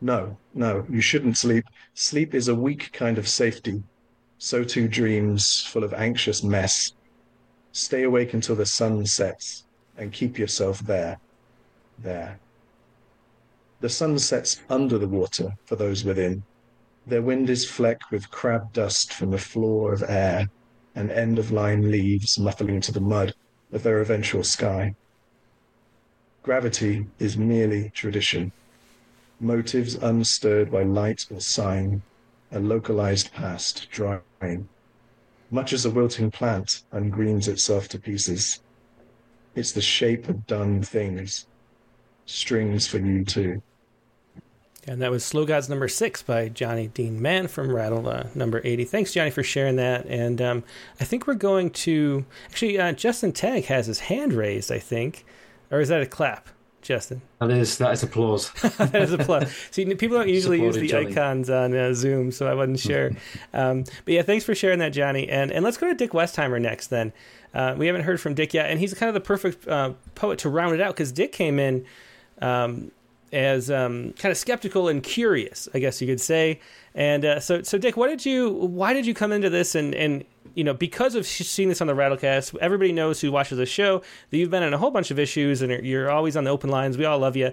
No, no, you shouldn't sleep. Sleep is a weak kind of safety. so too dreams full of anxious mess. Stay awake until the sun sets and keep yourself there, there. The sun sets under the water for those within. Their wind is flecked with crab dust from the floor of air and end of line leaves muffling to the mud of their eventual sky. Gravity is merely tradition, motives unstirred by light or sign, a localized past drying, much as a wilting plant ungreens itself to pieces. It's the shape of done things, strings for you too. And that was Slow Gods number six by Johnny Dean Mann from Rattle uh, number 80. Thanks, Johnny, for sharing that. And um, I think we're going to. Actually, uh, Justin Tagg has his hand raised, I think. Or is that a clap, Justin? That is, that is applause. *laughs* that is applause. See, people don't usually use the Johnny. icons on uh, Zoom, so I wasn't sure. *laughs* um, but yeah, thanks for sharing that, Johnny. And, and let's go to Dick Westheimer next then. Uh, we haven't heard from Dick yet, and he's kind of the perfect uh, poet to round it out because Dick came in. Um, as um, kind of skeptical and curious, I guess you could say. And uh, so, so Dick, what did you? Why did you come into this? And and you know, because of seeing this on the Rattlecast, everybody knows who watches the show that you've been in a whole bunch of issues, and you're always on the open lines. We all love you,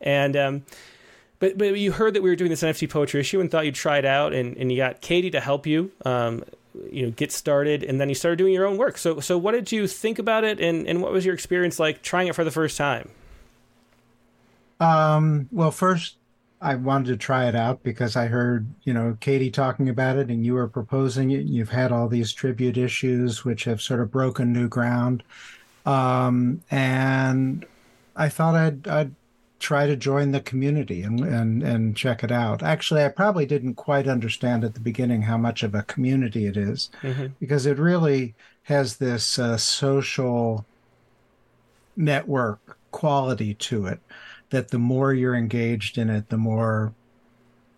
and. Um, but, but you heard that we were doing this NFT poetry issue and thought you'd try it out, and, and you got Katie to help you, um, you know, get started, and then you started doing your own work. So, so what did you think about it, and, and what was your experience like trying it for the first time? Um, well, first, I wanted to try it out because I heard, you know, Katie talking about it and you were proposing it. You've had all these tribute issues which have sort of broken new ground. Um, and I thought I'd, I'd try to join the community and, and, and check it out. Actually, I probably didn't quite understand at the beginning how much of a community it is, mm-hmm. because it really has this uh, social network quality to it that the more you're engaged in it, the more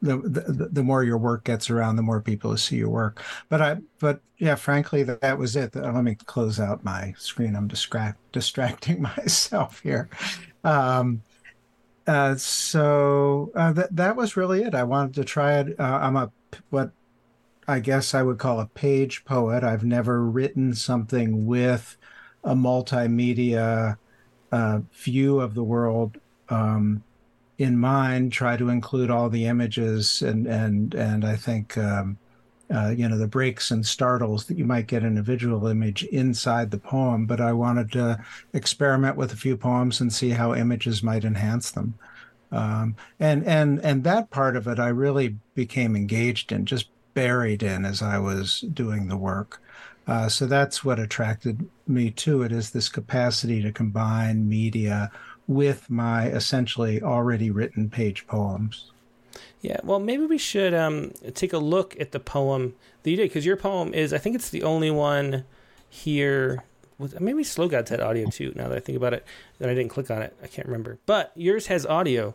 the, the the more your work gets around, the more people see your work. But I, but yeah, frankly, that, that was it. Let me close out my screen. I'm distract distracting *laughs* myself here. Um, uh, so uh, that that was really it. I wanted to try it. Uh, I'm a what I guess I would call a page poet. I've never written something with a multimedia uh, view of the world um, in mind try to include all the images and and and I think um, uh, you know the breaks and startles that you might get in a visual image inside the poem. But I wanted to experiment with a few poems and see how images might enhance them. Um, and and and that part of it I really became engaged in, just buried in as I was doing the work. Uh, so that's what attracted me to it is this capacity to combine media with my essentially already written page poems. Yeah, well, maybe we should um, take a look at the poem that you did because your poem is, I think it's the only one here. With, maybe Slow Gods had audio too. Now that I think about it, that I didn't click on it, I can't remember. But yours has audio,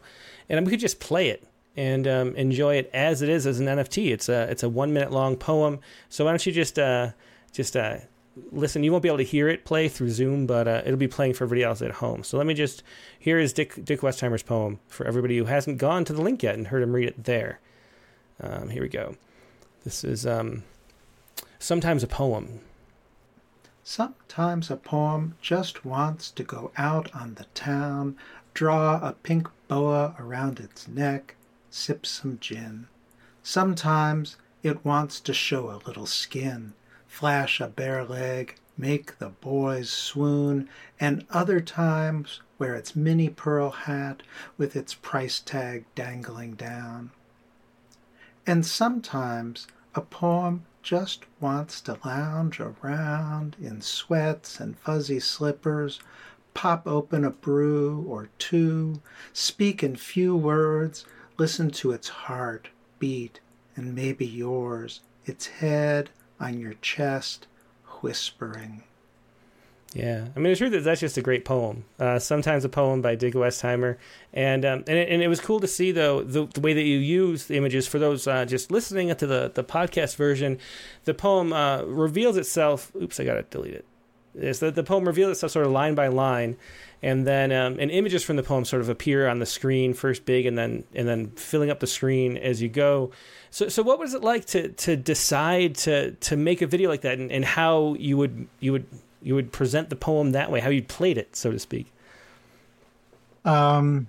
and we could just play it and um, enjoy it as it is as an NFT. It's a it's a one minute long poem. So why don't you just uh, just uh, listen, you won't be able to hear it play through Zoom, but uh, it'll be playing for everybody else at home. So let me just here is Dick Dick Westheimer's poem for everybody who hasn't gone to the link yet and heard him read it there. Um, here we go. This is um, sometimes a poem. Sometimes a poem just wants to go out on the town, draw a pink boa around its neck, sip some gin. Sometimes it wants to show a little skin flash a bare leg, make the boys swoon, and other times wear its mini pearl hat with its price tag dangling down. And sometimes a poem just wants to lounge around in sweats and fuzzy slippers, pop open a brew or two, speak in few words, listen to its heart beat and maybe yours, its head on your chest, whispering. Yeah, I mean the truth is that's just a great poem. Uh, sometimes a poem by Dick Westheimer, and um, and it, and it was cool to see though the, the way that you use the images for those uh, just listening to the the podcast version. The poem uh, reveals itself. Oops, I gotta delete it. is that the poem reveals itself sort of line by line, and then um, and images from the poem sort of appear on the screen first big, and then and then filling up the screen as you go. So so what was it like to to decide to to make a video like that, and, and how you would you would you would present the poem that way, how you played it, so to speak. Um,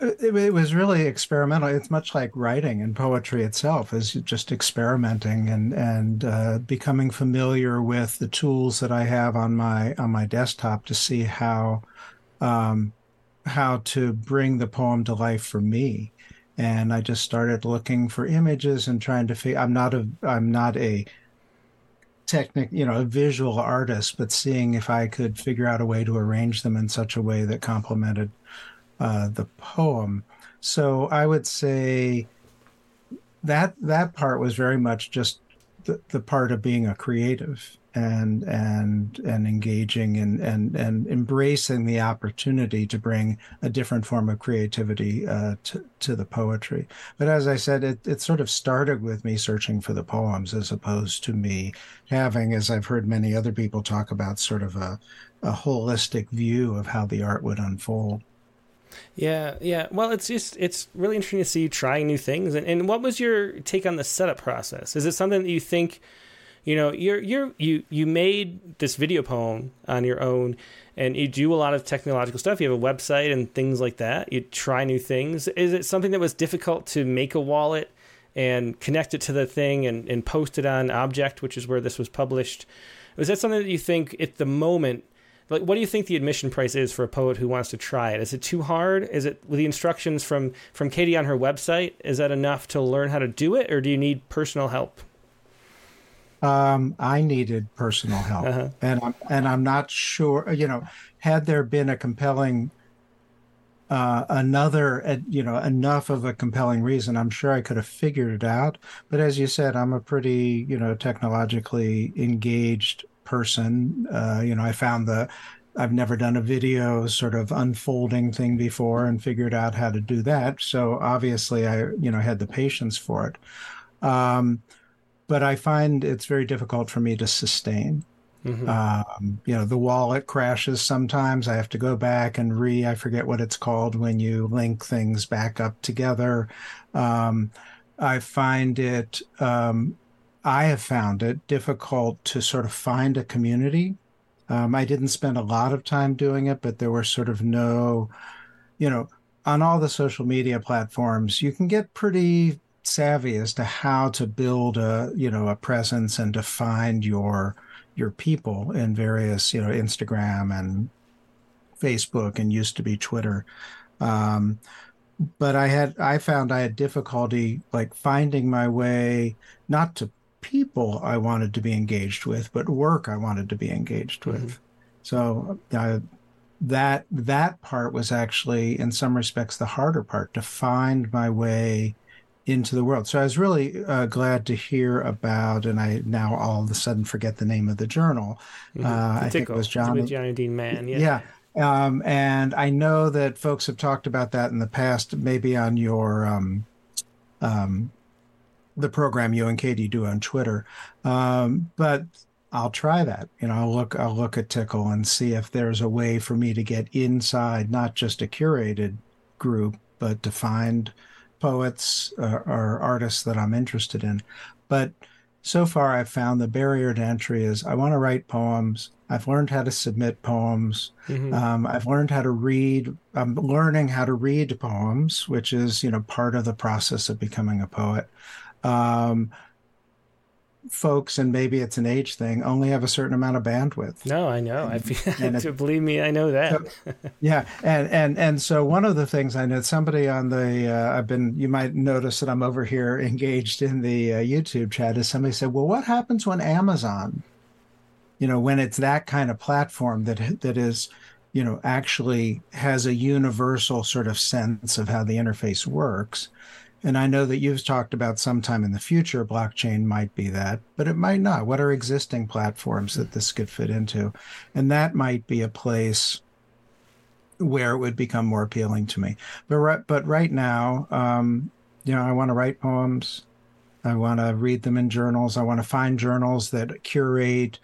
it, it, was really experimental. It's much like writing and poetry itself is just experimenting and and uh, becoming familiar with the tools that I have on my on my desktop to see how um, how to bring the poem to life for me. And I just started looking for images and trying to figure. I'm not a I'm not a technic, you know, a visual artist, but seeing if I could figure out a way to arrange them in such a way that complemented uh, the poem. So I would say that that part was very much just the, the part of being a creative and and and engaging and and and embracing the opportunity to bring a different form of creativity uh, to to the poetry. But as I said, it it sort of started with me searching for the poems as opposed to me having, as I've heard many other people talk about, sort of a a holistic view of how the art would unfold. Yeah, yeah. Well, it's just it's really interesting to see you trying new things. And, and what was your take on the setup process? Is it something that you think, you know, you're you're you you made this video poem on your own, and you do a lot of technological stuff. You have a website and things like that. You try new things. Is it something that was difficult to make a wallet and connect it to the thing and, and post it on objkt, which is where this was published? Was that something that you think at the moment? Like what do you think the admission price is for a poet who wants to try it is it too hard is it with the instructions from from katie on her website is that enough to learn how to do it or do you need personal help um, I needed personal help, uh-huh. and I'm and I'm not sure. You know, had there been a compelling, uh, another, uh, you know, enough of a compelling reason, I'm sure I could have figured it out. But as you said, I'm a pretty, you know, technologically engaged person. Uh, you know, I found the I've never done a video sort of unfolding thing before and figured out how to do that. So obviously, I you know had the patience for it. Um, but I find it's very difficult for me to sustain. Mm-hmm. Um, you know, the wallet crashes sometimes. I have to go back and re, I forget what it's called when you link things back up together. Um, I find it um, I have found it difficult to sort of find a community. Um, I didn't spend a lot of time doing it, but there were sort of no, you know, on all the social media platforms, you can get pretty savvy as to how to build a, you know, a presence and to find your your people in various, you know, Instagram and Facebook and used to be Twitter. Um, but I had I found I had difficulty like finding my way not to people I wanted to be engaged with, but work I wanted to be engaged with. Mm-hmm. So uh, that that part was actually, in some respects, the harder part to find my way into the world. So I was really uh, glad to hear about, and I now all of a sudden forget the name of the journal. Mm-hmm. Uh, I think it was John, Johnny Dean Mann. Yeah. yeah. Um, and I know that folks have talked about that in the past, maybe on your um, um, the program you and Katie do on Twitter. Um, but I'll try that. You know, I'll look I'll look at Tickle and see if there's a way for me to get inside not just a curated group, but to find poets uh, or artists that I'm interested in. But so far, I've found the barrier to entry is I want to write poems. I've learned how to submit poems. Mm-hmm. Um, I've learned how to read. I'm learning how to read poems, which is you know part of the process of becoming a poet um, folks, and maybe it's an age thing, only have a certain amount of bandwidth. No, I know. I and *laughs* it, believe me, I know that. So, yeah, and and and so one of the things I know, somebody on the, uh, I've been, you might notice that I'm over here *laughs* engaged in the uh, YouTube chat. Is somebody said, well, what happens when Amazon, you know, when it's that kind of platform that that is you know actually has a universal sort of sense of how the interface works and I know that you've talked about sometime in the future, blockchain might be that, but it might not. What are existing platforms that this could fit into? And that might be a place where it would become more appealing to me. But right, but right now, um, you know, I want to write poems. I want to read them in journals. I want to find journals that curate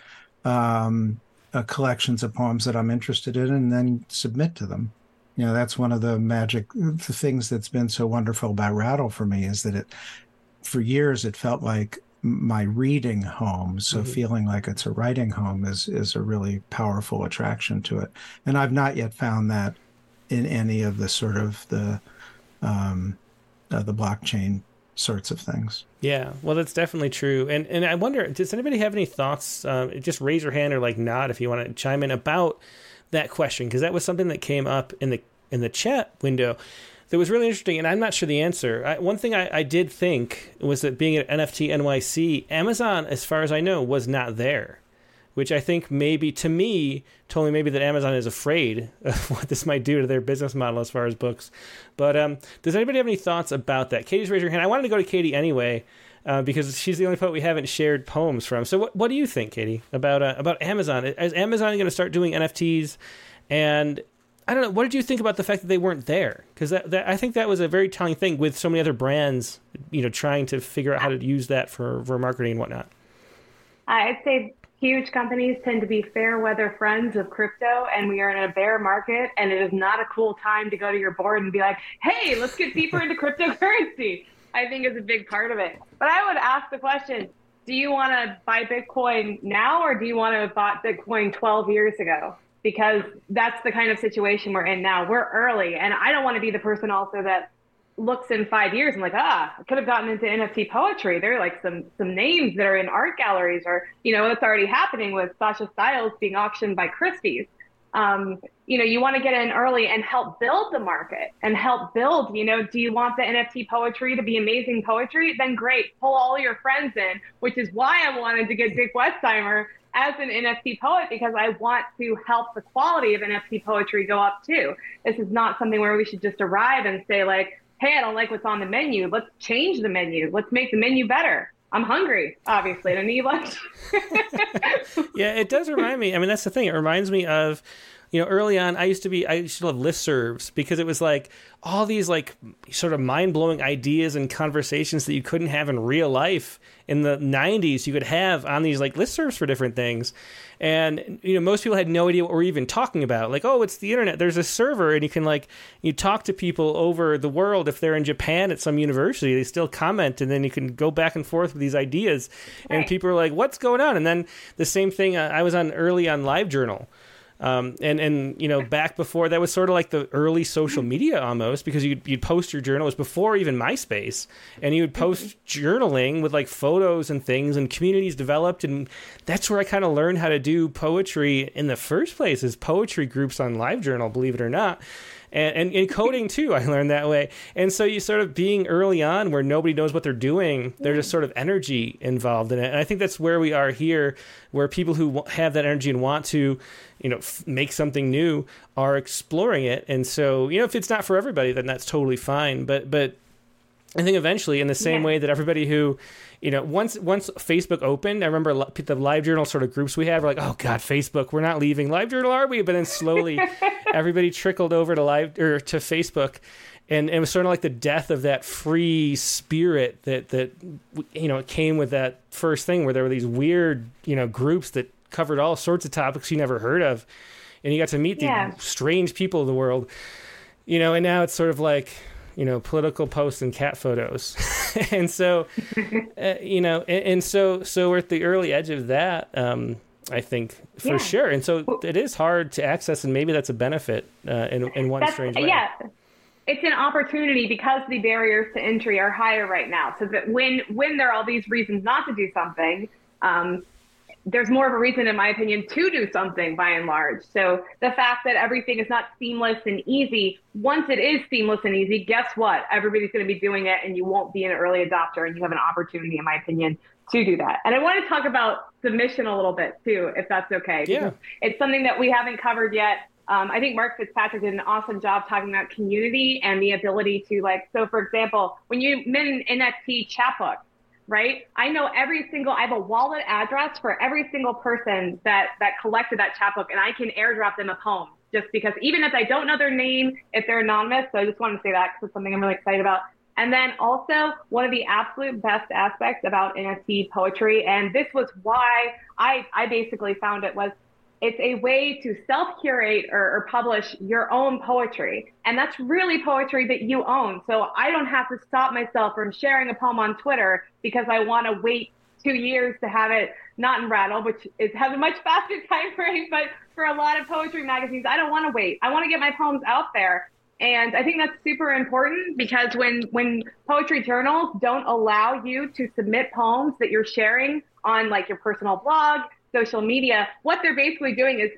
um, uh, collections of poems that I'm interested in and then submit to them. You know, that's one of the magic the things that's been so wonderful about Rattle for me is that it, for years, it felt like my reading home. So mm-hmm. feeling like it's a writing home is is a really powerful attraction to it. And I've not yet found that in any of the sort of the um, uh, the blockchain sorts of things. Yeah, well, that's definitely true. And and I wonder, does anybody have any thoughts? Uh, just raise your hand or like nod if you want to chime in about that question because that was something that came up in the in the chat window that was really interesting, and I'm not sure the answer. I, one thing I, I, did think was that being at NFT NYC, Amazon, as far as I know, was not there which I think maybe to me told me maybe that Amazon is afraid *laughs* of what this might do to their business model as far as books. But um, does anybody have any thoughts about that? Katie's raised her hand. I wanted to go to Katie anyway. Uh, because she's the only poet we haven't shared poems from. So, what, what do you think, Katie, about uh, about Amazon? Is Amazon going to start doing NFTs? And I don't know. What did you think about the fact that they weren't there? Because that, that, I think that was a very telling thing with so many other brands, you know, trying to figure out how to use that for for marketing and whatnot. I'd say huge companies tend to be fair weather friends of crypto and we are in a bear market and it is not a cool time to go to your board and be like hey let's get deeper into cryptocurrency i think is a big part of it but i would ask the question do you want to buy bitcoin now or do you want to have bought bitcoin 12 years ago because that's the kind of situation we're in now we're early and i don't want to be the person also that looks in five years and like ah I could have gotten into NFT poetry. There are like some some names that are in art galleries or you know it's already happening with Sasha Stiles being auctioned by Christie's. Um, you know you want to get in early and help build the market and help build. You know do you want the NFT poetry to be amazing poetry? Then great, pull all your friends in, which is why I wanted to get Dick Westheimer as an NFT poet because I want to help the quality of NFT poetry go up too. This is not something where we should just arrive and say like hey, I don't like what's on the menu. Let's change the menu. Let's make the menu better. I'm hungry, obviously, and I need lunch. *laughs* yeah, it does remind me. I mean, that's the thing. It reminds me of, you know, early on, I used to be, I used to love listservs because it was like all these like sort of mind blowing ideas and conversations that you couldn't have in real life. In the 90s. You could have on these like listservs for different things. And you know most people had no idea what we're even talking about. Like oh it's the internet. There's a server and you can like you talk to people over the world. If they're in japan at some university they still comment and then you can go back and forth with these ideas. Right. and people are like what's going on? And then the same thing uh, i was on early on livejournal um, and and you know back before that was sort of like the early social media almost because you'd you'd post your journal. It was before even MySpace. And you would post journaling with like photos and things and communities developed. And that's where I kind of learned how to do poetry in the first place is poetry groups on LiveJournal believe it or not and, and in coding too i learned that way. And so you sort of being early on where nobody knows what they're doing there's just sort of energy involved in it. And i think that's where we are here where people who have that energy and want to you know f- make something new are exploring it. And so you know if it's not for everybody then that's totally fine. But but I think eventually, in the same yeah. way that everybody who, you know, once once Facebook opened, I remember the LiveJournal sort of groups we had were like, oh God, Facebook, we're not leaving LiveJournal, are we? But then slowly, *laughs* everybody trickled over to live or to Facebook, and it was sort of like the death of that free spirit that that you know came with that first thing, where there were these weird you know groups that covered all sorts of topics you never heard of, and you got to meet yeah. these strange people of the world, you know, and now it's sort of like you know, political posts and cat photos. *laughs* and so, uh, you know, and, and, so, so we're at the early edge of that, um, I think for yeah. sure. And so it is hard to access, and maybe that's a benefit uh, in, in one that's, strange way. Yeah. It's an opportunity because the barriers to entry are higher right now. So that when when there are all these reasons not to do something, um, there's more of a reason, in my opinion, to do something by and large. So the fact that everything is not seamless and easy, once it is seamless and easy, guess what? Everybody's going to be doing it and you won't be an early adopter and you have an opportunity, in my opinion, to do that. And I want to talk about submission a little bit too, if that's okay. Yeah. It's something that we haven't covered yet. Um, I think Mark Fitzpatrick did an awesome job talking about community and the ability to like, so for example, when you min NFT chapbook, right? I know every single, I have a wallet address for every single person that, that collected that chapbook and I can airdrop them a poem just because even if I don't know their name, if they're anonymous. So I just wanted to say that because it's something I'm really excited about. And then also one of the absolute best aspects about NFT poetry, and this was why I, I basically found it was it's a way to self curate or, or, publish your own poetry. And that's really poetry that you own. So I don't have to stop myself from sharing a poem on Twitter because I want to wait two years to have it not in Rattle, which is, has a much faster *laughs* time frame. But for a lot of poetry magazines, I don't want to wait. I want to get my poems out there. And I think that's super important because when when poetry journals don't allow you to submit poems that you're sharing on like your personal blog, social media, what they're basically doing is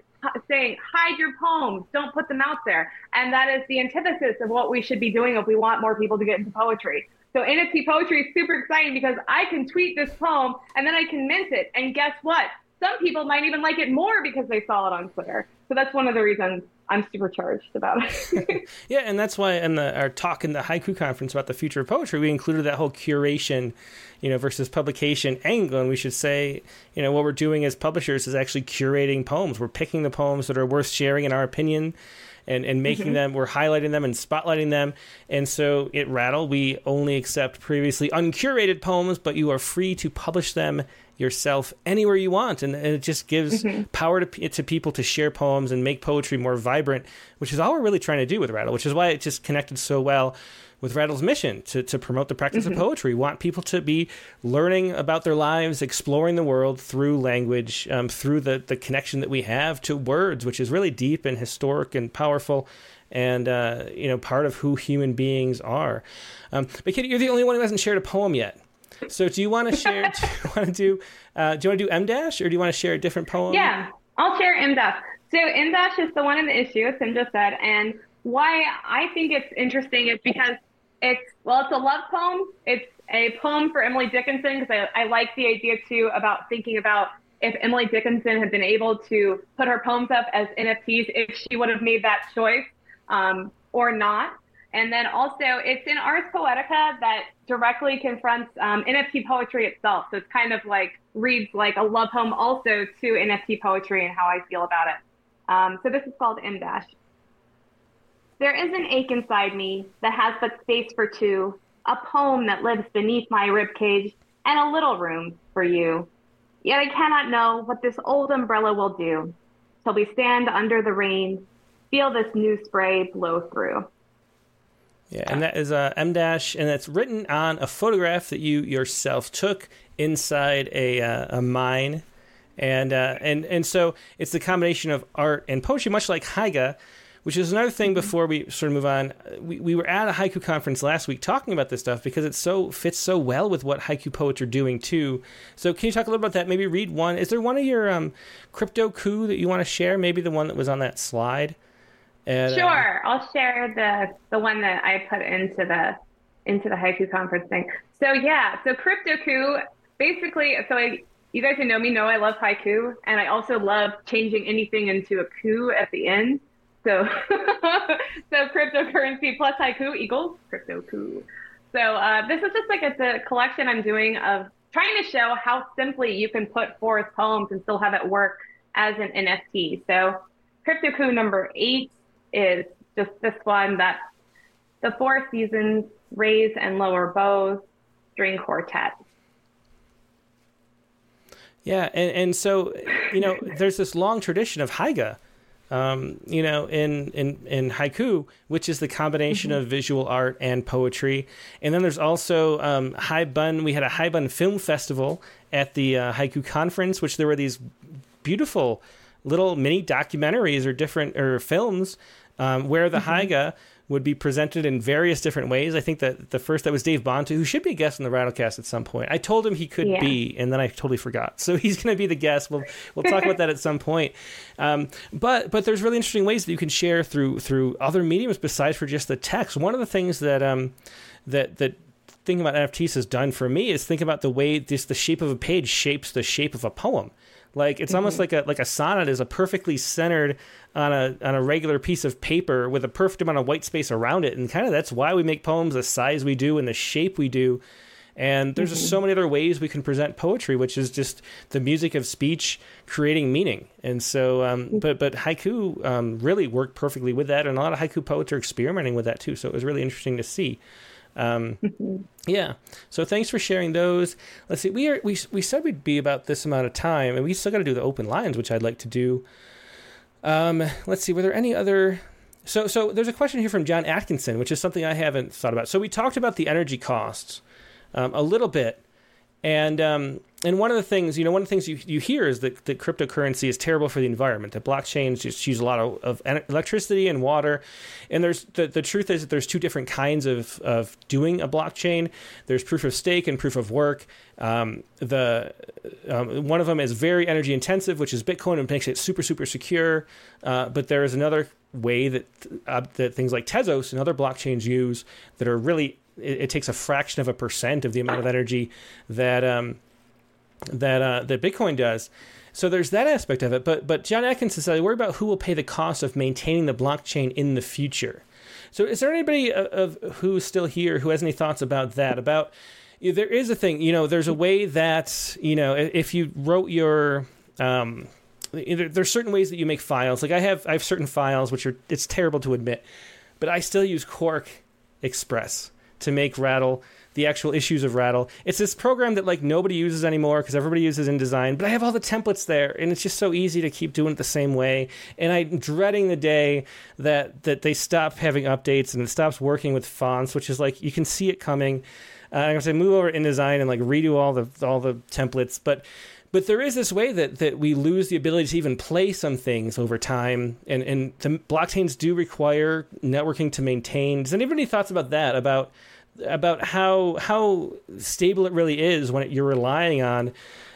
saying hide your poems, don't put them out there. And that is the antithesis of what we should be doing if we want more people to get into poetry. So NFT poetry is super exciting because I can tweet this poem and then I can mint it. And guess what? Some people might even like it more because they saw it on Twitter. So that's one of the reasons I'm supercharged about it. *laughs* *laughs* yeah, and that's why in the, our talk in the Haiku conference about the future of poetry, we included that whole curation, you know, versus publication angle. And we should say, you know, what we're doing as publishers is actually curating poems. We're picking the poems that are worth sharing, in our opinion, and, and making mm-hmm. them, we're highlighting them and spotlighting them. And so at Rattle, we only accept previously uncurated poems, but you are free to publish them yourself anywhere you want, and, and it just gives mm-hmm. power to, to people to share poems and make poetry more vibrant, which is all we're really trying to do with Rattle, which is why it just connected so well with Rattle's mission to, to promote the practice mm-hmm. of poetry. We want people to be learning about their lives, exploring the world through language, um, through the, the connection that we have to words, which is really deep and historic and powerful and uh, you know part of who human beings are. Um, but Katie, you're the only one who hasn't shared a poem yet. So do you want to share? *laughs* do you want to do? Uh, do you want to do M dash, or do you want to share a different poem? Yeah, I'll share M dash. So M dash is the one in the issue, as Tim just said, and why I think it's interesting is because it's well, it's a love poem. It's a poem for Emily Dickinson because I, I like the idea too about thinking about if Emily Dickinson had been able to put her poems up as NFTs, if she would have made that choice um, or not. And then also, it's in Ars Poetica that directly confronts um, NFT poetry itself. So it's kind of like reads like a love poem also to NFT poetry and how I feel about it. Um, so this is called M dash. There is an ache inside me that has but space for two, a poem that lives beneath my ribcage, and a little room for you. Yet I cannot know what this old umbrella will do till we stand under the rain, feel this new spray blow through. Yeah, and that is uh, M dash, and that's written on a photograph that you yourself took inside a uh, a mine, and uh, and and so it's the combination of art and poetry, much like Haiga, which is another thing. Before we sort of move on, we, we were at a haiku conference last week talking about this stuff because it so fits so well with what haiku poets are doing too. So can you talk a little about that? Maybe read one. Is there one of your um, crypto coup that you want to share? Maybe the one that was on that slide. And, uh, sure, uh, I'll share the the one that I put into the into the haiku conference thing. So yeah, so crypto coup basically. So I, you guys who know me know I love haiku, and I also love changing anything into a coup at the end. So *laughs* so cryptocurrency plus haiku equals crypto coup. So uh, this is just like it's a collection I'm doing of trying to show how simply you can put forth poems and still have it work as an NFT. So crypto coup number eight is just this one that the four seasons raise and lower bows string quartet. Yeah, and, and so you know, there's this long tradition of haiga, um, you know, in, in in haiku, which is the combination mm-hmm. of visual art and poetry. And then there's also um, Haibun. We had a Haibun film festival at the uh, haiku conference, which there were these beautiful little mini documentaries or different or films um, where the mm-hmm. Haiga would be presented in various different ways. I think that the first that was Dave Bonta, who should be a guest in the Rattlecast at some point. I told him he could yeah. be, and then I totally forgot. So *laughs* he's going to be the guest. We'll we'll talk about that at some point. Um, but but there's really interesting ways that you can share through through other mediums besides for just the text. One of the things that um, that that thinking about NFTs has done for me is think about the way just the shape of a page shapes the shape of a poem. Like it's mm-hmm. almost like a like a sonnet is a perfectly centered on a on a regular piece of paper with a perfect amount of white space around it, and kind of that's why we make poems the size we do and the shape we do. And there's mm-hmm. just so many other ways we can present poetry, which is just the music of speech creating meaning. And so, um, mm-hmm. but but haiku um, really worked perfectly with that, and a lot of haiku poets are experimenting with that too. So it was really interesting to see. Um, yeah. So thanks for sharing those. Let's see. We are we we said we'd be about this amount of time, and we still got to do the open lines, which I'd like to do. Um, let's see. Were there any other? So so there's a question here from John Atkinson, which is something I haven't thought about. So we talked about the energy costs um, a little bit, and um, and one of the things, you know, one of the things you, you hear is that, that cryptocurrency is terrible for the environment. That blockchains just use a lot of, of electricity and water. And there's the, the truth is that there's two different kinds of, of doing a blockchain. There's proof of stake and proof of work. Um, the um, one of them is very energy intensive, which is Bitcoin, and makes it super super secure. Uh, but there is another way that uh, that things like Tezos and other blockchains use that are really it, it, takes a fraction of a percent of the amount of energy that um, that uh, that Bitcoin does. So there's that aspect of it. But but John Atkinson said, I worry about who will pay the cost of maintaining the blockchain in the future. So is there anybody of, of who's still here who has any thoughts about that? About there is a thing, you know, there's a way that you know if you wrote your um, there's certain ways that you make files. Like I have I have certain files which are it's terrible to admit, but I still use Quark Express to make Rattle the actual issues of Rattle. It's this program that like nobody uses anymore because everybody uses InDesign, but I have all the templates there and it's just so easy to keep doing it the same way. And I'm dreading the day that that they stop having updates and it stops working with fonts, which is like you can see it coming. Uh, I'm gonna say move over InDesign and like redo all the all the templates, but but there is this way that, that we lose the ability to even play some things over time and and the blockchains do require networking to maintain does anybody have any thoughts about that about about how how stable it really is when it, you're relying on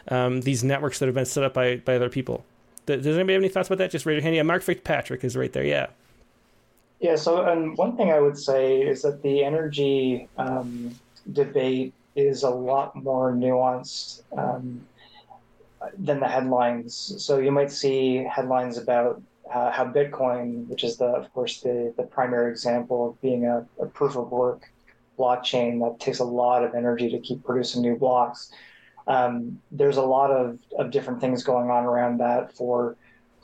um, these networks that have been set up by by other people. Does anybody have any thoughts about that? Just raise your hand. Yeah, Mark Fitzpatrick is right there. Yeah. Yeah. So, and one thing I would say is that the energy um, debate is a lot more nuanced um, than the headlines. So you might see headlines about uh, how Bitcoin, which is the, of course, the the primary example of being a, a proof of work blockchain that takes a lot of energy to keep producing new blocks. Um, there's a lot of, of different things going on around that for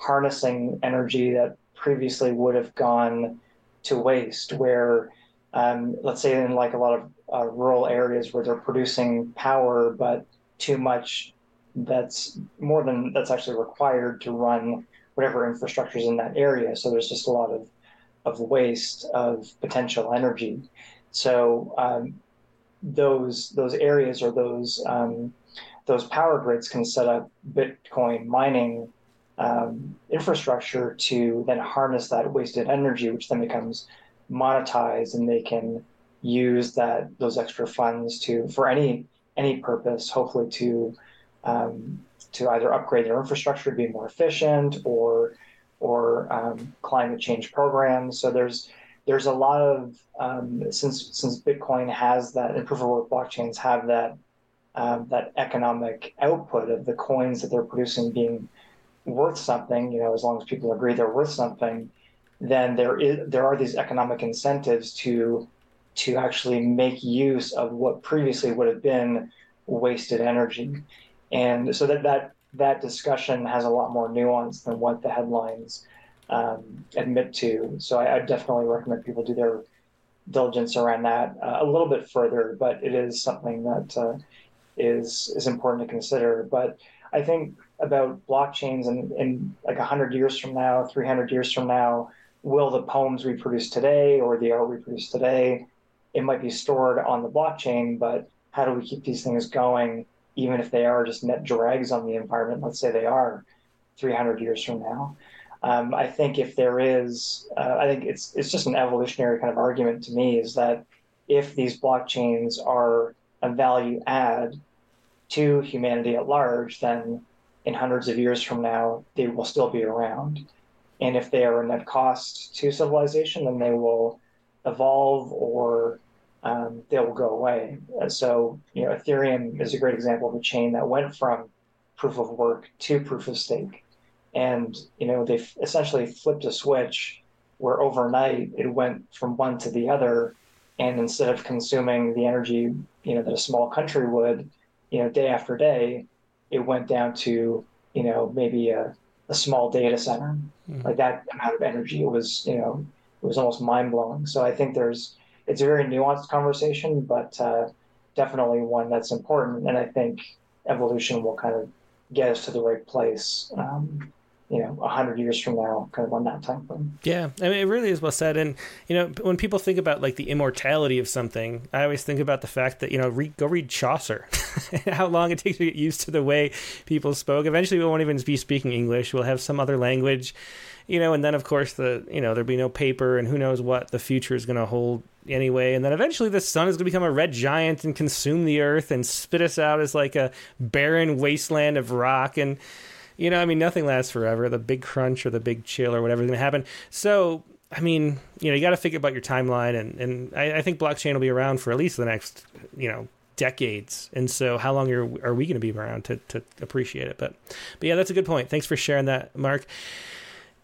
harnessing energy that previously would have gone to waste, where um, let's say in like a lot of uh, rural areas where they're producing power, but too much that's more than that's actually required to run whatever infrastructure is in that area. So there's just a lot of, of waste of potential energy. So um, those those areas or those um, those power grids can set up Bitcoin mining um, infrastructure to then harness that wasted energy, which then becomes monetized, and they can use that those extra funds to for any any purpose, hopefully to um, to either upgrade their infrastructure to be more efficient or or um, climate change programs. So there's there's a lot of um, since since Bitcoin has that and proof of work blockchains have that um, that economic output of the coins that they're producing being worth something. You know, as long as people agree they're worth something, then there is there are these economic incentives to to actually make use of what previously would have been wasted energy, and so that that that discussion has a lot more nuance than what the headlines um, admit to. So I, I, definitely recommend people do their diligence around that uh, a little bit further, but it is something that uh, is is important to consider. But I think about blockchains and in like 100 years from now, 300 years from now, will the poems we produce today or the art we produce today, it might be stored on the blockchain, but how do we keep these things going, even if they are just net drags on the environment? Let's say they are 300 years from now. Um, I think if there is, uh, I think it's it's just an evolutionary kind of argument to me is that if these blockchains are a value add to humanity at large, then in hundreds of years from now they will still be around. And if they are a net cost to civilization, then they will evolve or um, they will go away. So, you know, Ethereum is a great example of a chain that went from proof of work to proof of stake and you know they essentially flipped a switch where overnight it went from one to the other and instead of consuming the energy you know that a small country would you know day after day it went down to you know maybe a, a small data center mm-hmm. like that amount of energy it was you know it was almost mind-blowing so i think there's it's a very nuanced conversation, but uh, definitely one that's important. And I think evolution will kind of get us to the right place. Um, you know, a hundred years from now, kind of on that time frame. Yeah, I mean, it really is well said. And you know, when people think about like the immortality of something, I always think about the fact that you know, read, go read Chaucer, *laughs* how long it takes to get used to the way people spoke. Eventually, we won't even be speaking English; we'll have some other language, you know. And then, of course, the you know, there'll be no paper, and who knows what the future is going to hold anyway. And then eventually, the sun is going to become a red giant and consume the earth and spit us out as like a barren wasteland of rock and you know, I mean, nothing lasts forever. The big crunch or the big chill or whatever is going to happen. So, I mean, you know, you got to think about your timeline, and and I, I, think blockchain will be around for at least the next, you know, decades. And so, how long are, are we going to be around to to appreciate it? But, but yeah, that's a good point. Thanks for sharing that, Mark.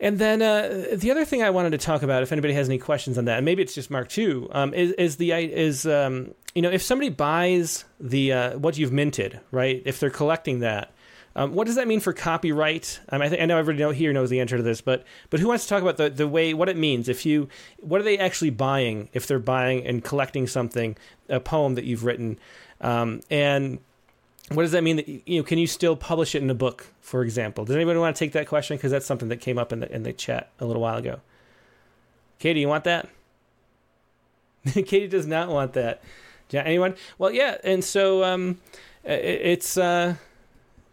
And then uh, the other thing I wanted to talk about, if anybody has any questions on that, and maybe it's just Mark too, um, is, is the is um, you know if somebody buys the uh, what you've minted, right? If they're collecting that, um, what does that mean for copyright? Um, I, th- I, know everybody know, here knows the answer to this, but but who wants to talk about the, the way what it means? If you what are they actually buying if they're buying and collecting something, a poem that you've written, um, and what does that mean? That you know, can you still publish it in a book, for example? Does anybody want to take that question? Because that's something that came up in the in the chat a little while ago. Katie, you want that? *laughs* Katie does not want that. Anyone? Well, yeah, and so um, it, it's. Uh,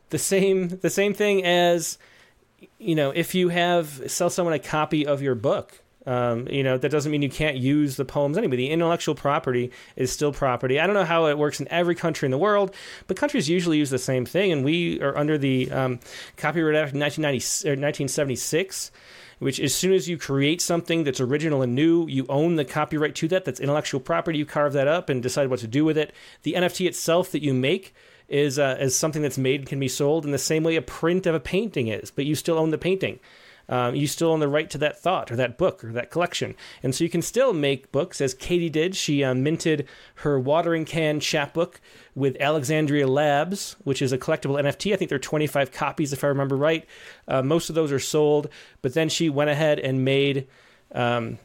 the same the same thing as you know if you have sell someone a copy of your book um, you know that doesn't mean you can't use the poems anyway the intellectual property is still property i don't know how it works in every country in the world but countries usually use the same thing and we are under the um, copyright act of 1976 which as soon as you create something that's original and new, you own the copyright to that. That's intellectual property. You carve that up and decide what to do with it. The NFT itself that you make is uh, is something that's made can be sold in the same way a print of a painting is, but you still own the painting. Um, you still own the right to that thought or that book or that collection. And so you can still make books, as Katie did. She uh, minted her watering can chapbook with Alexandria Labs, which is a collectible NFT. I think there are 25 copies, if I remember right. Uh, most of those are sold, but then she went ahead and made um,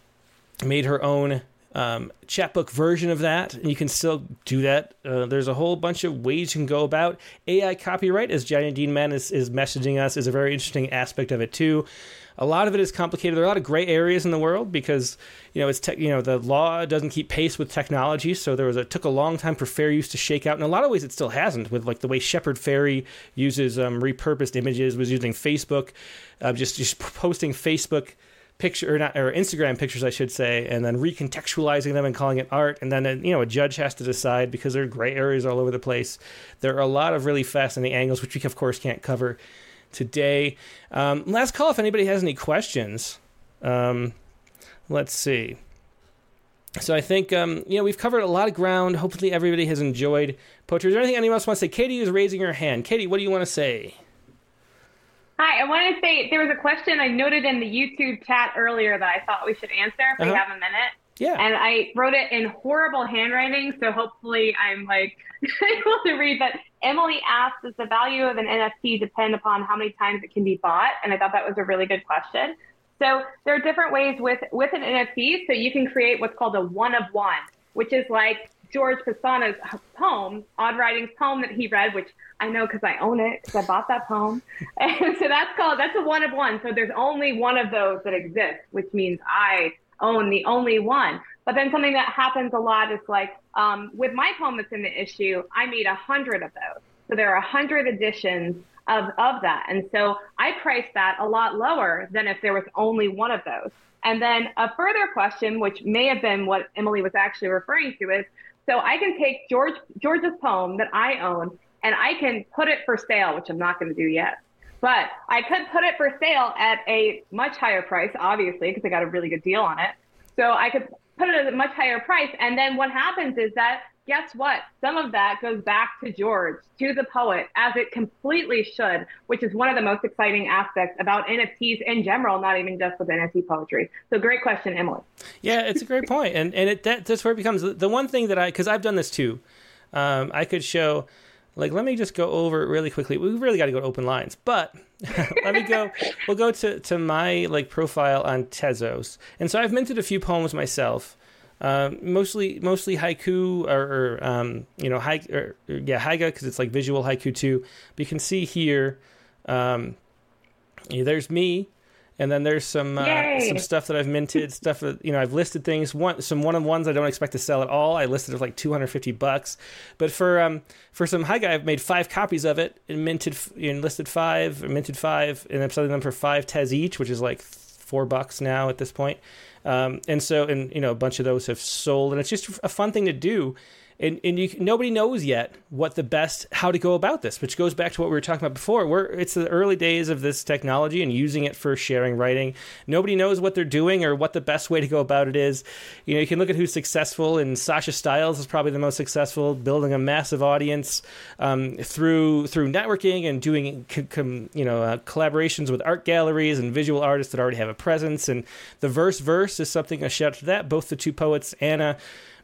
made her own um, chapbook version of that. And you can still do that. Uh, there's a whole bunch of ways you can go about AI copyright, as Johnny Dean Mann is, is messaging us, is a very interesting aspect of it too. A lot of it is complicated. There are a lot of gray areas in the world because you know it's te- you know the law doesn't keep pace with technology. So there was a took a long time for fair use to shake out. In a lot of ways, it still hasn't. With like the way Shepard Fairey uses um, repurposed images, was using Facebook, uh, just just posting Facebook picture or not or Instagram pictures, I should say, and then recontextualizing them and calling it art. And then you know a judge has to decide because there are gray areas all over the place. There are a lot of really fascinating angles, which we of course can't cover today. Um, last call if anybody has any questions. Um, let's see. So I think um, you know we've covered a lot of ground. Hopefully everybody has enjoyed poetry. Is there anything anyone else wants to say? Katie is raising her hand. Katie, what do you want to say? Hi, I want to say there was a question I noted in the YouTube chat earlier that I thought we should answer if uh-huh. we have a minute. Yeah. And I wrote it in horrible handwriting, so hopefully I'm like *laughs* able to read. But Emily asked, "Does the value of an NFT depend upon how many times it can be bought?" And I thought that was a really good question. So there are different ways with with an NFT. So you can create what's called a one of one, which is like George Pastana's poem, Odd Writings poem that he read, which I know because I own it because I bought that poem. *laughs* And so that's called, that's a one of one. So there's only one of those that exists, which means I own the only one. But then something that happens a lot is like um, with my poem that's in the issue, I made a hundred of those. So there are a hundred editions of, of that. And so I priced that a lot lower than if there was only one of those. And then a further question, which may have been what Emily was actually referring to, is so I can take George George's poem that I own and I can put it for sale, which I'm not going to do yet. But I could put it for sale at a much higher price, obviously, because I got a really good deal on it. So I could put it at a much higher price. And then what happens is that guess what? Some of that goes back to George, to the poet, as it completely should, which is one of the most exciting aspects about NFTs in general, not even just with NFT poetry. So great question, Emily. Yeah, it's a great point. And and it, that, that's where it becomes the one thing that I, because I've done this too, um, I could show, like, let me just go over it really quickly. We've really got to go to open lines, but *laughs* let me go, we'll go to, to my like profile on Tezos. And so I've minted a few poems myself. Uh, mostly mostly haiku or, or um, you know hai, or, or, yeah haiga because it's like visual haiku too. But you can see here, um, there's me and then there's some uh, some stuff that I've minted, *laughs* stuff that you know I've listed things. One some one of the ones I don't expect to sell at all. I listed it for like 250 bucks, but for um for some guy, I've made five copies of it and minted and listed five, minted five, and I'm selling them for five tez each, which is like four bucks now at this point. Um, and so and you know a bunch of those have sold, and it's just a fun thing to do and and you, nobody knows yet what the best how to go about this, which goes back to what we were talking about before. We're it's the early days of this technology and using it for sharing writing. Nobody knows what they're doing or what the best way to go about it is. You know, you can look at who's successful, and Sasha Stiles is probably the most successful, building a massive audience um, through through networking and doing com, you know uh, collaborations with art galleries and visual artists that already have a presence. And the verse verse is something a shout out to that. Both the two poets, Anna.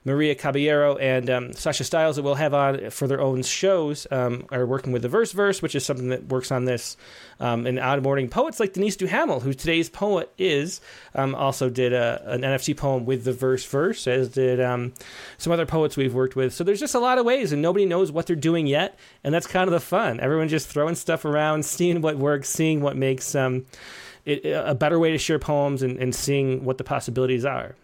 Maria Caballero and um, Sasha Stiles that we'll have on for their own shows um, are working with the Verse Verse, which is something that works on this. Um, and onboarding poets like Denise Duhamel, who today's poet is, um, also did a, an NFT poem with the Verse Verse, as did um, some other poets we've worked with. So there's just a lot of ways, and nobody knows what they're doing yet, and that's kind of the fun. Everyone's just throwing stuff around, seeing what works, seeing what makes um, it a better way to share poems, and, and seeing what the possibilities are.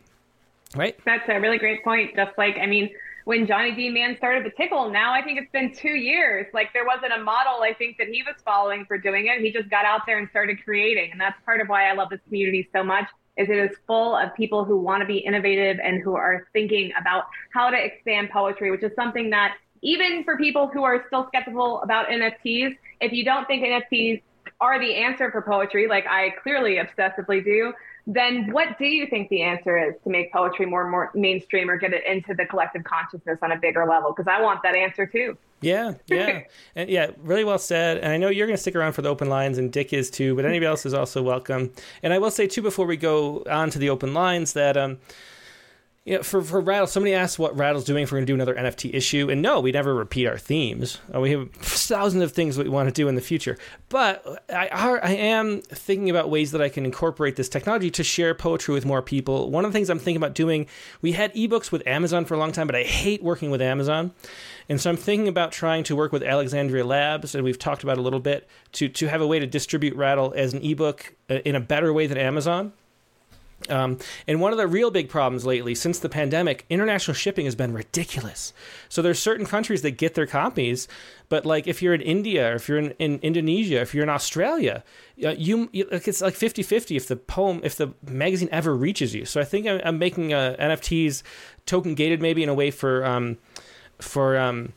Right. That's a really great point. Just like, I mean, when Johnny D Mann started the tickle, now I think it's been two years. Like there wasn't a model I think that he was following for doing it. He just got out there and started creating. And that's part of why I love this community so much is it is full of people who want to be innovative and who are thinking about how to expand poetry, which is something that even for people who are still skeptical about NFTs, if you don't think NFTs are the answer for poetry, like I clearly obsessively do, then what do you think the answer is to make poetry more more mainstream or get it into the collective consciousness on a bigger level? Because I want that answer too. Yeah, yeah, *laughs* and yeah, really well said. And I know you're going to stick around for the open lines, and Dick is too. But anybody else is also welcome. And I will say too, before we go on to the open lines, that um, you know, for, for Rattle, somebody asked what Rattle's doing if we're going to do another NFT issue. And no, we never repeat our themes. Uh, we have thousands of things we want to do in the future. But I, are, I am thinking about ways that I can incorporate this technology to share poetry with more people. One of the things I'm thinking about doing, we had ebooks with Amazon for a long time, but I hate working with Amazon. And so I'm thinking about trying to work with Alexandria Labs, and we've talked about a little bit, to, to have a way to distribute Rattle as an ebook uh, in a better way than Amazon. Um, and one of the real big problems lately, since the pandemic, international shipping has been ridiculous. So there's certain countries that get their copies, but like if you're in India, or if you're in, in Indonesia, if you're in Australia, uh, you, you it's like 50-50 if the poem, if the magazine ever reaches you. So I think I'm, I'm making uh, NFTs token gated maybe in a way for um, for um,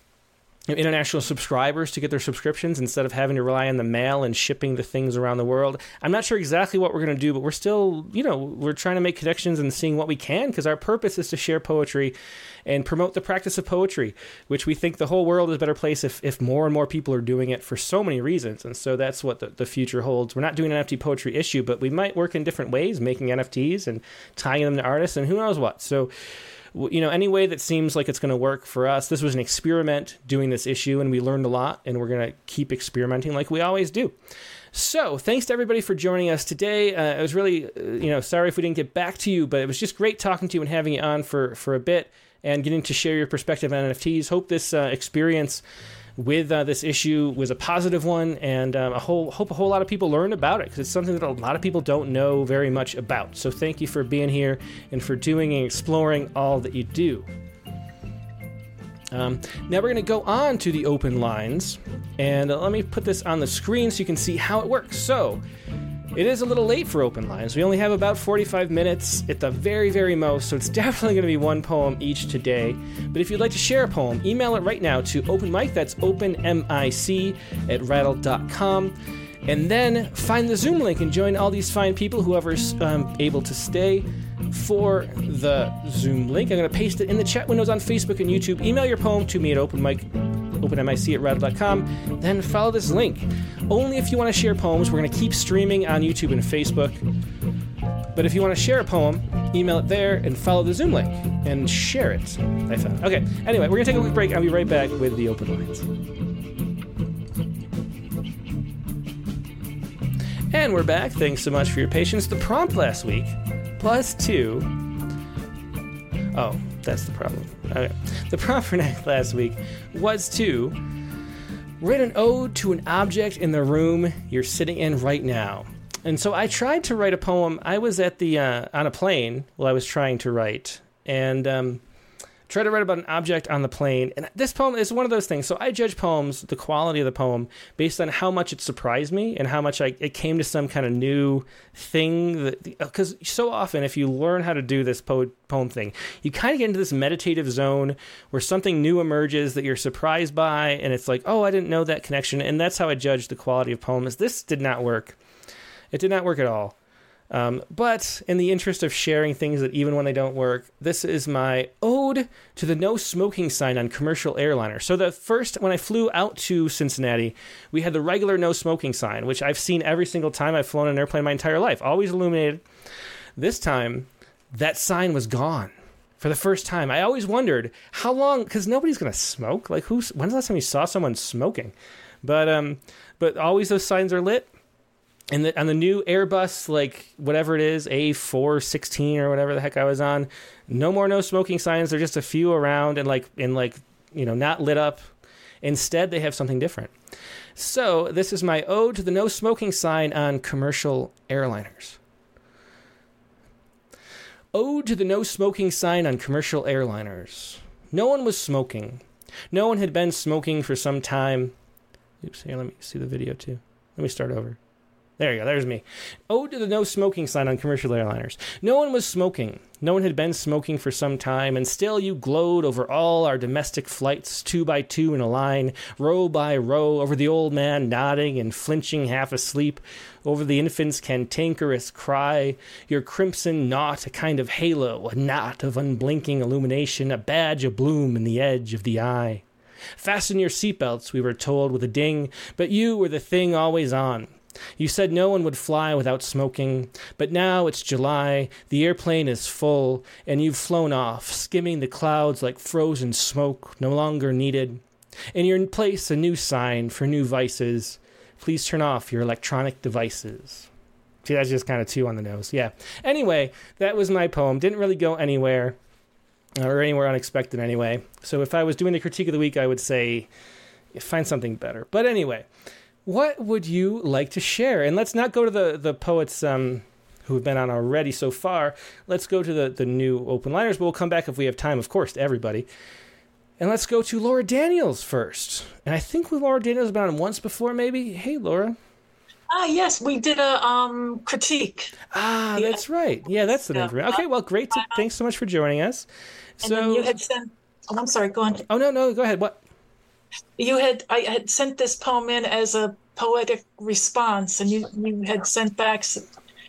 international subscribers to get their subscriptions instead of having to rely on the mail and shipping the things around the world. I'm not sure exactly what we're going to do, but we're still, you know, we're trying to make connections and seeing what we can because our purpose is to share poetry and promote the practice of poetry, which we think the whole world is a better place if, if more and more people are doing it for so many reasons. And so that's what the, the future holds. We're not doing an NFT poetry issue, but we might work in different ways, making NFTs and tying them to artists and who knows what. So, you know, any way that seems like it's going to work for us. This was an experiment doing this issue, and we learned a lot, and we're going to keep experimenting like we always do. So, thanks to everybody for joining us today. Uh, I was really, uh, you know, sorry if we didn't get back to you, but it was just great talking to you and having you on for for a bit and getting to share your perspective on NFTs. Hope this uh, experience with uh, this issue was a positive one, and um, a whole hope a whole lot of people learn about it because it's something that a lot of people don't know very much about. So thank you for being here and for doing and exploring all that you do. Um, now we're going to go on to the open lines, and uh, let me put this on the screen so you can see how it works. So it is a little late for open lines. We only have about 45 minutes at the very, very most, so it's *laughs* definitely going to be one poem each today. But if you'd like to share a poem, email it right now to openmic, that's openmic at rattle.com. And then find the Zoom link and join all these fine people, whoever's um, able to stay for the Zoom link. I'm going to paste it in the chat windows on Facebook and YouTube. Email your poem to me at openmic, openmic at rattle.com. Then follow this link. Only if you want to share poems. We're going to keep streaming on YouTube and Facebook. But if you want to share a poem, email it there and follow the Zoom link and share it. I found. Okay. Anyway, we're going to take a quick break. I'll be right back with the open lines. And we're back. Thanks so much for your patience. The prompt last week plus two Oh, that's the problem. Okay. The prompt *laughs* last week was to write an ode to an object in the room you're sitting in right now. And so I tried to write a poem. I was at the uh, on a plane while I was trying to write, and um, try to write about an object on the plane. And this poem is one of those things. So I judge poems, the quality of the poem, based on how much it surprised me and how much I, it came to some kind of new thing. Because uh, so often, if you learn how to do this po- poem thing, you kind of get into this meditative zone where something new emerges that you're surprised by, and it's like, oh, I didn't know that connection. And that's how I judge the quality of poems. This did not work. It did not work at all. Um, but in the interest of sharing things that even when they don't work, this is my ode to the no smoking sign on commercial airliners. So the first, when I flew out to Cincinnati, we had the regular no smoking sign, which I've seen every single time I've flown an airplane my entire life, always illuminated. This time, that sign was gone for the first time. I always wondered how long, because nobody's gonna smoke. Like, who's when's the last time you saw someone smoking? But um, but always those signs are lit and the, on the new Airbus, like whatever it is, A416 or whatever the heck I was on, no more no smoking signs. There's just a few around and like in like you know not lit up. Instead, they have something different. So this is my ode to the no smoking sign on commercial airliners. Ode to the no smoking sign on commercial airliners. No one was smoking. No one had been smoking for some time. Oops, here, let me see the video too. Let me start over. There you go. There's me. Ode to the no smoking sign on commercial airliners. No one was smoking. No one had been smoking for some time, and still you glowed over all our domestic flights, two by two in a line, row by row, over the old man nodding and flinching half asleep, over the infant's cantankerous cry, your crimson knot a kind of halo, a knot of unblinking illumination, a badge of bloom in the edge of the eye. Fasten your seatbelts, we were told with a ding, but you were the thing always on you said no one would fly without smoking, but now it's July, the airplane is full, and you've flown off, skimming the clouds like frozen smoke, no longer needed. In your place, a new sign for new vices. Please turn off your electronic devices. See, that's just kind of two on the nose. Yeah. Anyway, that was my poem. Didn't really go anywhere, or anywhere unexpected anyway. So if I was doing the critique of the week, I would say find something better. But anyway, what would you like to share? And let's not go to the the poets um, who have been on already so far. Let's go to the the new open liners, but we'll come back if we have time, of course, to everybody. And let's go to Laura Daniels first. And I think with Laura Daniels been on once before, maybe. Hey, Laura. Ah, yes, we did a um, critique. Ah, yeah. that's right. Yeah, that's the name for it. Okay, well, great. To, thanks so much for joining us. So you had sent. Oh, I'm sorry. Go on. Oh no, no, go ahead. What? You had I had sent this poem in as a poetic response, and you you had sent back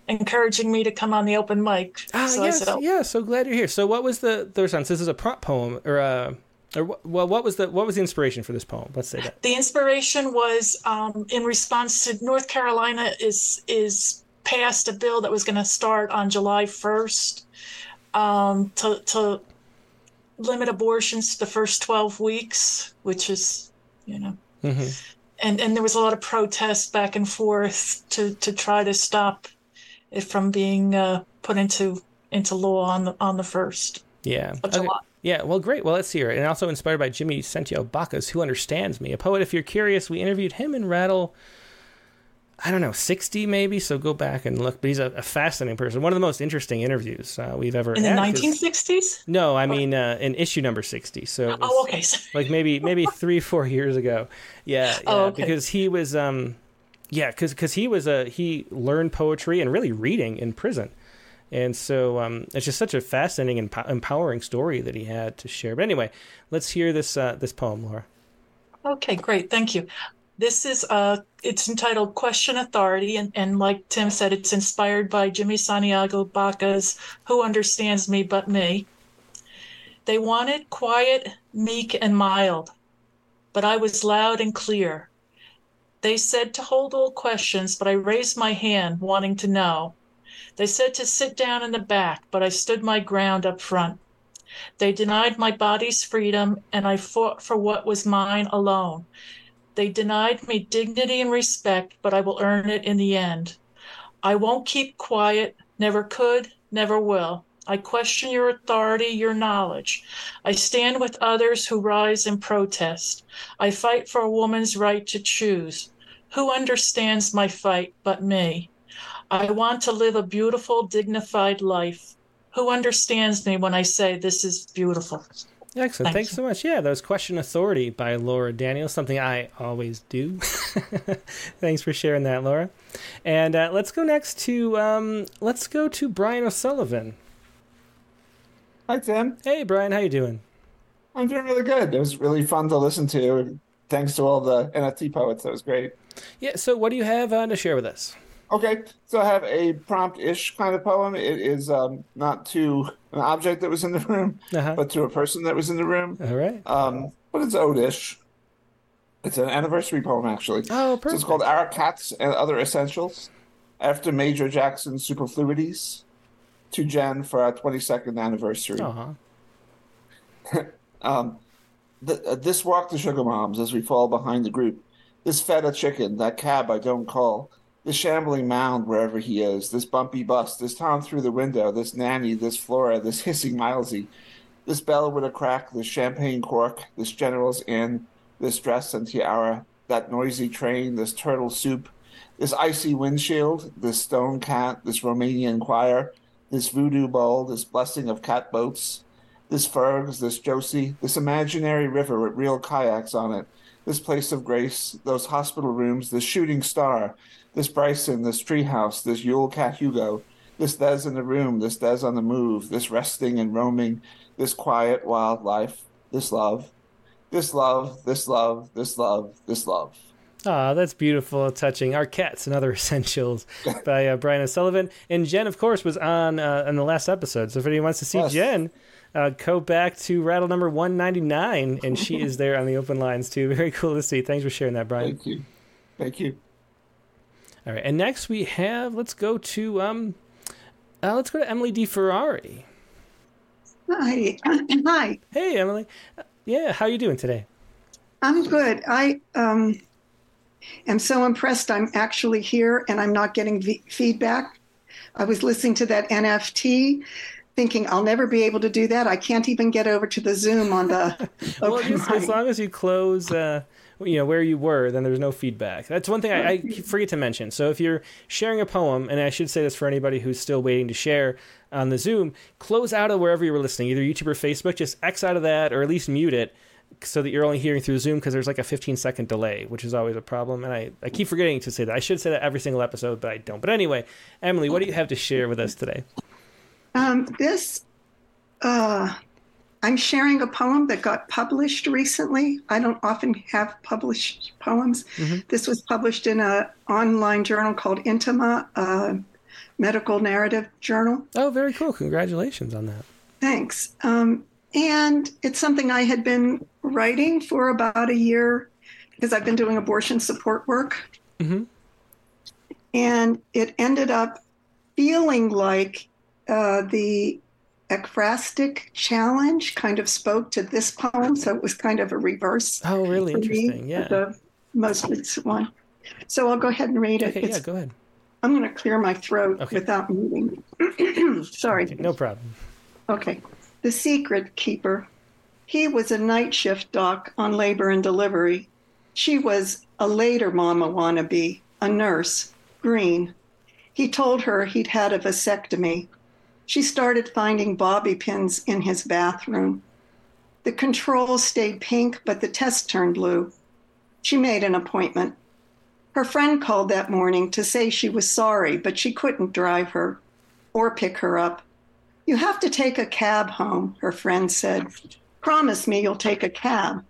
encouraging me to come on the open mic. Ah, so yes, said, oh. yeah. So glad you're here. So, what was the the response? This is a prompt poem, or a, uh, or well, what was the what was the inspiration for this poem? Let's say that the inspiration was um, in response to North Carolina is is passed a bill that was going to start on July first um, to to limit abortions to the first 12 weeks, which is, you know, mm-hmm. and, and there was a lot of protest back and forth to, to try to stop it from being uh, put into into law on the on the first. Yeah. Okay. Yeah, well, great. Well, let's hear it. And also inspired by Jimmy Santiago Baca, who understands me, a poet. If you're curious, we interviewed him in Rattle I don't know, 60 maybe. So go back and look. But he's a, a fascinating person. One of the most interesting interviews uh, we've ever in the 1960s. No, I mean uh, in issue number 60. So oh, okay, like maybe maybe *laughs* three four years ago. Yeah, yeah oh, okay. because he was um, yeah, because because he was a he learned poetry and really reading in prison. And so um, it's just such a fascinating and empowering story that he had to share. But anyway, let's hear this uh, this poem, Laura. Okay, great. Thank you. This is uh it's entitled Question Authority, and, and like Tim said, it's inspired by Jimmy Santiago Baca's Who Understands Me But Me. They wanted quiet, meek, and mild, but I was loud and clear. They said to hold all questions, but I raised my hand, wanting to know. They said to sit down in the back, but I stood my ground up front. They denied my body's freedom, and I fought for what was mine alone. They denied me dignity and respect, but I will earn it in the end. I won't keep quiet, never could, never will. I question your authority, your knowledge. I stand with others who rise in protest. I fight for a woman's right to choose. Who understands my fight but me? I want to live a beautiful, dignified life. Who understands me when I say this is beautiful? Excellent. Thank Thanks you. so much. Yeah, that was Question Authority by Laura Daniels, something I always do. *laughs* Thanks for sharing that, Laura. And uh, let's go next to um, let's go to Brian O'Sullivan. Hi, Tim. Hey, Brian, how you doing? I'm doing really good. It was really fun to listen to. Thanks to all the NFT poets. That was great. Yeah. So, what do you have uh, to share with us? Okay, so I have a prompt-ish kind of poem. It is um, not to an object that was in the room, Uh-huh. but to a person that was in the room. All right. Um, but it's ode-ish. It's an anniversary poem, actually. Oh, So it's called Our Cats and Other Essentials. After Major Jackson's superfluities, to Jen for our 22nd anniversary. Aw. *laughs* Um, th- uh, this walk to Sugar Mom's as we fall behind the group. This feta chicken, that cab I don't call. This shambling mound wherever he is. This bumpy bus. This Tom through the window. This nanny. This Flora. This hissing Milesy. This bell with a crack. This champagne cork. This General's Inn. This dress and tiara. That noisy train. This turtle soup. This icy windshield. This stone cat. This Romanian choir. This voodoo bowl. This blessing of cat boats this Fergs, this Josie, this imaginary river with real kayaks on it, this place of grace, those hospital rooms, this shooting star, this Bryson, this treehouse, this Yule Cat Hugo, this Des in the room, this Des on the move, this resting and roaming, this quiet wild life, this love, this love, this love, this love, this love. Ah, that's beautiful, touching. Our cats and other *laughs* essentials by uh, Brian O'Sullivan. And Jen, of course, was on uh, in the last episode. So if anyone wants to see Yes. Jen, uh, go back to rattle number one ninety nine, and she is there on the open lines too. *laughs* Very cool to see. Thanks for sharing that, Brian. Thank you. Thank you. All right, and next we have. Let's go to um, uh, let's go to Emily DeFerrari. Hi. *clears throat* Hi. Hey, Emily. Uh, yeah, how are you doing today? I'm good. I um, am so impressed I'm actually here and I'm not getting v- feedback. I was listening to that NFT thinking I'll never be able to do that. I can't even get over to the Zoom on the *laughs* Well, just, as long as you close, uh, you know, where you were, then there's no feedback. That's one thing I, I forget to mention. So if you're sharing a poem, and I should say this for anybody who's still waiting to share on the Zoom, close out of wherever you were listening, either YouTube or Facebook. Just X out of that, or at least mute it, so that you're only hearing through Zoom because there's like a 15 second delay, which is always a problem. And I, I keep forgetting to say that. I should say that every single episode, but I don't. But anyway, Emily, what do you have to share with us today? Um, this, uh, I'm sharing a poem that got published recently. I don't often have published poems. Mhm. This was published in an online journal called Intima, a medical narrative journal. Oh, very cool. Congratulations on that. Thanks. Um, and it's something I had been writing for about a year because I've been doing abortion support work. Mhm. And it ended up feeling like uh, the ekphrastic challenge kind of spoke to this poem. So it was kind of a reverse. Oh, really for me, interesting. Yeah. The most recent one. So I'll go ahead and read it. Okay, It's- yeah, go ahead. I'm going to clear my throat Okay. without moving. *clears throat* Sorry. Okay, no problem. Okay. The secret keeper. He was a night shift doc on labor and delivery. She was a later mama wannabe, a nurse, green. He told her he'd had a vasectomy. She started finding bobby pins in his bathroom. The controls stayed pink, but the test turned blue. She made an appointment. Her friend called that morning to say she was sorry, but she couldn't drive her or pick her up. You have to take a cab home, her friend said. Promise me you'll take a cab.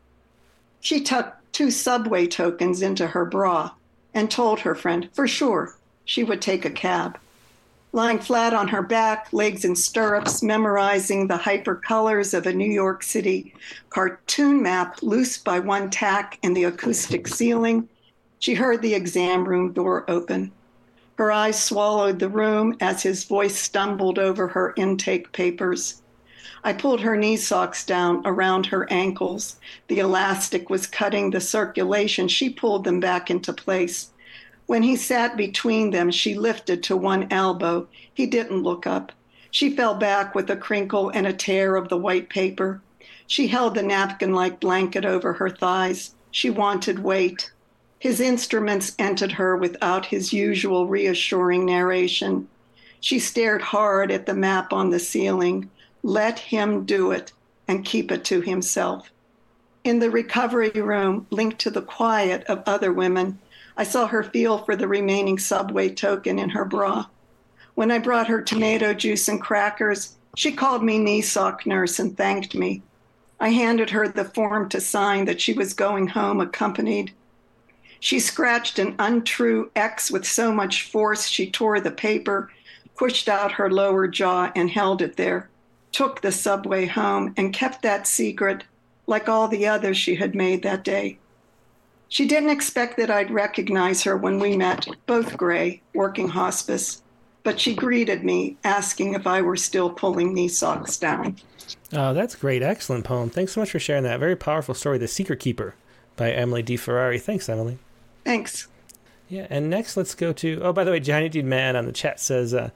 She tucked two subway tokens into her bra and told her friend for sure she would take a cab. Lying flat on her back, legs in stirrups, memorizing the hypercolors of a New York City cartoon map loose by one tack in the acoustic ceiling, she heard the exam room door open. Her eyes swallowed the room as his voice stumbled over her intake papers. I pulled her knee socks down around her ankles. The elastic was cutting the circulation. She pulled them back into place. When he sat between them, she lifted to one elbow. He didn't look up. She fell back with a crinkle and a tear of the white paper. She held the napkin like blanket over her thighs. She wanted weight. His instruments entered her without his usual reassuring narration. She stared hard at the map on the ceiling. Let him do it and keep it to himself. In the recovery room, linked to the quiet of other women, I saw her feel for the remaining subway token in her bra. When I brought her tomato juice and crackers, she called me knee sock nurse and thanked me. I handed her the form to sign that she was going home accompanied. She scratched an untrue X with so much force she tore the paper, pushed out her lower jaw, and held it there, took the subway home, and kept that secret like all the others she had made that day. She didn't expect that I'd recognize her when we met, both gray, working hospice, but she greeted me, asking if I were still pulling these socks down. Oh, that's great. Excellent poem. Thanks so much for sharing that. Very powerful story, The Secret Keeper by Emily DeFerrari. Thanks, Emily. Thanks. Yeah, and next let's go to. Oh, by the way, Johnny D. Mann on the chat says uh,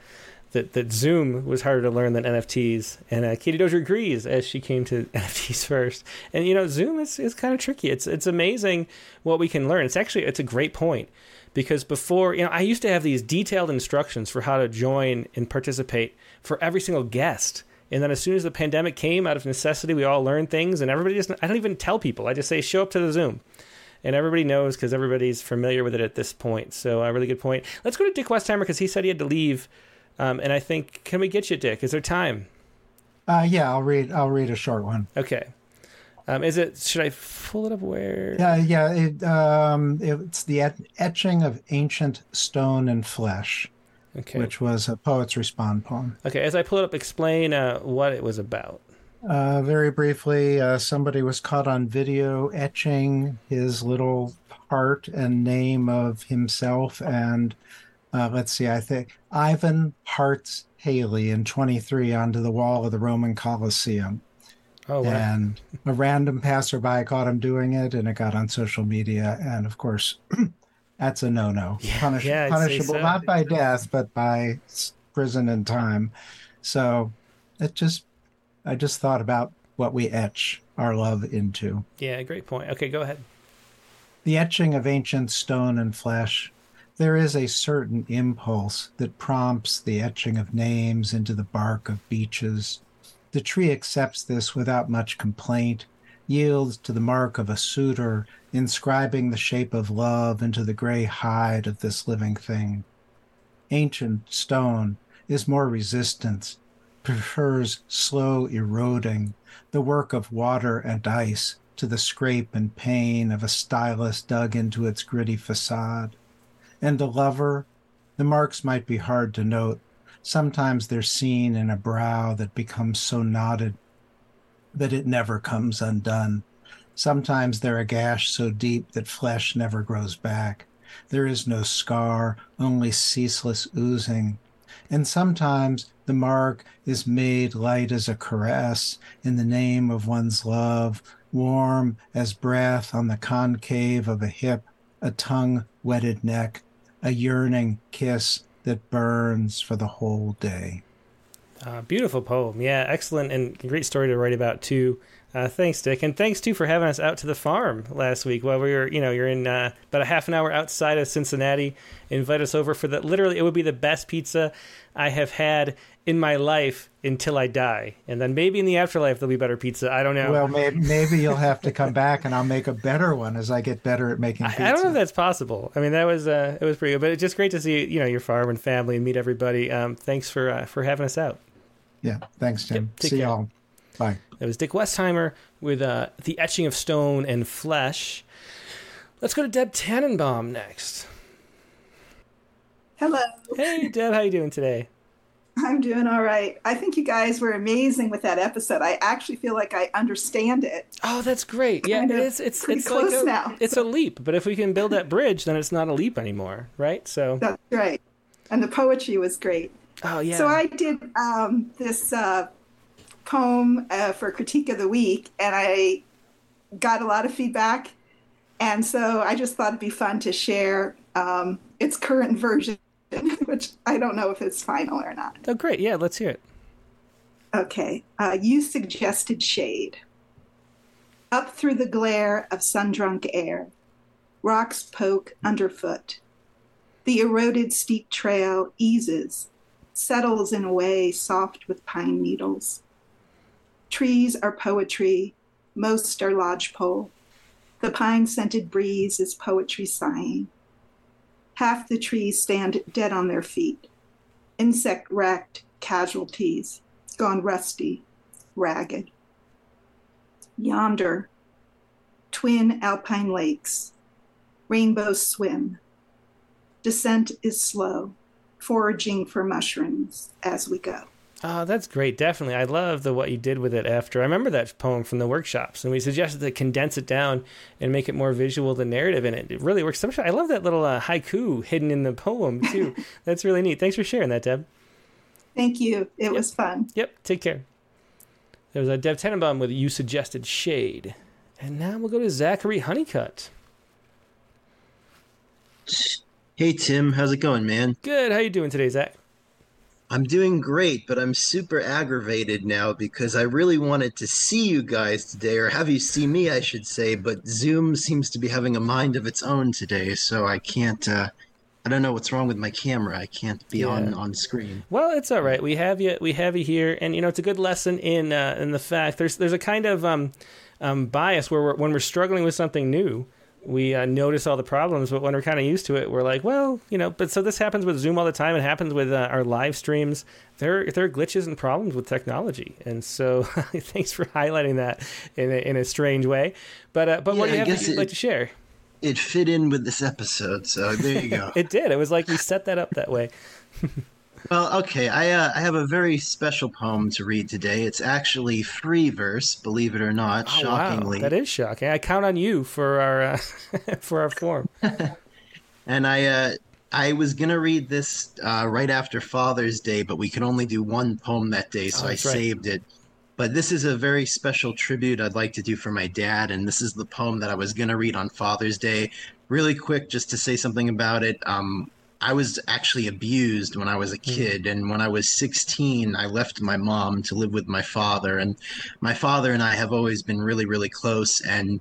that, that Zoom was harder to learn than NFTs. And uh, Katie Dozier agrees as she came to *laughs* NFTs first. And, you know, Zoom is, is kind of tricky. It's, it's amazing what we can learn. It's actually, it's a great point because before, you know, I used to have these detailed instructions for how to join and participate for every single guest. And then as soon as the pandemic came, out of necessity, we all learned things, and everybody just, I don't even tell people. I just say, show up to the Zoom. And everybody knows because everybody's familiar with it at this point. So, a uh, really good point. Let's go to Dick Westheimer because he said he had to leave. Um, and I think, can we get you, Dick? Is there time? Uh, yeah, I'll read. I'll read a short one. Okay. Um, is it? Should I pull it up? Where? Yeah, yeah. It, um, it's the et- etching of ancient stone and flesh. Okay. Which was a poet's respond poem. Okay. As I pull it up, explain uh, what it was about. Uh, very briefly, uh, somebody was caught on video etching his little heart and name of himself and uh, let's see, I think Ivan Hearts Haley in 23 onto the wall of the Roman Colosseum. Oh, wow. And a random passerby caught him doing it, and it got on social media. And of course, *clears throat* that's a no no. Yeah, Punish- yeah, punishable so. not by death, but by prison and time. So it just, I just thought about what we etch our love into. Yeah, great point. Okay, go ahead. The etching of ancient stone and flesh there is a certain impulse that prompts the etching of names into the bark of beeches. The tree accepts this without much complaint, yields to the mark of a suitor, inscribing the shape of love into the gray hide of this living thing. Ancient stone is more resistant, prefers slow eroding, the work of water and ice to the scrape and pain of a stylus dug into its gritty facade and a lover, the marks might be hard to note. Sometimes they're seen in a brow that becomes so knotted that it never comes undone. Sometimes they're a gash so deep that flesh never grows back. There is no scar, only ceaseless oozing. And sometimes the mark is made light as a caress in the name of one's love, warm as breath on the concave of a hip, a tongue wetted neck, a yearning kiss that burns for the whole day. Uh, beautiful poem. Yeah, excellent and great story to write about too. Uh, thanks, Dick, and thanks too for having us out to the farm last week. While we were, you know, you're in uh, about a half an hour outside of Cincinnati. Invite us over for that. Literally, it would be the best pizza I have had in my life until I die, and then maybe in the afterlife there'll be better pizza. I don't know. Well, maybe, maybe you'll have to come back, and I'll make a better one as I get better at making. Pizza. I, I don't know if that's possible. I mean, that was uh, it was pretty good, but it's just great to see you know your farm and family and meet everybody. Um, thanks for uh, for having us out. Yeah, thanks, Jim. Yep, see y'all. Bye. That was Dick Westheimer with uh, The Etching of Stone and Flesh. Let's go to Deb Tannenbaum next. Hello. Hey, Deb, how you doing today? I'm doing all right. I think you guys were amazing with that episode. I actually feel like I understand it. Oh, that's great. Yeah, it's it's it's close like a, now. It's a leap, but if we can build that bridge, then it's not a leap anymore, right? So That's right. And the poetry was great. Oh yeah. So I did um, this uh, poem uh, for critique of the week, and I got a lot of feedback, and so I just thought it'd be fun to share um, its current version, *laughs* which I don't know if it's final or not. Oh, great! Yeah, let's hear it. Okay. Uh, you suggested shade. Up through the glare of sun drunk air, rocks poke underfoot. The eroded steep trail eases, settles in a way soft with pine needles. Trees are poetry, most are lodgepole. The pine scented breeze is poetry sighing. Half the trees stand dead on their feet, insect wrecked casualties, gone rusty, ragged. Yonder, twin alpine lakes, rainbows swim. Descent is slow, foraging for mushrooms as we go. Oh, that's great. Definitely. I love the what you did with it after. I remember that poem from the workshops, and we suggested to condense it down and make it more visual, the narrative in it. It really works. I love that little uh, haiku hidden in the poem, too. *laughs* that's really neat. Thanks for sharing that, Deb. Thank you. It Yep. was fun. Yep, take care. There was a Deb Tenenbaum with You Suggested Shade. And now we'll go to Zachary Honeycutt. Hey Tim, how's it going, man? Good. How you doing today, Zach? I'm doing great, but I'm super aggravated now because I really wanted to see you guys today, or have you see me, I should say. But Zoom seems to be having a mind of its own today, so I can't. Uh, I don't know what's wrong with my camera. I can't be on on screen. Well, it's all right. We have you. We have you here, and you know it's a good lesson in uh, in the fact there's there's a kind of um, um, bias where we're, when we're struggling with something new, we uh, notice all the problems, but when we're kind of used to it, we're like, well, you know. But so this happens with Zoom all the time. It happens with uh, our live streams. There there are glitches and problems with technology, and so *laughs* thanks for highlighting that in a, in a strange way. But uh, but what do you I have guess to, it- like to share? It fit in with this episode, so there you go. *laughs* It did. It was like we set that up that way. *laughs* Well, okay. I uh, I have a very special poem to read today. It's actually free verse, believe it or not. Oh, shockingly, wow. that is shocking. I count on you for our uh, *laughs* for our form. *laughs* And I uh, I was gonna read this uh, right after Father's Day, but we could only do one poem that day, so Oh, I right. saved it. But this is a very special tribute I'd like to do for my dad, and this is the poem that I was gonna read on Father's Day. Really quick, just to say something about it. Um, I was actually abused when I was a mm. kid, and when I was 16, I left my mom to live with my father, and my father and I have always been really, really close, and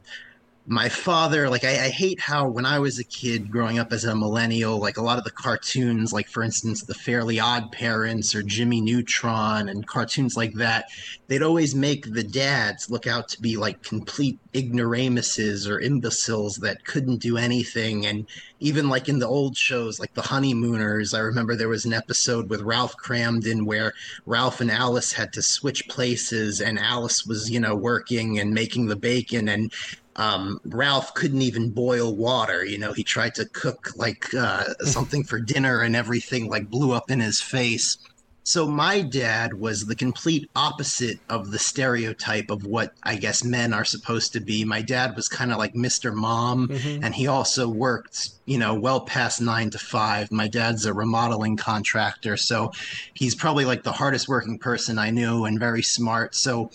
my father like I, I hate how when i was a kid growing up as a millennial like a lot of the cartoons like for instance the fairly odd parents or jimmy neutron and cartoons like that they'd always make the dads look out to be like complete ignoramuses or imbeciles that couldn't do anything. And even like in the old shows like the honeymooners i remember there was an episode with ralph Kramden where ralph and alice had to switch places and alice was you know working and making the bacon and um, Ralph couldn't even boil water. You know, he tried to cook like uh, *laughs* something for dinner and everything like blew up in his face. So my dad was the complete opposite of the stereotype of what I guess men are supposed to be. My dad was kind of like Mr. Mom, Mhm. and he also worked, you know, well past nine to five. My dad's a remodeling contractor, so he's probably like the hardest working person I knew and very smart. So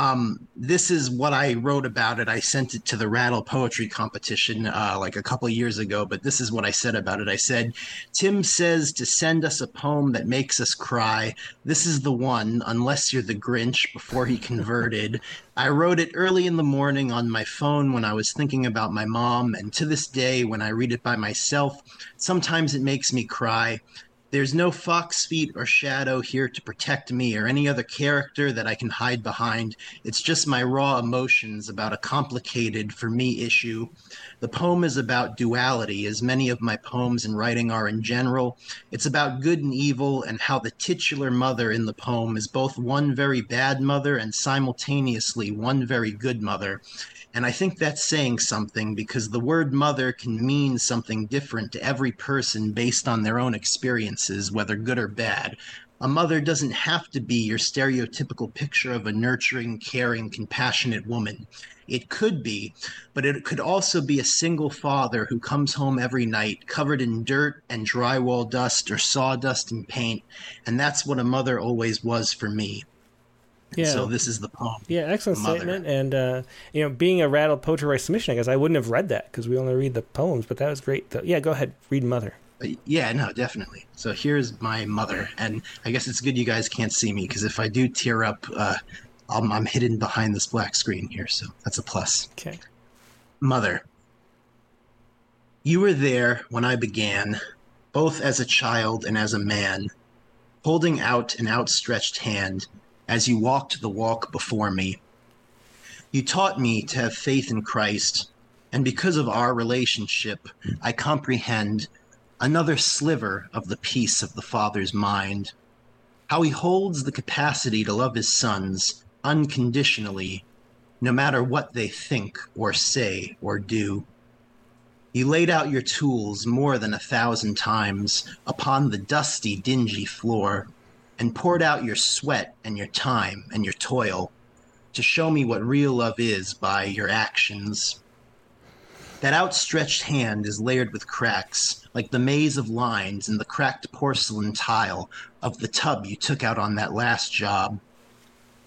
um, this is what I wrote about it. I sent it to the Rattle Poetry Competition uh, like a couple years ago, but this is what I said about it. I said, Tim says to send us a poem that makes us cry. This is the one, unless you're the Grinch before he converted. I wrote it early in the morning on my phone when I was thinking about my mom, and to this day, when I read it by myself, sometimes it makes me cry. There's no fox feet or shadow here to protect me or any other character that I can hide behind. It's just my raw emotions about a complicated, for me, issue. The poem is about duality, as many of my poems and writing are in general. It's about good and evil and how the titular mother in the poem is both one very bad mother and simultaneously one very good mother. And I think that's saying something because the word mother can mean something different to every person based on their own experiences, whether good or bad. A mother doesn't have to be your stereotypical picture of a nurturing, caring, compassionate woman. It could be, but it could also be a single father who comes home every night covered in dirt and drywall dust or sawdust and paint. And that's what a mother always was for me. And Yeah. So this is the poem. Yeah, excellent Mother. statement. And uh, you know, being a rattle poetry submission, I guess I wouldn't have read that because we only read the poems. But that was great. Though. Yeah, go ahead, read Mother. But yeah, no, definitely. So here's my mother, and I guess it's good you guys can't see me because if I do tear up, uh, I'm, I'm hidden behind this black screen here, so that's a plus. Okay. Mother, you were there when I began, both as a child and as a man, holding out an outstretched hand as you walked the walk before me. You taught me to have faith in Christ, and because of our relationship, I comprehend another sliver of the peace of the Father's mind. How he holds the capacity to love his sons unconditionally, no matter what they think or say or do. You laid out your tools more than a thousand times upon the dusty, dingy floor, and poured out your sweat and your time and your toil to show me what real love is by your actions. That outstretched hand is layered with cracks, like the maze of lines in the cracked porcelain tile of the tub you took out on that last job.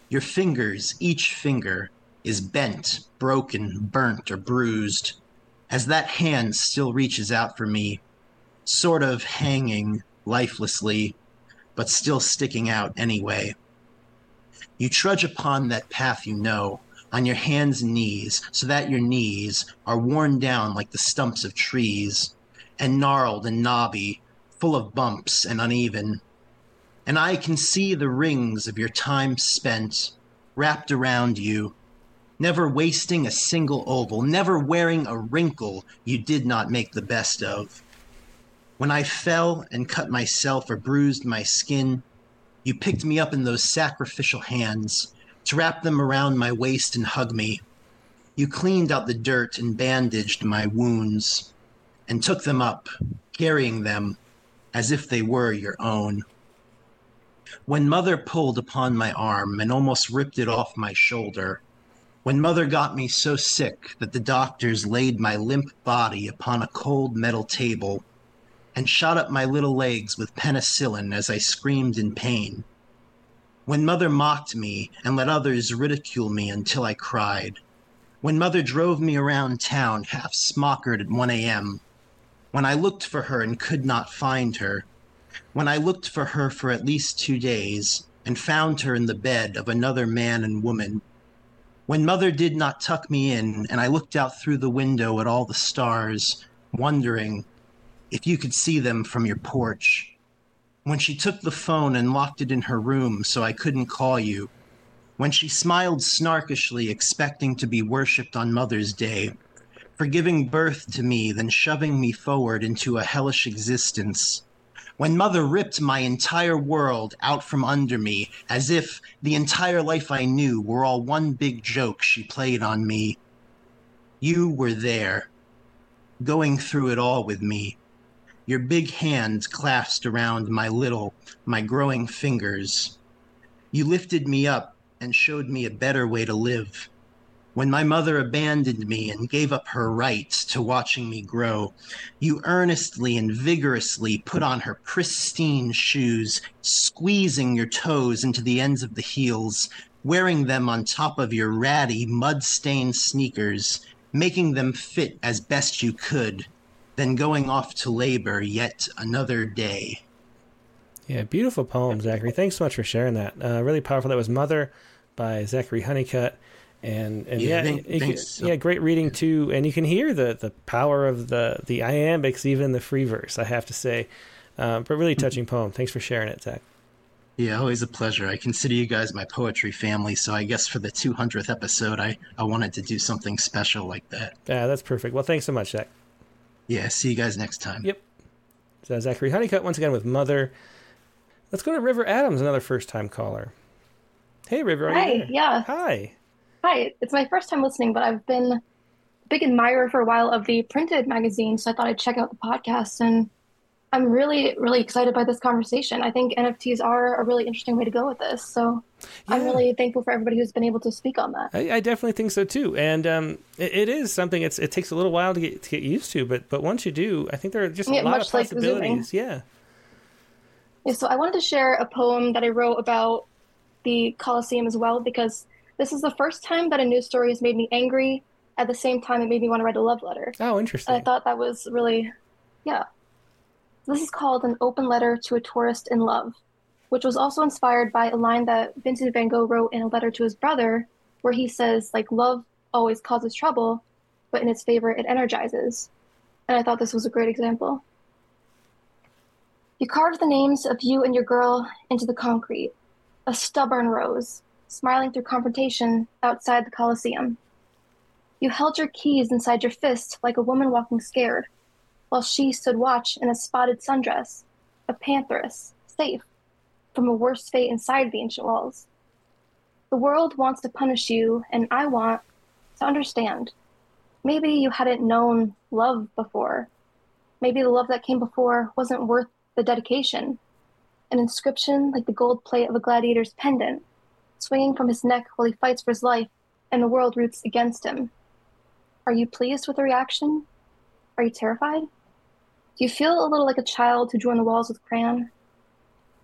Your fingers, each finger, is bent, broken, burnt, or bruised, as that hand still reaches out for me, sort of hanging lifelessly, but still sticking out anyway. You trudge upon that path you know, on your hands and knees, so that your knees are worn down like the stumps of trees, and gnarled and knobby, full of bumps and uneven. And I can see the rings of your time spent wrapped around you, never wasting a single oval, never wearing a wrinkle you did not make the best of. When I fell and cut myself or bruised my skin, you picked me up in those sacrificial hands to wrap them around my waist and hug me. You cleaned out the dirt and bandaged my wounds and took them up, carrying them as if they were your own. When mother pulled upon my arm and almost ripped it off my shoulder, when mother got me so sick that the doctors laid my limp body upon a cold metal table and shot up my little legs with penicillin as I screamed in pain. When mother mocked me and let others ridicule me until I cried. When mother drove me around town half smockered at 1 a.m. When I looked for her and could not find her. When I looked for her for at least two days and found her in the bed of another man and woman. When mother did not tuck me in and I looked out through the window at all the stars, wondering if you could see them from your porch. When she took the phone and locked it in her room so I couldn't call you. When she smiled snarkishly, expecting to be worshipped on Mother's Day. For giving birth to me, then shoving me forward into a hellish existence. When Mother ripped my entire world out from under me, as if the entire life I knew were all one big joke she played on me. You were there, going through it all with me your big hands clasped around my little, my growing fingers. You lifted me up and showed me a better way to live. When my mother abandoned me and gave up her rights to watching me grow, you earnestly and vigorously put on her pristine shoes, squeezing your toes into the ends of the heels, wearing them on top of your ratty, mud stained sneakers, making them fit as best you could then going off to labor yet another day. Yeah, beautiful poem, Zachary. Thanks so much for sharing that. Uh, really powerful. That was Mother by Zachary Honeycutt. And, and yeah, yeah, thank, can, yeah, great reading too. And you can hear the, the power of the, the iambics, even the free verse, I have to say. Um, but really touching poem. Thanks for sharing it, Zach. Yeah, always a pleasure. I consider you guys my poetry family, so I guess for the 200th episode, I, I wanted to do something special like that. Yeah, that's perfect. Well, thanks so much, Zach. Yeah, see you guys next time. Yep. So Zachary Honeycutt once again with Mother. Let's go to River Adams, another first time caller. Hey, River. Hi. Yeah. Hi. Hi. It's my first time listening, but I've been a big admirer for a while of the printed magazine, so I thought I'd check out the podcast. And I'm really, really excited by this conversation. I think NFTs are a really interesting way to go with this. So yeah. I'm really thankful for everybody who's been able to speak on that. I, I definitely think so too. And um, it, it is something. It's it takes a little while to get to get used to, but but once you do, I think there are just a yeah, lot of possibilities. Like yeah. Yeah. So I wanted to share a poem that I wrote about the Colosseum as well because this is the first time that a news story has made me angry. At the same time, it made me want to write a love letter. Oh, interesting. And I thought that was really, yeah. This is called An Open Letter to a Tourist in Love, which was also inspired by a line that Vincent van Gogh wrote in a letter to his brother, where he says, like, love always causes trouble, but in its favor, it energizes. And I thought this was a great example. You carved the names of you and your girl into the concrete, a stubborn rose, smiling through confrontation outside the Colosseum. You held your keys inside your fist like a woman walking scared, while she stood watch in a spotted sundress, a pantheress, safe from a worse fate inside the ancient walls. The world wants to punish you, and I want to understand. Maybe you hadn't known love before. Maybe the love that came before wasn't worth the dedication. An inscription like the gold plate of a gladiator's pendant, swinging from his neck while he fights for his life, and the world roots against him. Are you pleased with the reaction? Are you terrified? Do you feel a little like a child who drew the walls with crayon?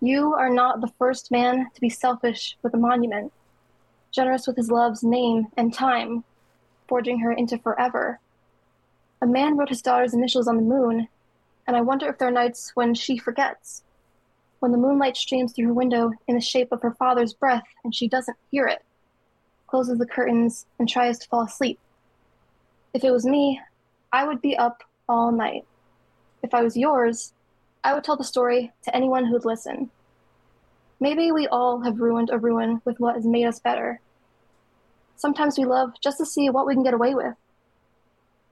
You are not the first man to be selfish with a monument, generous with his love's name and time, forging her into forever. A man wrote his daughter's initials on the moon, and I wonder if there are nights when she forgets. When the moonlight streams through her window in the shape of her father's breath and she doesn't hear it, closes the curtains, and tries to fall asleep. If it was me, I would be up all night. If I was yours, I would tell the story to anyone who'd listen. Maybe we all have ruined a ruin with what has made us better. Sometimes we love just to see what we can get away with.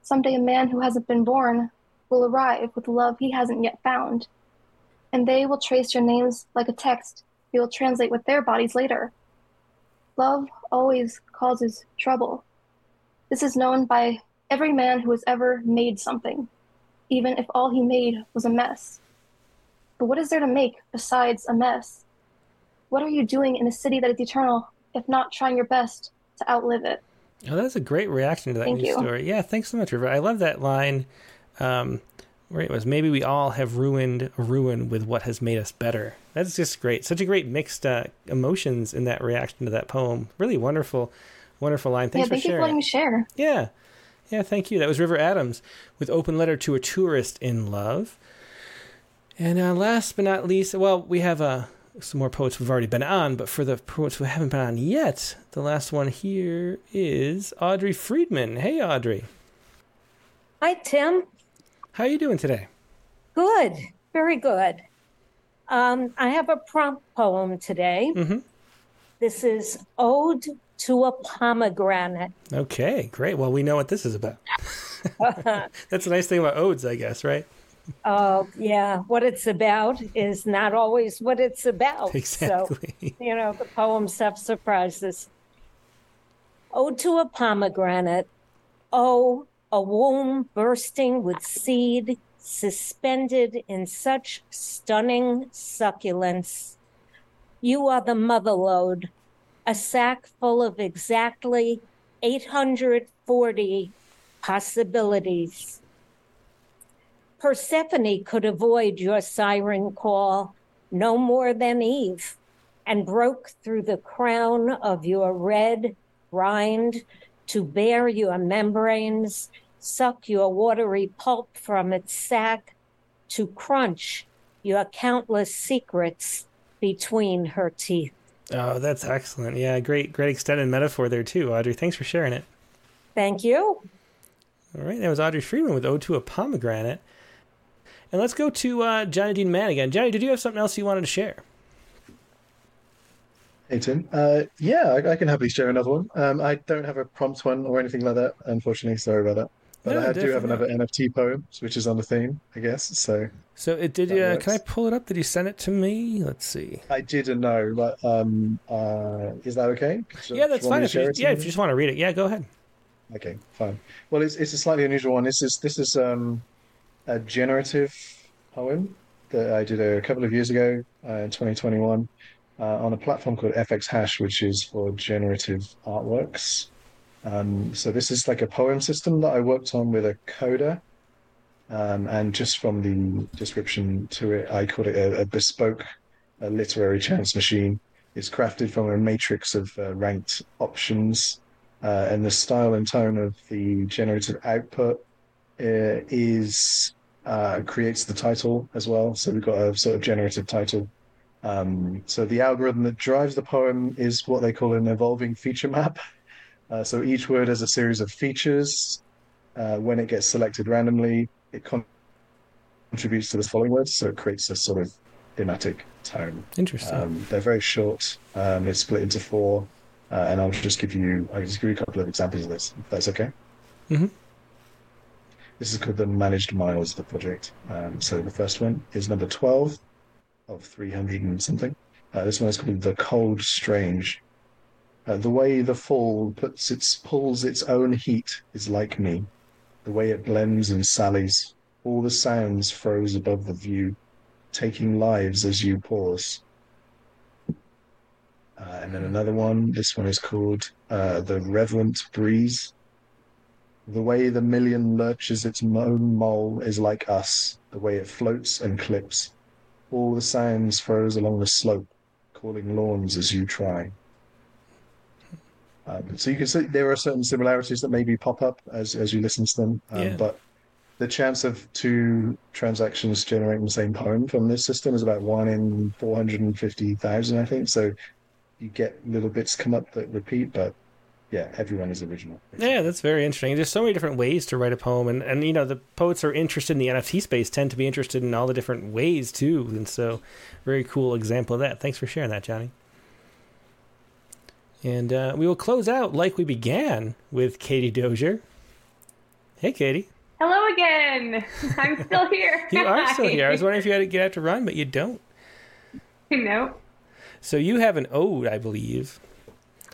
Someday a man who hasn't been born will arrive with love he hasn't yet found, and they will trace your names like a text they will translate with their bodies later. Love always causes trouble. This is known by every man who has ever made something, even if all he made was a mess. But what is there to make besides a mess? What are you doing in a city that is eternal, if not trying your best to outlive it? Oh, that's a great reaction to that Thank news you. story. Yeah, thanks so much, River. I love that line um, where it was maybe we all have ruined ruin with what has made us better. That's just great. Such a great mixed uh, emotions in that reaction to that poem. Really wonderful, wonderful line. Thanks yeah, thank for you for letting me share. Yeah. Yeah, thank you. That was River Adams with Open Letter to a Tourist in Love. And uh, last but not least, well, we have uh, some more poets we've already been on, but for the poets who haven't been on yet, the last one here is Audrey Friedman. Hey, Audrey. Hi, Tim. How are you doing today? Good, very good. Um, I have a prompt poem today. Mhm. This is Ode to a Pomegranate. Okay, great. Well, we know what this is about. *laughs* That's a nice thing about odes, I guess, right? Uh, yeah, what it's about is not always what it's about. Exactly. So, you know, the poems have surprises. Ode to a pomegranate. Oh, a womb bursting with seed, suspended in such stunning succulence. You are the mother lode, a sack full of exactly 840 possibilities. Persephone could avoid your siren call no more than Eve and broke through the crown of your red rind to bare your membranes, suck your watery pulp from its sack, to crunch your countless secrets between her teeth. Oh, that's excellent. Yeah, great, great extended metaphor there too, Audrey. Thanks for sharing it. Thank you. All right, that was Audrey Freeman with Ode to a Pomegranate. And let's go to uh, Johnny Dean Mann again. Johnny, did you have something else you wanted to share? Hey Tim. Uh, yeah, I, I can happily share another one. Um, I don't have a prompt one or anything like that, unfortunately. Sorry about that. But No, I do have another NFT poem, which is on the theme, I guess. So So it did. That Uh, can I pull it up? Did you send it to me? Let's see. I didn't know, but um, uh, is that okay? Yeah, that's fine. If you, yeah, you? if you just want to read it, yeah, go ahead. Okay, fine. Well, it's it's a slightly unusual one. This is this is um, a generative poem that I did a couple of years ago uh, in 2021 uh, on a platform called fxhash, which is for generative artworks. Um, so this is like a poem system that I worked on with a coder. Um, and just from the description to it, I call it a, a bespoke a literary chance machine. It's crafted from a matrix of uh, ranked options uh, and the style and tone of the generative output uh, is uh, creates the title as well. So we've got a sort of generative title. Um, so the algorithm that drives the poem is what they call an evolving feature map. *laughs* Uh, so each word has a series of features. Uh, when it gets selected randomly, it con- contributes to the following words. So it creates a sort of thematic tone. Interesting. Um, they're very short. Um, it's split into four, uh, and I'll just give you I'll just give you a couple of examples of this. If that's okay. Mm-hmm. This is called the Managed Miles, of the project. Um, so the first one is number 12 of 300 and something. Uh, this one is called The Cold Strange. Uh, the way the fall puts its pulls its own heat is like me. The way it blends and sallies, all the sounds froze above the view, taking lives as you pause. Uh, and then another one. This one is called uh, The Reverent Breeze. The way the million lurches its own mole is like us, the way it floats and clips. All the sounds froze along the slope, calling lawns as you try. Um, so you can see there are certain similarities that maybe pop up as, as you listen to them, um, Yeah. but the chance of two transactions generating the same poem from this system is about one in 450,000, I think. So you get little bits come up that repeat, but yeah, everyone is original. Yeah, that's very interesting. There's so many different ways to write a poem, and, and you know the poets are interested in the NFT space tend to be interested in all the different ways too, and so very cool example of that. Thanks for sharing that, Johnny. And uh, we will close out like we began with Katie Dozier. Hey, Katie. Hello again. I'm still here. *laughs* You are still here. I was wondering if you had to get out to run, but you don't. no. So you have an ode, I believe.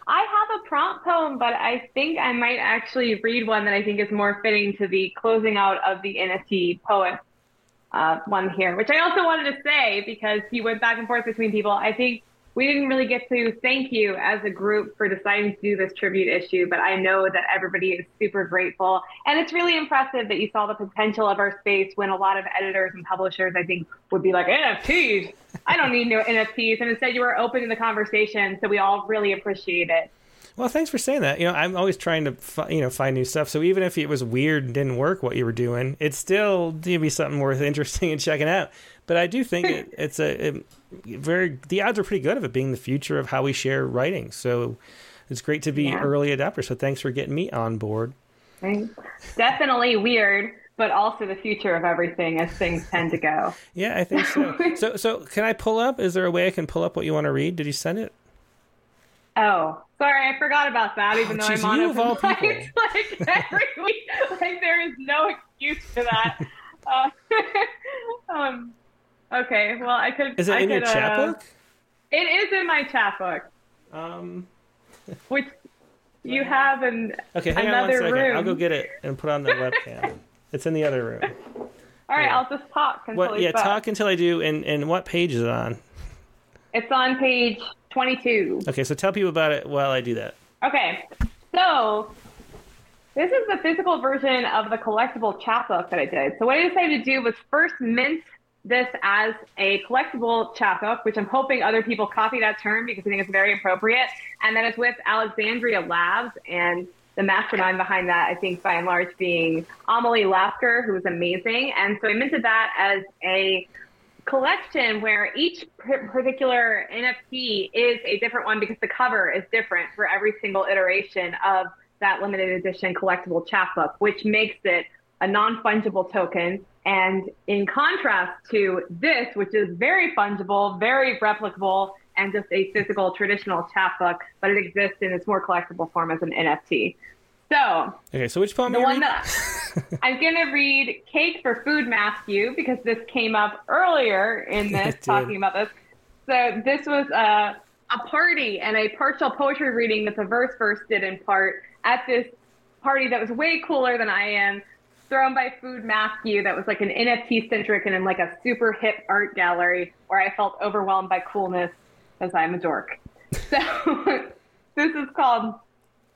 I have a prompt poem, but I think I might actually read one that I think is more fitting to the closing out of the NFT poet uh, one here, which I also wanted to say because he went back and forth between people. I think we didn't really get to thank you as a group for deciding to do this tribute issue, but I know that everybody is super grateful. And it's really impressive that you saw the potential of our space when a lot of editors and publishers, I think, would be like, NFTs, I don't need no NFTs. And instead, you were open to the conversation. So we all really appreciate it. Well, thanks for saying that. You know, I'm always trying to fi- you know find new stuff. So even if it was weird and didn't work what you were doing, it's still to be something worth interesting and checking out. But I do think *laughs* it, it's a it, very the odds are pretty good of it being the future of how we share writing. So it's great to be Yeah. early adopter. So thanks for getting me on board. Right? Definitely weird, but also the future of everything as things tend to go. *laughs* Yeah, I think so. *laughs* so so can I pull up? Is there a way I can pull up what you want to read? Did you send it? Oh, sorry, I forgot about that. Even though geez, I'm on you of all *laughs* like every week, like there is no excuse for that. Uh, um, okay, well, I could. Is it I in your could, uh, chapbook? It is in my chapbook. Um, *laughs* which you have in Okay, hang on one second. room. I'll go get it and put on the *laughs* webcam. It's in the other room. All right, I'll just talk until What? Yeah, back. talk until I do. And and what page is it on? It's on page 22. Okay, so tell people about it while I do that. Okay, so this is the physical version of the collectible chapbook that I did. So what I decided to do was first mint this as a collectible chapbook, which I'm hoping other people copy that term because I think it's very appropriate. And then it's with Alexandria Labs and the mastermind behind that, I think by and large being Amelie Lasker, who is amazing. And so I minted that as a collection where each particular NFT is a different one because the cover is different for every single iteration of that limited edition collectible chapbook, which makes it a non fungible token. And in contrast to this, which is very fungible, very replicable, and just a physical traditional chapbook, but it exists in its more collectible form as an NFT. So Okay, so which poem? the one reading? that *laughs* I'm gonna read "Cake for Food Matthew" because this came up earlier in *laughs* this talking about this. So this was a a party and a partial poetry reading that the verse verse did in part at this party that was way cooler than I am, thrown by Food Matthew. That was like an NFT centric and in like a super hip art gallery where I felt overwhelmed by coolness as I'm a dork. *laughs* So this is called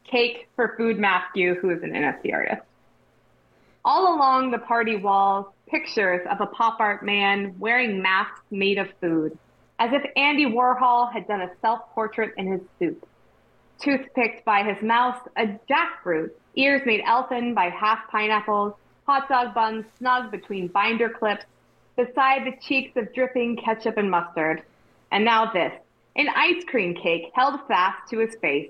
Cake for Food Matthew, who is an NFT artist. All along the party walls, pictures of a pop art man wearing masks made of food, as if Andy Warhol had done a self portrait in his soup. Toothpicked by his mouth, a jackfruit, ears made elfin by half pineapples, hot dog buns snug between binder clips, beside the cheeks of dripping ketchup and mustard. And now this an ice cream cake held fast to his face.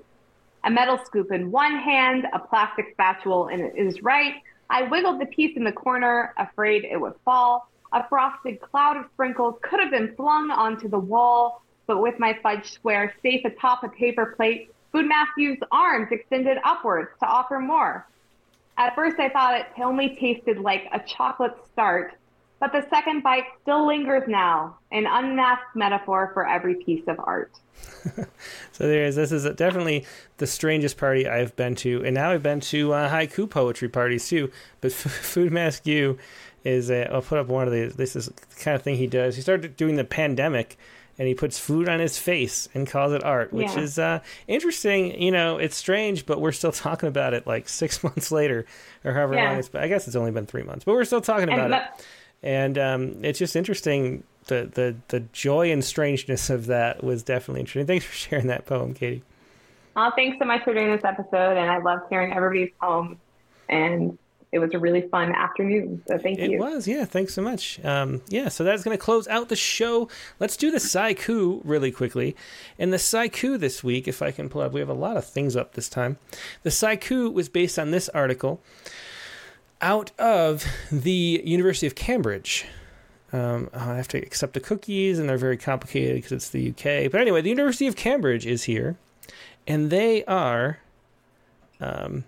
A metal scoop in one hand, a plastic spatula in his right. I wiggled the piece in the corner, afraid it would fall. A frosted cloud of sprinkles could have been flung onto the wall, but with my fudge square safe atop a paper plate, Food Matthew's arms extended upwards to offer more. At first, I thought it only tasted like a chocolate start, but the second bite still lingers now, an unmasked metaphor for every piece of art. *laughs* so there is. This is definitely the strangest party I've been to, and now I've been to uh, haiku poetry parties too. But *laughs* Food Matthew is. A, I'll put up one of these. This is the kind of thing he does. He started doing the pandemic, and he puts food on his face and calls it art, which yeah. is uh, interesting. You know, it's strange, but we're still *laughs* talking about it like six *laughs* months later, or however yeah. long it's. Been. I guess it's only been three months, but we're still talking about it and um, it's just interesting. The, the the joy and strangeness of that was definitely interesting. Thanks for *laughs* sharing that poem, Katie. Oh, thanks so much for doing this episode, and I love hearing everybody's poems. And it was a really fun afternoon. So thank it you. It was, yeah. Thanks so much. Um, yeah, so that's going to close out the show. Let's do the Saiku really quickly. And the Saiku this week, if I can pull up, we have a lot of things up this time. The Saiku was based on this article out of the University of Cambridge. Um, I have to accept the cookies, and they're very complicated because it's the UK. But anyway, the University of Cambridge is here, and they are. Um,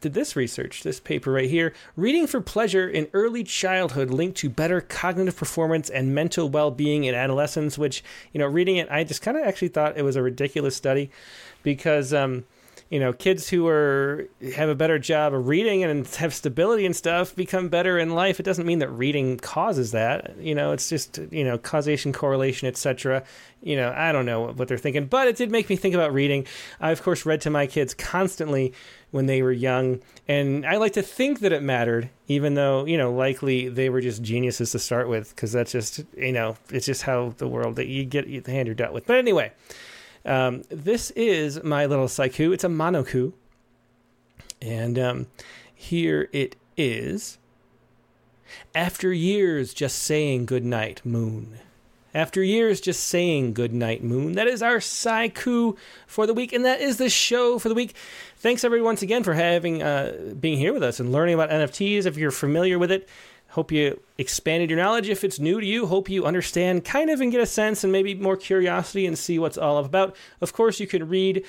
did this research, this paper right here. Reading for pleasure in early childhood linked to better cognitive performance and mental well being in adolescence, which, you know, reading it, I just kind of actually thought it was a ridiculous study because um, you know, kids who are have a better job of reading and have stability and stuff become better in life. It doesn't mean that reading causes that. You know, it's just you know causation, correlation, etc. You know, I don't know what they're thinking, but it did make me think about reading. I of course read to my kids constantly when they were young, and I like to think that it mattered, even though you know likely they were just geniuses to start with, because that's just you know it's just how the world that you get the hand you're dealt with. But anyway. Um, this is my little saiku. It's a monoku. And um, here it is. After years just saying goodnight, moon. After years just saying goodnight, moon. That is our saiku for the week, and that is the show for the week. Thanks everyone once again for having uh, being here with us and learning about NFTs. If you're familiar with it, Hope you expanded your knowledge. If it's new to you, hope you understand kind of and get a sense and maybe more curiosity and see what's all about. Of course, you can read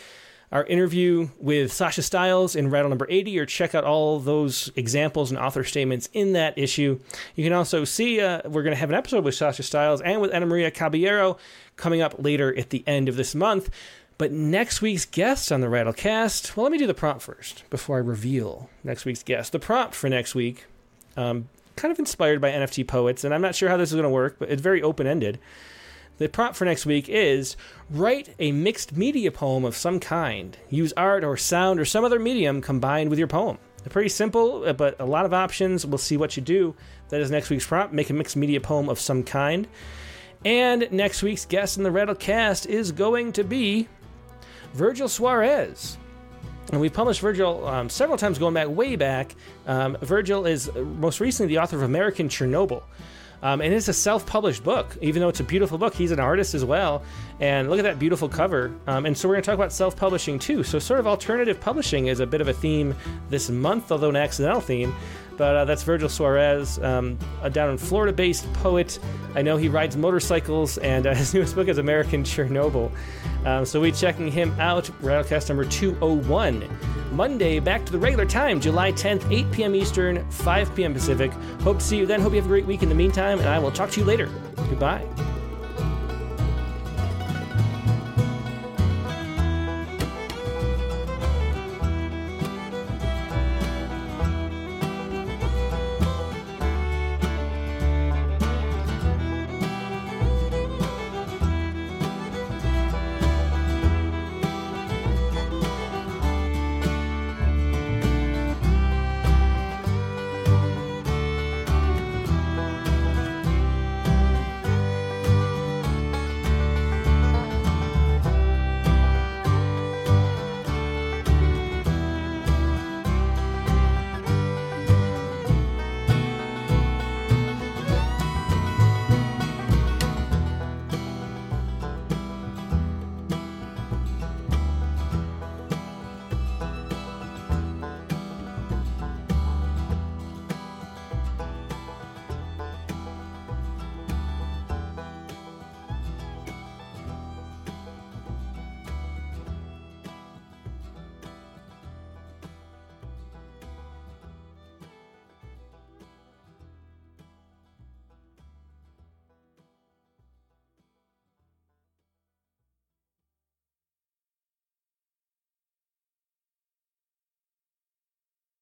our interview with Sasha Stiles in Rattle number 80 or check out all those examples and author statements in that issue. You can also see uh, we're going to have an episode with Sasha Stiles and with Ana Maria Caballero coming up later at the end of this month. But next week's guest on the Rattlecast, well, let me do the prompt first before I reveal next week's guest. The prompt for next week, um, kind of inspired by NFT poets, and I'm not sure how this is going to work, but it's very open ended. The prompt for next week is write a mixed media poem of some kind. Use art or sound or some other medium combined with your poem. Pretty simple, uh, but a lot of options. We'll see what you do. That is next week's prompt. Make a mixed media poem of some kind. And next week's guest in the Rattlecast is going to be Virgil Suarez. And we've published Virgil um, several times going back way back. Um, Virgil is most recently the author of American Chernobyl. Um, and it's a self published book, even though it's a beautiful book. He's an artist as well. And look at that beautiful cover. Um, and so we're going to talk about self publishing too. So, sort of alternative publishing is a bit of a theme this month, although an accidental theme. But uh, that's Virgil Suarez, um, a down in Florida based poet. I know he rides motorcycles, and uh, *laughs* his newest book is American Chernobyl. Um, so we're checking him out, Rattlecast number 201. Monday, back to the regular time, July 10th, 8 p.m. Eastern, 5 p.m. Pacific. Hope to see you then. Hope you have a great week in the meantime, and I will talk to you later. Goodbye.